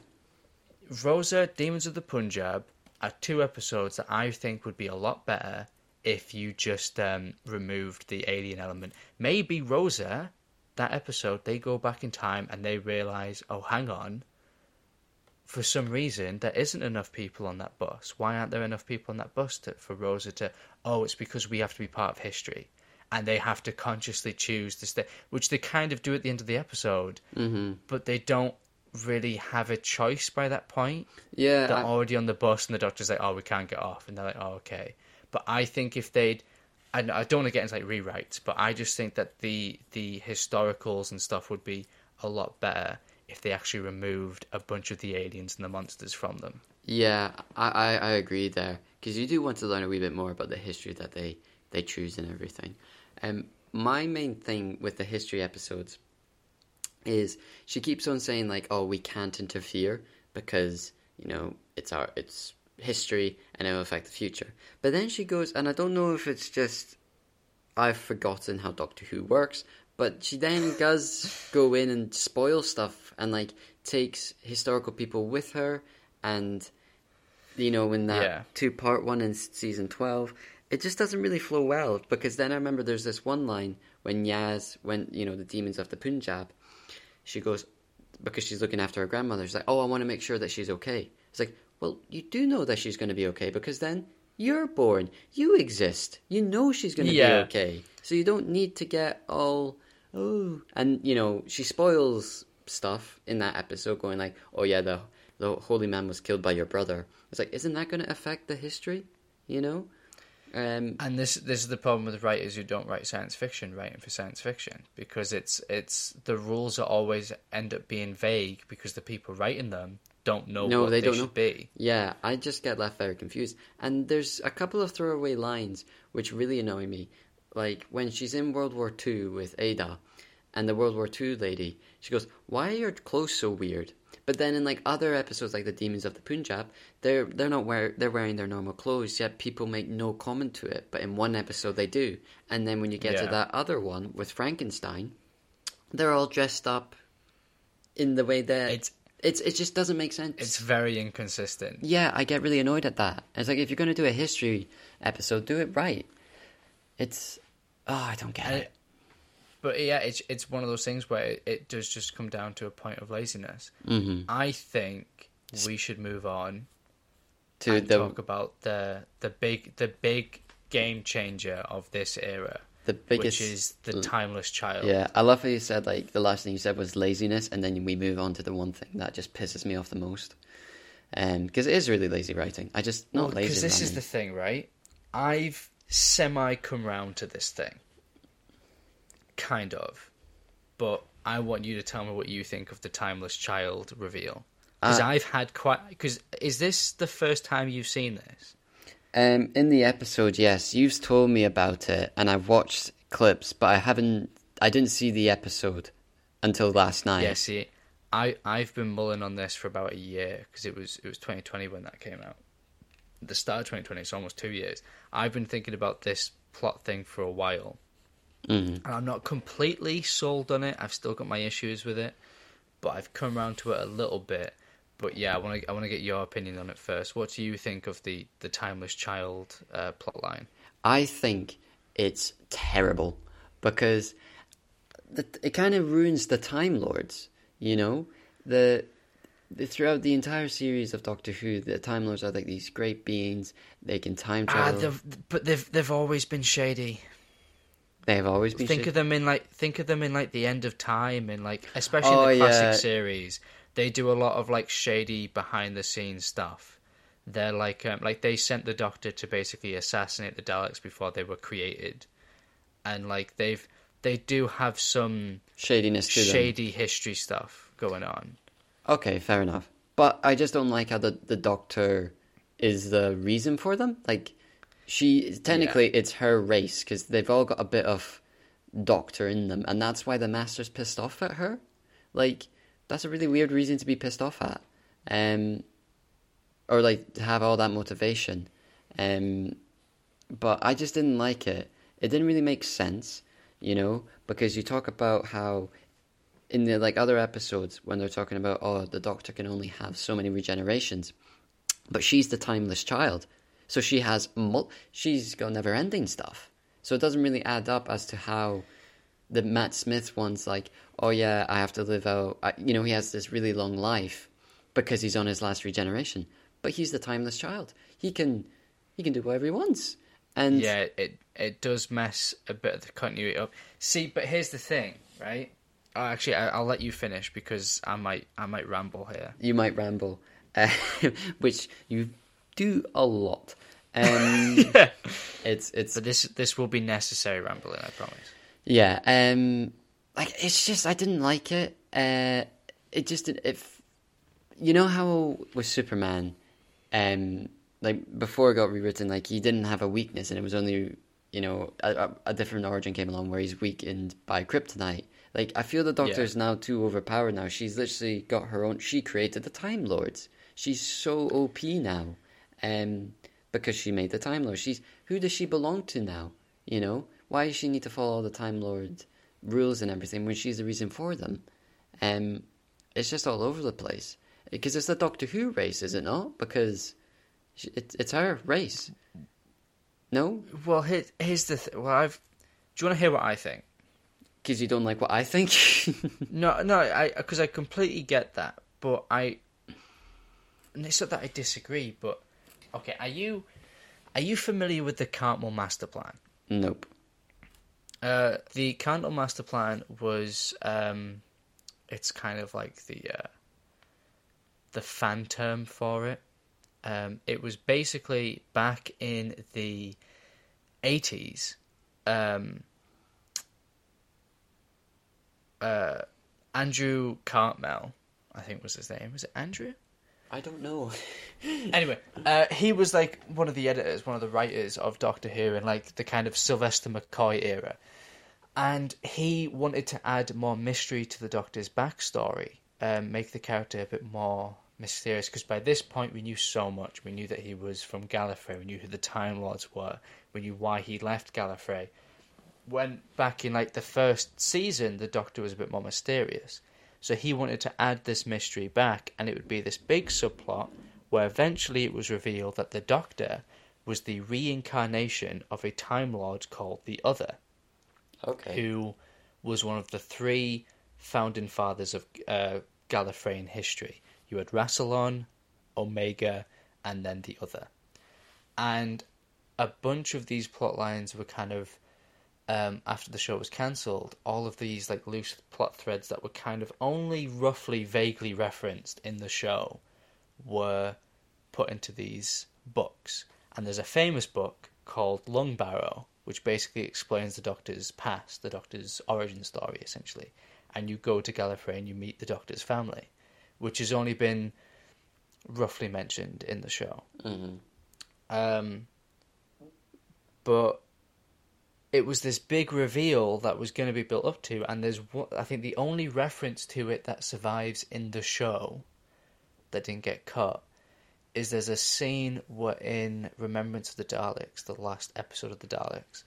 Rosa, Demons of the Punjab are two episodes that I think would be a lot better if you just um, removed the alien element. Maybe Rosa, that episode, they go back in time and they realize, oh, hang on. For some reason, there isn't enough people on that bus. Why aren't there enough people on that bus to, for Rosa to? Oh, it's because we have to be part of history, and they have to consciously choose to stay, which they kind of do at the end of the episode. Mm-hmm. But they don't really have a choice by that point yeah. they're I- already on the bus and the doctor's like, oh, we can't get off. And they're like, oh, okay. But I think if they'd, I, I don't want to get into like rewrites, but I just think that the the historicals and stuff would be a lot better if they actually removed a bunch of the aliens and the monsters from them. Yeah, I, I, I agree there because you do want to learn a wee bit more about the history that they they choose and everything. Um, my main thing with the history episodes is she keeps on saying like, "Oh, we can't interfere because you know it's our it's history and it will affect the future." But then she goes, and I don't know if it's just I've forgotten how Doctor Who works, but she then does go in and spoil stuff and like takes historical people with her and you know in that Yeah. two part one in season 12 it just doesn't really flow well because then i remember there's this one line when yaz when you know the demons of the punjab she goes because she's looking after her grandmother she's like oh i want to make sure that she's okay it's like well you do know that she's going to be okay because then you're born you exist you know she's going to Yeah. be okay so you don't need to get all oh and you know she spoils stuff in that episode going like oh yeah the the holy man was killed by your brother it's like isn't that going to affect the history you know um And this this is the problem with writers who don't write science fiction, writing for science fiction, because it's it's the rules are always end up being vague because the people writing them don't know No, what they they, don't should know. be. Yeah, I just get left very confused. And there's a couple of throwaway lines which really annoy me. Like when she's in World War Two with Ada and the World War Two lady, she goes, Why are your clothes so weird? But then in like other episodes like the Demons of the Punjab, they're they're not wear they're wearing their normal clothes, yet people make no comment to it. But in one episode they do. And then when you get to that other one with Frankenstein, they're all dressed up in the way that It's it's it just doesn't make sense. it's very inconsistent. Yeah, I get really annoyed at that. It's like if you're going to do a history episode, do it right. It's oh, I don't get And it. it- But yeah, it's it's one of those things where it, it does just come down to a point of laziness. Mm-hmm. I think we should move on To and the talk about the the big the big game changer of this era, the biggest which is the timeless child. Yeah, I love how you said like the last thing you said was laziness, and then we move on to the one thing that just pisses me off the most. Um, because it is really lazy writing. I just not lazy. Because this is the thing, right? I've semi come round to this thing, kind of, but I want you to tell me what you think of the timeless child reveal. Because Uh, I've had quite. Because is this the first time you've seen this? Um, in the episode, yes, you've told me about it, and I've watched clips, but I haven't. I didn't see the episode until last night. Yeah, see, I I've been mulling on this for about a year because it was it was 2020 when that came out. The start of 2020, it's almost two years. I've been thinking about this plot thing for a while, Mhm. and I'm not completely sold on it. I've still got my issues with it, but I've come around to it a little bit. But yeah, I want to I want to get your opinion on it first. What do you think of the the timeless child uh, plot line? I think it's terrible because the, it kind of ruins the Time Lords. You know, the throughout the entire series of Doctor Who, the Time Lords are like these great beings. They can time Ah, travel. they've, but they've they've always been shady. they have always been. think shit- of them in like think of them in like the end of time and like especially Oh, in the classic yeah. series they do a lot of like shady behind the scenes stuff they're like um, like they sent the doctor to basically assassinate the daleks before they were created and like they've they do have some shadiness to them. shady history stuff going on Okay, fair enough. But I just don't like how the, the doctor is the reason for them. Like, she technically it's her race because they've all got a bit of doctor in them, and that's why the master's pissed off at her. Like, that's a really weird reason to be pissed off at, um, or like to have all that motivation. Um, but I just didn't like it. It didn't really make sense, you know, because you talk about how in the like other episodes when they're talking about oh the doctor can only have so many regenerations but she's the timeless child. So she has mul- she's got never ending stuff. So it doesn't really add up as to how the Matt Smith one's like oh yeah I have to live out I, you know he has this really long life because he's on his last regeneration but he's the timeless child. He can he can do whatever he wants. And yeah it it does mess a bit of the continuity up. See but here's the thing right oh, actually I, i'll let you finish because i might i might ramble here you might ramble, uh, which you do a lot. Um, It's it's But this this will be necessary rambling, I promise. yeah. Um, like it's just I didn't like it. Uh, it just if you know how with Superman, um, like before it got rewritten, like he didn't have a weakness, and it was only you know a, a different origin came along where he's weakened by kryptonite. Like I feel the Doctor's now too overpowered. Now she's literally got her own. She created the Time Lords. She's so OP now, um, because she made the Time Lords. She's who does she belong to now? You know why does she need to follow all the Time Lord rules and everything when she's the reason for them? Um, it's just all over the place because it's the Doctor Who race, is it not? Because it, it's her race. No, Well, here, here's the th- well, I've. Do you want to hear what I think? Because you don't like what I think. No, no, I because I completely get that, but I. And it's not that I disagree, but okay, are you are you familiar with the Cartmel master plan? nope. Uh, the Cartmel Master Plan was um, it's kind of like the uh, the fan term for it. Um, it was basically back in the eighties. Um, uh, Andrew Cartmel, I think was his name. Was it Andrew? I don't know. anyway, uh, he was like one of the editors, one of the writers of Doctor Who in like the kind of Sylvester McCoy era. And he wanted to add more mystery to the Doctor's backstory, um, make the character a bit more mysterious. Because by this point, we knew so much. We knew that he was from Gallifrey. We knew who the Time Lords were. We knew why he left Gallifrey. When back in like the first season, the Doctor was a bit more mysterious. So he wanted to add this mystery back, and it would be this big subplot where eventually it was revealed that the Doctor was the reincarnation of a Time Lord called the Other, Okay. who was one of the three founding fathers of uh, Gallifreyan history. You had Rassilon, Omega, and then the Other. And a bunch of these plot lines were kind of um, after the show was cancelled, all of these like loose plot threads that were kind of only roughly vaguely referenced in the show were put into these books. And there's a famous book called Lungbarrow, which basically explains the Doctor's past, the Doctor's origin story, essentially. And you go to Gallifrey and you meet the Doctor's family, which has only been roughly mentioned in the show. Mm-hmm. Um, but it was this big reveal that was going to be built up to, and there's I think the only reference to it that survives in the show that didn't get cut is there's a scene where in Remembrance of the Daleks, the last episode of the Daleks,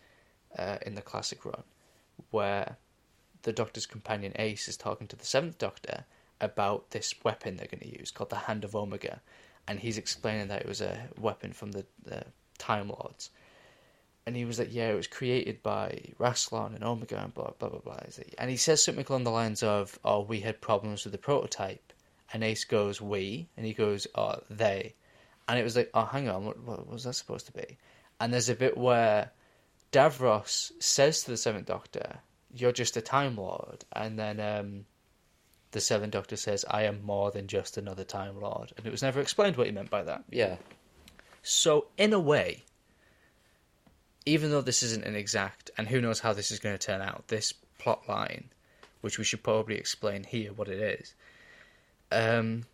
uh, in the classic run, where the Doctor's companion Ace is talking to the Seventh Doctor about this weapon they're going to use called the Hand of Omega, and he's explaining that it was a weapon from the, the Time Lords. And he was like, "Yeah, it was created by Rassilon and Omega and blah blah blah blah." And he says something along the lines of, "Oh, we had problems with the prototype," and Ace goes, "We," and he goes, "Oh, they," and it was like, "Oh, hang on, what, what was that supposed to be?" And there's a bit where Davros says to the Seventh Doctor, "You're just a Time Lord," and then um, the Seventh Doctor says, "I am more than just another Time Lord," and it was never explained what he meant by that. Yeah. So, in a way, even though this isn't an exact, and who knows how this is going to turn out, this plot line, which we should probably explain here what it is, um,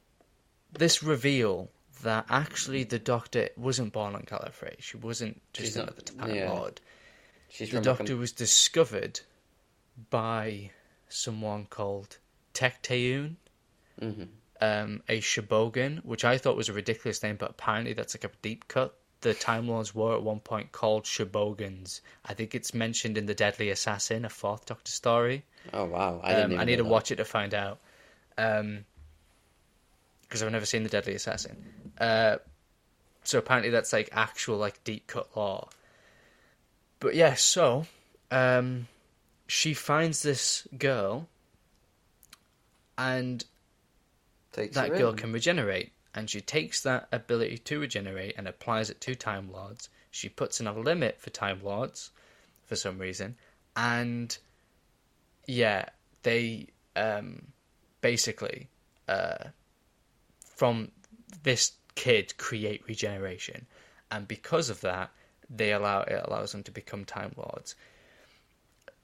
this reveal that actually the Doctor wasn't born on Gallifrey, she wasn't just She's not- another Time yeah. Lord. She's The Doctor was discovered by someone called Tecteun, a, hmm um, a Shobogan, which I thought was a ridiculous name, but apparently that's like a deep cut. The Time Lords were at one point called Shobogans. I think it's mentioned in the Deadly Assassin, a Fourth Doctor story. Oh wow! I didn't. Um, I need to that. watch it to find out, because I've never seen the Deadly Assassin. Uh, so apparently that's like actual like deep cut lore. But yeah, so um, she finds this girl, and Takes that girl in. can regenerate, and she takes that ability to regenerate and applies it to Time Lords. She puts in a limit for Time Lords for some reason, and yeah, they um, basically uh, from this kid create regeneration, and because of that, they allow it allows them to become Time Lords.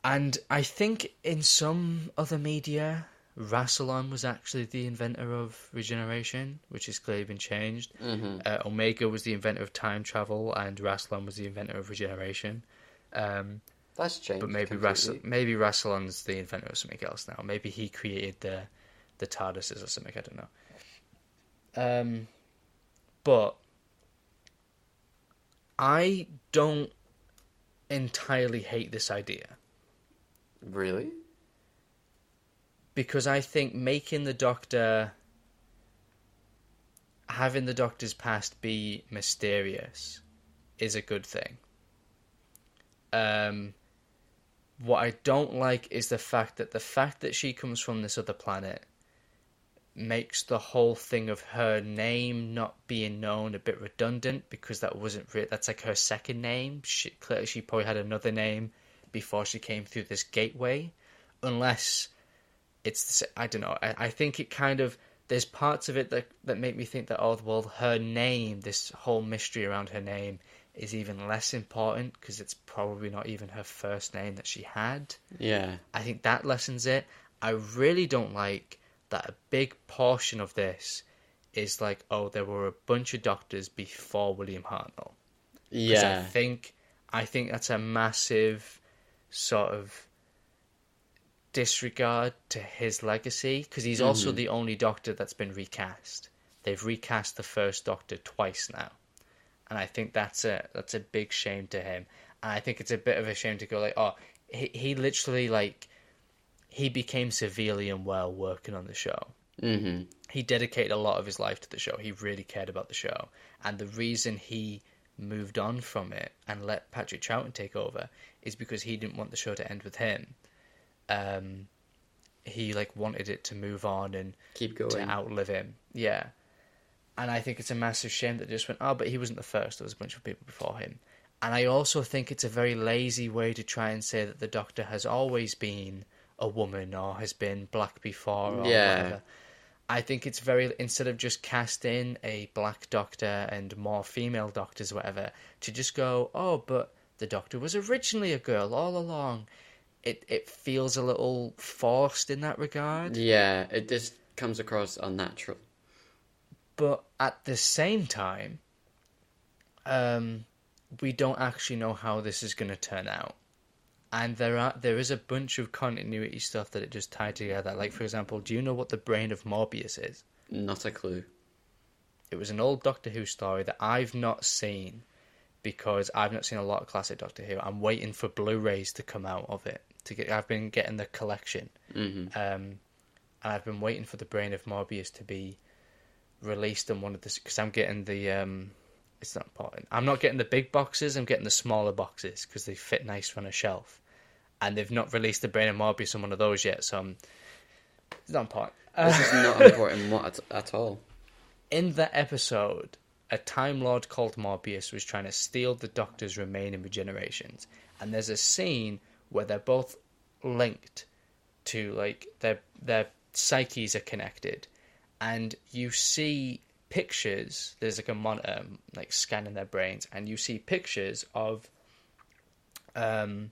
And I think in some other media, Rassilon was actually the inventor of regeneration, which has clearly been changed. Mhm. Uh, Omega was the inventor of time travel, and Rassilon was the inventor of regeneration. Um, That's changed. but maybe. Rassel, maybe Rassilon's the inventor of something else now. Maybe he created the the TARDISes or something. I don't know. Um, but I don't entirely hate this idea Really? Because I think making the Doctor having the Doctor's past be mysterious is a good thing. Um, what I don't like is the fact that the fact that she comes from this other planet makes the whole thing of her name not being known a bit redundant because that wasn't re- that's like her second name. She clearly she probably had another name before she came through this gateway, unless it's the, I don't know. I, I think it kind of there's parts of it that that make me think that oh well her name this whole mystery around her name is even less important because it's probably not even her first name that she had. Yeah. I think that lessens it. I really don't like that a big portion of this is like, oh, there were a bunch of doctors before William Hartnell. 'Cause I Yeah. think I think that's a massive sort of disregard to his legacy because he's also Mhm. the only Doctor that's been recast. They've recast the first Doctor twice now, and I think that's a that's a big shame to him. And I think it's a bit of a shame to go like, oh, he he literally like he became severely unwell working on the show hmm he dedicated a lot of his life to the show. He really cared about the show. And the reason he moved on from it and let Patrick Troughton take over is because he didn't want the show to end with him. Um, he like wanted it to move on and Keep going to outlive him. Yeah. And I think it's a massive shame that they just went, oh, but he wasn't the first. There was a bunch of people before him. And I also think it's a very lazy way to try and say that the Doctor has always been a woman or has been black before or Yeah. whatever. I think it's very instead of just casting a black doctor and more female doctors, whatever, to just go, oh, but the doctor was originally a girl all along. It it feels a little forced in that regard, Yeah, it just comes across unnatural. but at the same time, um, we don't actually know how this is going to turn out. And there are there is a bunch of continuity stuff that it just tied together. Like for example, do you know what the brain of Morbius is? Not a clue. It was an old Doctor Who story that I've not seen because I've not seen a lot of classic Doctor Who. I'm waiting for Blu-rays to come out of it. To get, I've been getting the collection, hmm um, and I've been waiting for the Brain of Morbius to be released on one of the because I'm getting the. Um, it's not important. I'm not getting the big boxes. I'm getting the smaller boxes because they fit nice on a shelf, and they've not released the Brain of Morbius on one of those yet. So I'm, it's not important. This is not important at, at all. in that episode, a Time Lord called Morbius was trying to steal the Doctor's remaining regenerations, and there's a scene where they're both linked to like their their psyches are connected, and you see pictures. There's like a monitor like scanning their brains, and you see pictures of um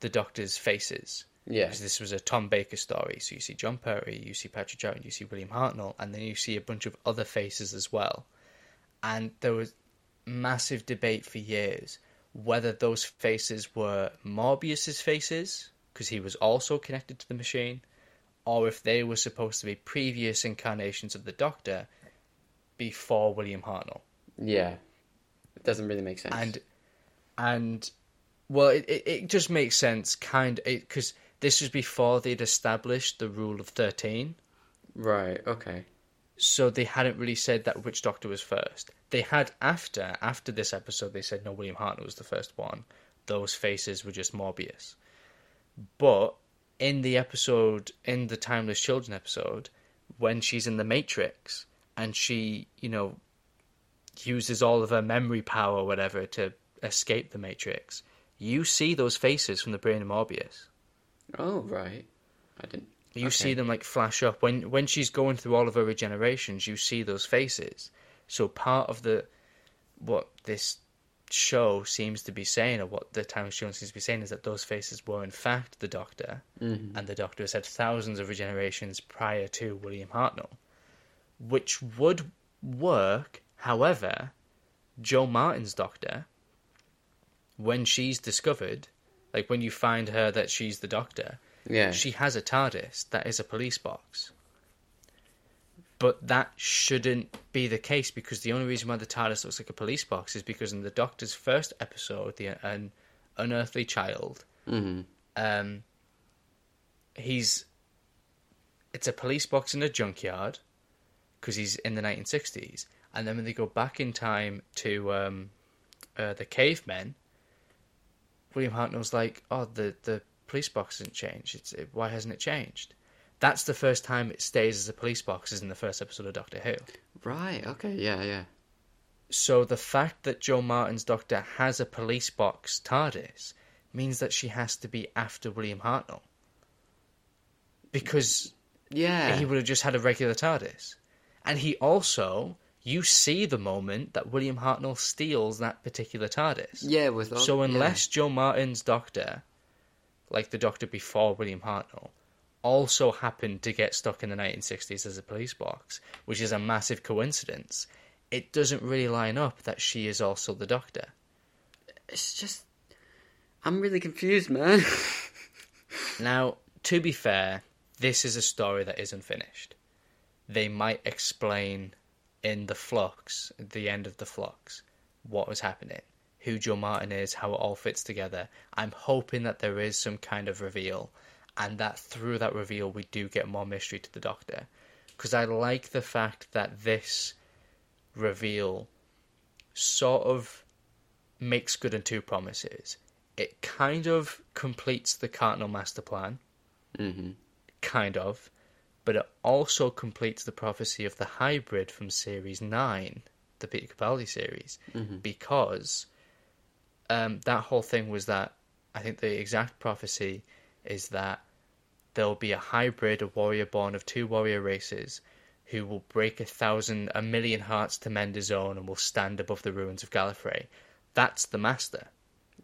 the Doctor's faces Yeah. because this was a Tom Baker story. So you see Jon Pertwee, you see Patrick Troughton, you see William Hartnell, and then you see a bunch of other faces as well. And there was massive debate for years whether those faces were Morbius's faces because he was also connected to the machine, or if they were supposed to be previous incarnations of the Doctor before William Hartnell. Yeah. It doesn't really make sense. and and well it, it, it just makes sense kind because this was before they'd established the rule of 13 right, okay. So they hadn't really said that which doctor was first they had after after this episode they said no william hartnell was the first one those faces were just morbius but in the episode in the timeless children episode when she's in the matrix and she you know uses all of her memory power or whatever to escape the matrix you see those faces from the brain of morbius Oh, right. I didn't. You Okay. see them like flash up when when she's going through all of her regenerations. You see those faces. So part of the what this show seems to be saying, or what the Time Show seems to be saying, is that those faces were in fact the Doctor, Mhm. and the Doctor has had thousands of regenerations prior to William Hartnell, which would work. However, Jo Martin's Doctor, when she's discovered, like when you find her that she's the Doctor, Yeah. she has a TARDIS that is a police box. But that shouldn't be the case because the only reason why the TARDIS looks like a police box is because in the Doctor's first episode, the an unearthly child, hmm um, he's it's a police box in a junkyard because he's in the 1960s, and then when they go back in time to um, uh, the cavemen, William Hartnell's like, "Oh, the the police box hasn't changed. It's it, why hasn't it changed?" That's the first time it stays as a police box, is in the first episode of Doctor Who. Right, okay, yeah, yeah. So the fact that Jo Martin's Doctor has a police box TARDIS means that she has to be after William Hartnell. Because Yeah. he would have just had a regular TARDIS. And he also, you see the moment that William Hartnell steals that particular TARDIS. yeah, with all, so yeah. unless Jo Martin's Doctor, like the Doctor before William Hartnell, also happened to get stuck in the 1960s as a police box, which is a massive coincidence, it doesn't really line up that she is also the Doctor. It's just. I'm really confused, man. Now, to be fair, this is a story that isn't finished. They might explain in the flux, at the end of the flux, what was happening, who Jo Martin is, how it all fits together. I'm hoping that there is some kind of reveal, and that through that reveal we do get more mystery to the Doctor. Because I like the fact that this reveal sort of makes good on two promises. It kind of completes the Cartmel Master Plan, hmm kind of, but it also completes the prophecy of the hybrid from Series 9, the Peter Capaldi series, Mhm. because um, that whole thing was that I think the exact prophecy is that there will be a hybrid, a warrior born of two warrior races, who will break a thousand, a million hearts to mend his own, and will stand above the ruins of Gallifrey. That's the Master.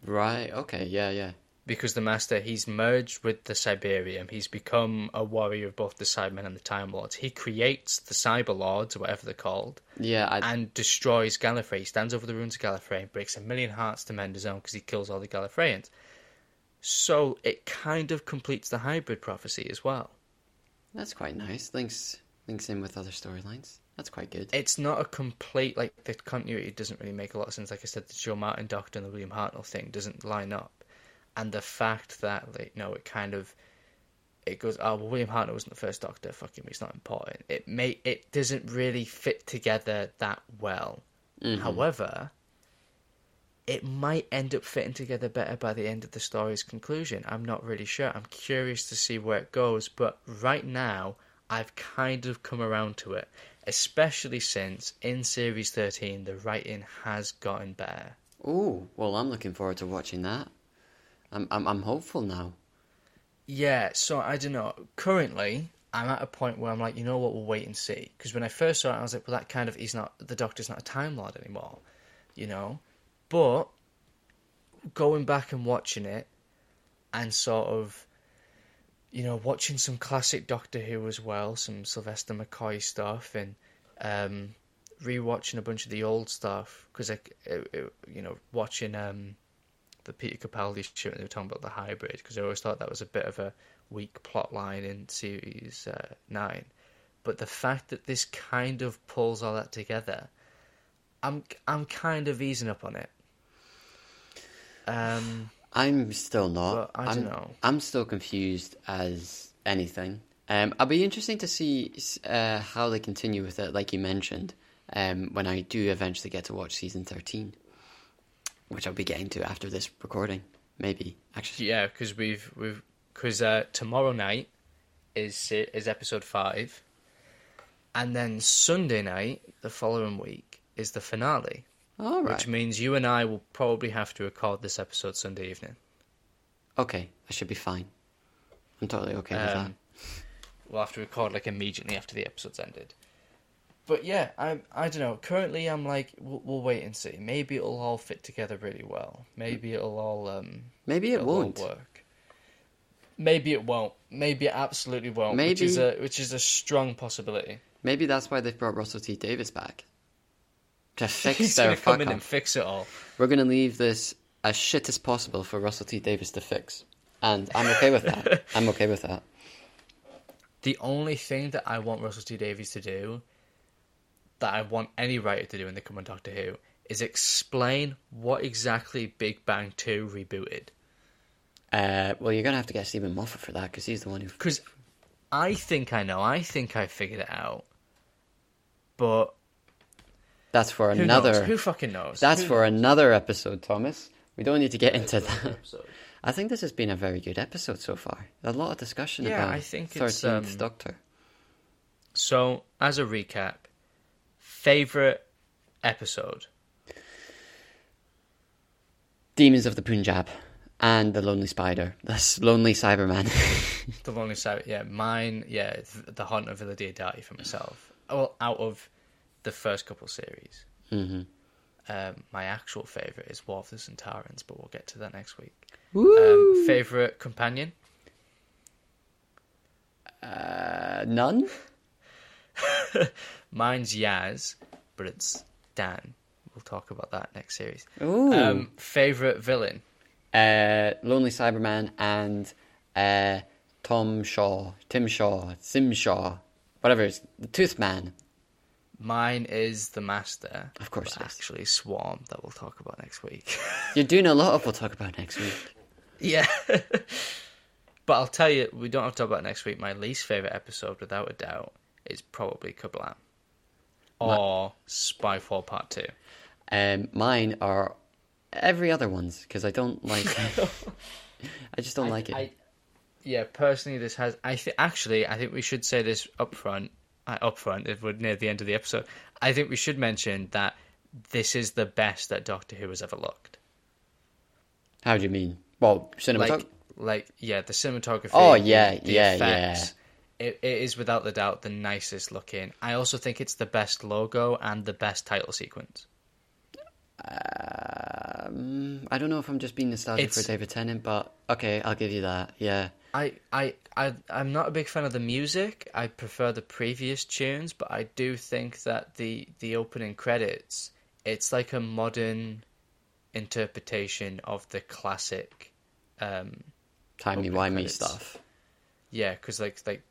Right. Okay. Yeah. Yeah. Because the master he's merged with the Cyberium. He's become a warrior of both the Cybermen and the Time Lords. He creates the Cyber Lords, or whatever they're called, Yeah. I, and destroys Gallifrey. He stands over the ruins of Gallifrey and breaks a million hearts to mend his own because he kills all the Gallifreyans. So it kind of completes the hybrid prophecy as well. that's quite nice. Links links in with other storylines. That's quite good. It's not a complete like the continuity doesn't really make a lot of sense. Like I said, the Jo Martin Doctor and the William Hartnell thing doesn't line up, and the fact that like no, it kind of it goes. Oh, well, William Hartnell wasn't the first Doctor. Fuck him, he's not important. It may it doesn't really fit together that well. Mm-hmm. However, it might end up fitting together better by the end of the story's conclusion. I'm not really sure. I'm curious to see where it goes, but right now I've kind of come around to it, especially since in series 13 the writing has gotten better. Oh, well, I'm looking forward to watching that. I'm I'm I'm hopeful now. Yeah, so I don't know. Currently, I'm at a point where I'm like, you know what, we'll wait and see. Because when I first saw it, I was like, well, that kind of he's not the Doctor's not a Time Lord anymore, you know. But going back and watching it, and sort of, you know, watching some classic Doctor Who as well, some Sylvester McCoy stuff, and um, rewatching a bunch of the old stuff because it- you know, watching um, the Peter Capaldi show and they were talking about the hybrid because I always thought that was a bit of a weak plot line in series uh, nine. But the fact that this kind of pulls all that together, I'm I'm kind of easing up on it. Um, I'm still not. I am don't know. I'm still confused as anything. Um, I'll be interesting to see uh, how they continue with it, like you mentioned. Um, when I do eventually get to watch season thirteen, which I'll be getting to after this recording, maybe actually. yeah, because we've we've because uh, tomorrow night is is episode five, and then Sunday night the following week is the finale. All right. Which means you and I will probably have to record this episode Sunday evening. Okay, I should be fine. I'm totally okay with that. Um, we'll have to record like immediately after the episode's ended. But yeah, I I don't know. Currently, I'm like, we'll, we'll wait and see. Maybe it'll all fit together really well. Maybe it'll all um. Maybe it won't work. Maybe it won't. Maybe it absolutely won't. Which is Maybe- a which is a strong possibility. Maybe that's why they've brought Russell T Davies back to fix He's their fuck come in up. and fix it all. We're going to leave this as shit as possible for Russell T Davies to fix. And I'm okay with that. I'm okay with that. The only thing that I want Russell T Davies to do, that I want any writer to do when they come on Doctor Who, is explain what exactly Big Bang 2 rebooted. Uh, well, you're going to have to get Steven Moffat for that because he's the one who. Because I think I know, I think I figured it out. But That's for who another. knows? Who fucking knows? That's Who for knows? another episode, Thomas. We don't need to get into that. I think this has been a very good episode so far. A lot of discussion Yeah, about I think it's, 13th um, Doctor. So, as a recap, favorite episode. Demons of the Punjab and the Lonely Spider. That's Lonely Cyberman. The Lonely Side, yeah, mine, yeah, the Haunting of Villa Diodati for myself. Well, out of the first couple series, hmm um, my actual favorite is War of the Sontarans, but we'll get to that next week. Um, favorite companion? uh, none? Mine's Yaz, but it's Dan. We'll talk about that next series. Ooh. Um, favorite villain? uh, Lonely Cyberman and uh, Tom Shaw, Tim Shaw, Sim Shaw, whatever it's the Tooth Man. Mine is the Master. Of course it is. actually Swarm that we'll talk about next week. You're doing a lot of we'll talk about next week. yeah. but I'll tell you, we don't have to talk about next week. My least favorite episode, without a doubt, is probably Kerblam or Spyfall Part Two. Um, mine are every other ones because I don't like. I just don't like it. I, yeah, personally, this has. I th- actually, I think we should say this up front. Uh, up front, if we're near the end of the episode, I think we should mention that this is the best that Doctor Who has ever looked. How do you mean? Well, cinematography. Like, like yeah, the cinematography. Oh, the- yeah, the yeah, effects, It, it is without the doubt the nicest looking. I also think it's the best logo and the best title sequence. Um, I don't know if I'm just being nostalgic It's- for David Tennant, but okay, I'll give you that. Yeah. I, I, I, I'm not a big fan of the music. I prefer the previous tunes, but I do think that the the opening credits, it's like a modern interpretation of the classic. Um, Timey Opening wimey credits. stuff. yeah, because like like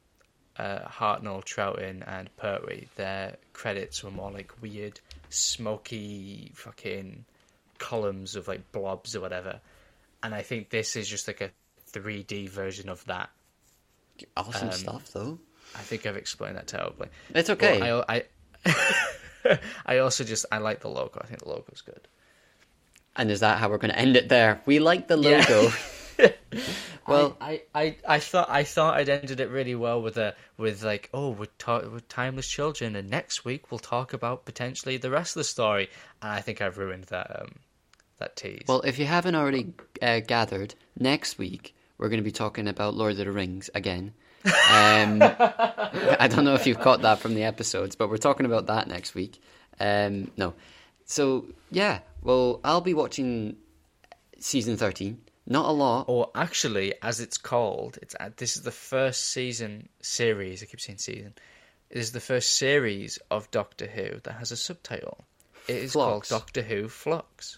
uh, Hartnell, Troughton, and Pertwee, their credits were more like weird, smoky, fucking columns of like blobs or whatever. And I think this is just like a 3D version of that. Awesome Um, stuff, though. I think I've explained that terribly. It's okay. Well, I, I, I also just I like the logo. I think the logo's good. And is that how we're going to end it there? We like the Yeah. well, I, I, I, I thought I thought I'd ended it really well with a with like oh we're, ta- we're timeless children and next week we'll talk about potentially the rest of the story and I think I've ruined that um that tease. well, if you haven't already uh, gathered, next week we're going to be talking about Lord of the Rings again. Um, I don't know if you've caught that from the episodes, but we're talking about that next week. Um, no, so yeah, well, I'll be watching season thirteen. Not a lot. or actually, as it's called, it's uh, this is the first season series. I keep saying season. It is the first series of Doctor Who that has a subtitle. It is Flux. called Doctor Who Flux.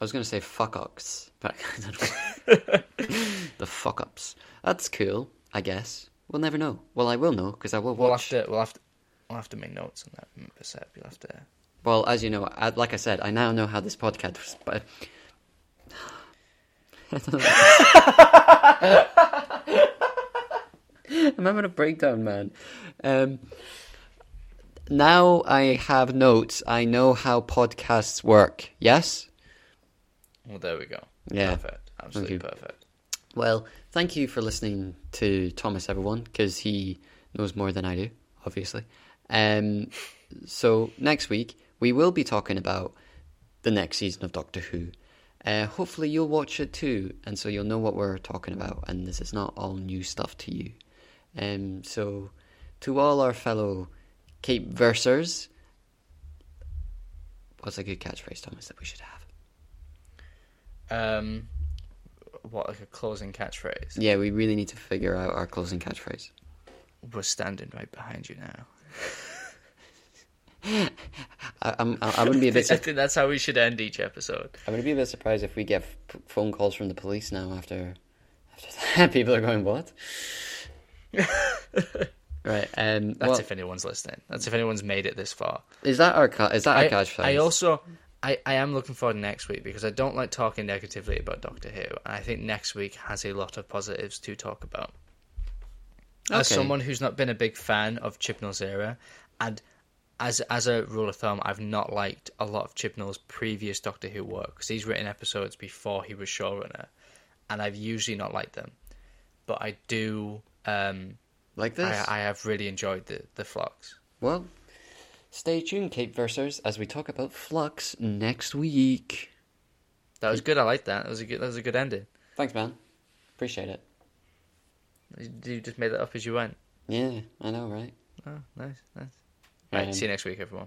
I was going to say fuck ups, but I don't know. the fuck ups. That's cool, I guess. We'll never know. Well, I will know because I will We'll have watch. to we'll have to we'll have to make notes on that. Seb. You'll have to. Well, as you know, I, like I said, I now know how this podcast. was- But I don't know. I'm having a breakdown, man. Um, now I have notes. I know how podcasts work. Yes. Well, there we go. Yeah. Perfect. Absolutely perfect. Well, thank you for listening to Thomas, everyone, because he knows more than I do, obviously. Um, so next week we will be talking about the next season of Doctor Who. Uh, hopefully you'll watch it too, and so you'll know what we're talking about, and this is not all new stuff to you. Um, so to all our fellow Cape Versers, what's a good catchphrase, Thomas, that we should have? Um, what like a closing catchphrase? Yeah, we really need to figure out our closing catchphrase. We're standing right behind you now. I, I'm, I I wouldn't be a bit. I think that's how we should end each episode. I would be a bit surprised if we get f- phone calls from the police now after after that. People are going, "What?" right. Um. That's well, if anyone's listening. That's if anyone's made it this far. is that our ca- is that our I, catchphrase? I also I, I am looking forward to next week because I don't like talking negatively about Doctor Who, and I think next week has a lot of positives to talk about. As someone who's not been a big fan of Chibnall's era, and as as a rule of thumb, I've not liked a lot of Chibnall's previous Doctor Who work because he's written episodes before he was showrunner, and I've usually not liked them. But I do. Um, like this. I, I have really enjoyed the the flux. Well, stay tuned, Cape Versers, as we talk about Flux next week. That was good. I like that. That was a good. That was a good ending. Thanks, man. Appreciate it. You just made that up as you went. Yeah, I know, right? Oh, nice, nice. Right, Um, see you next week, everyone.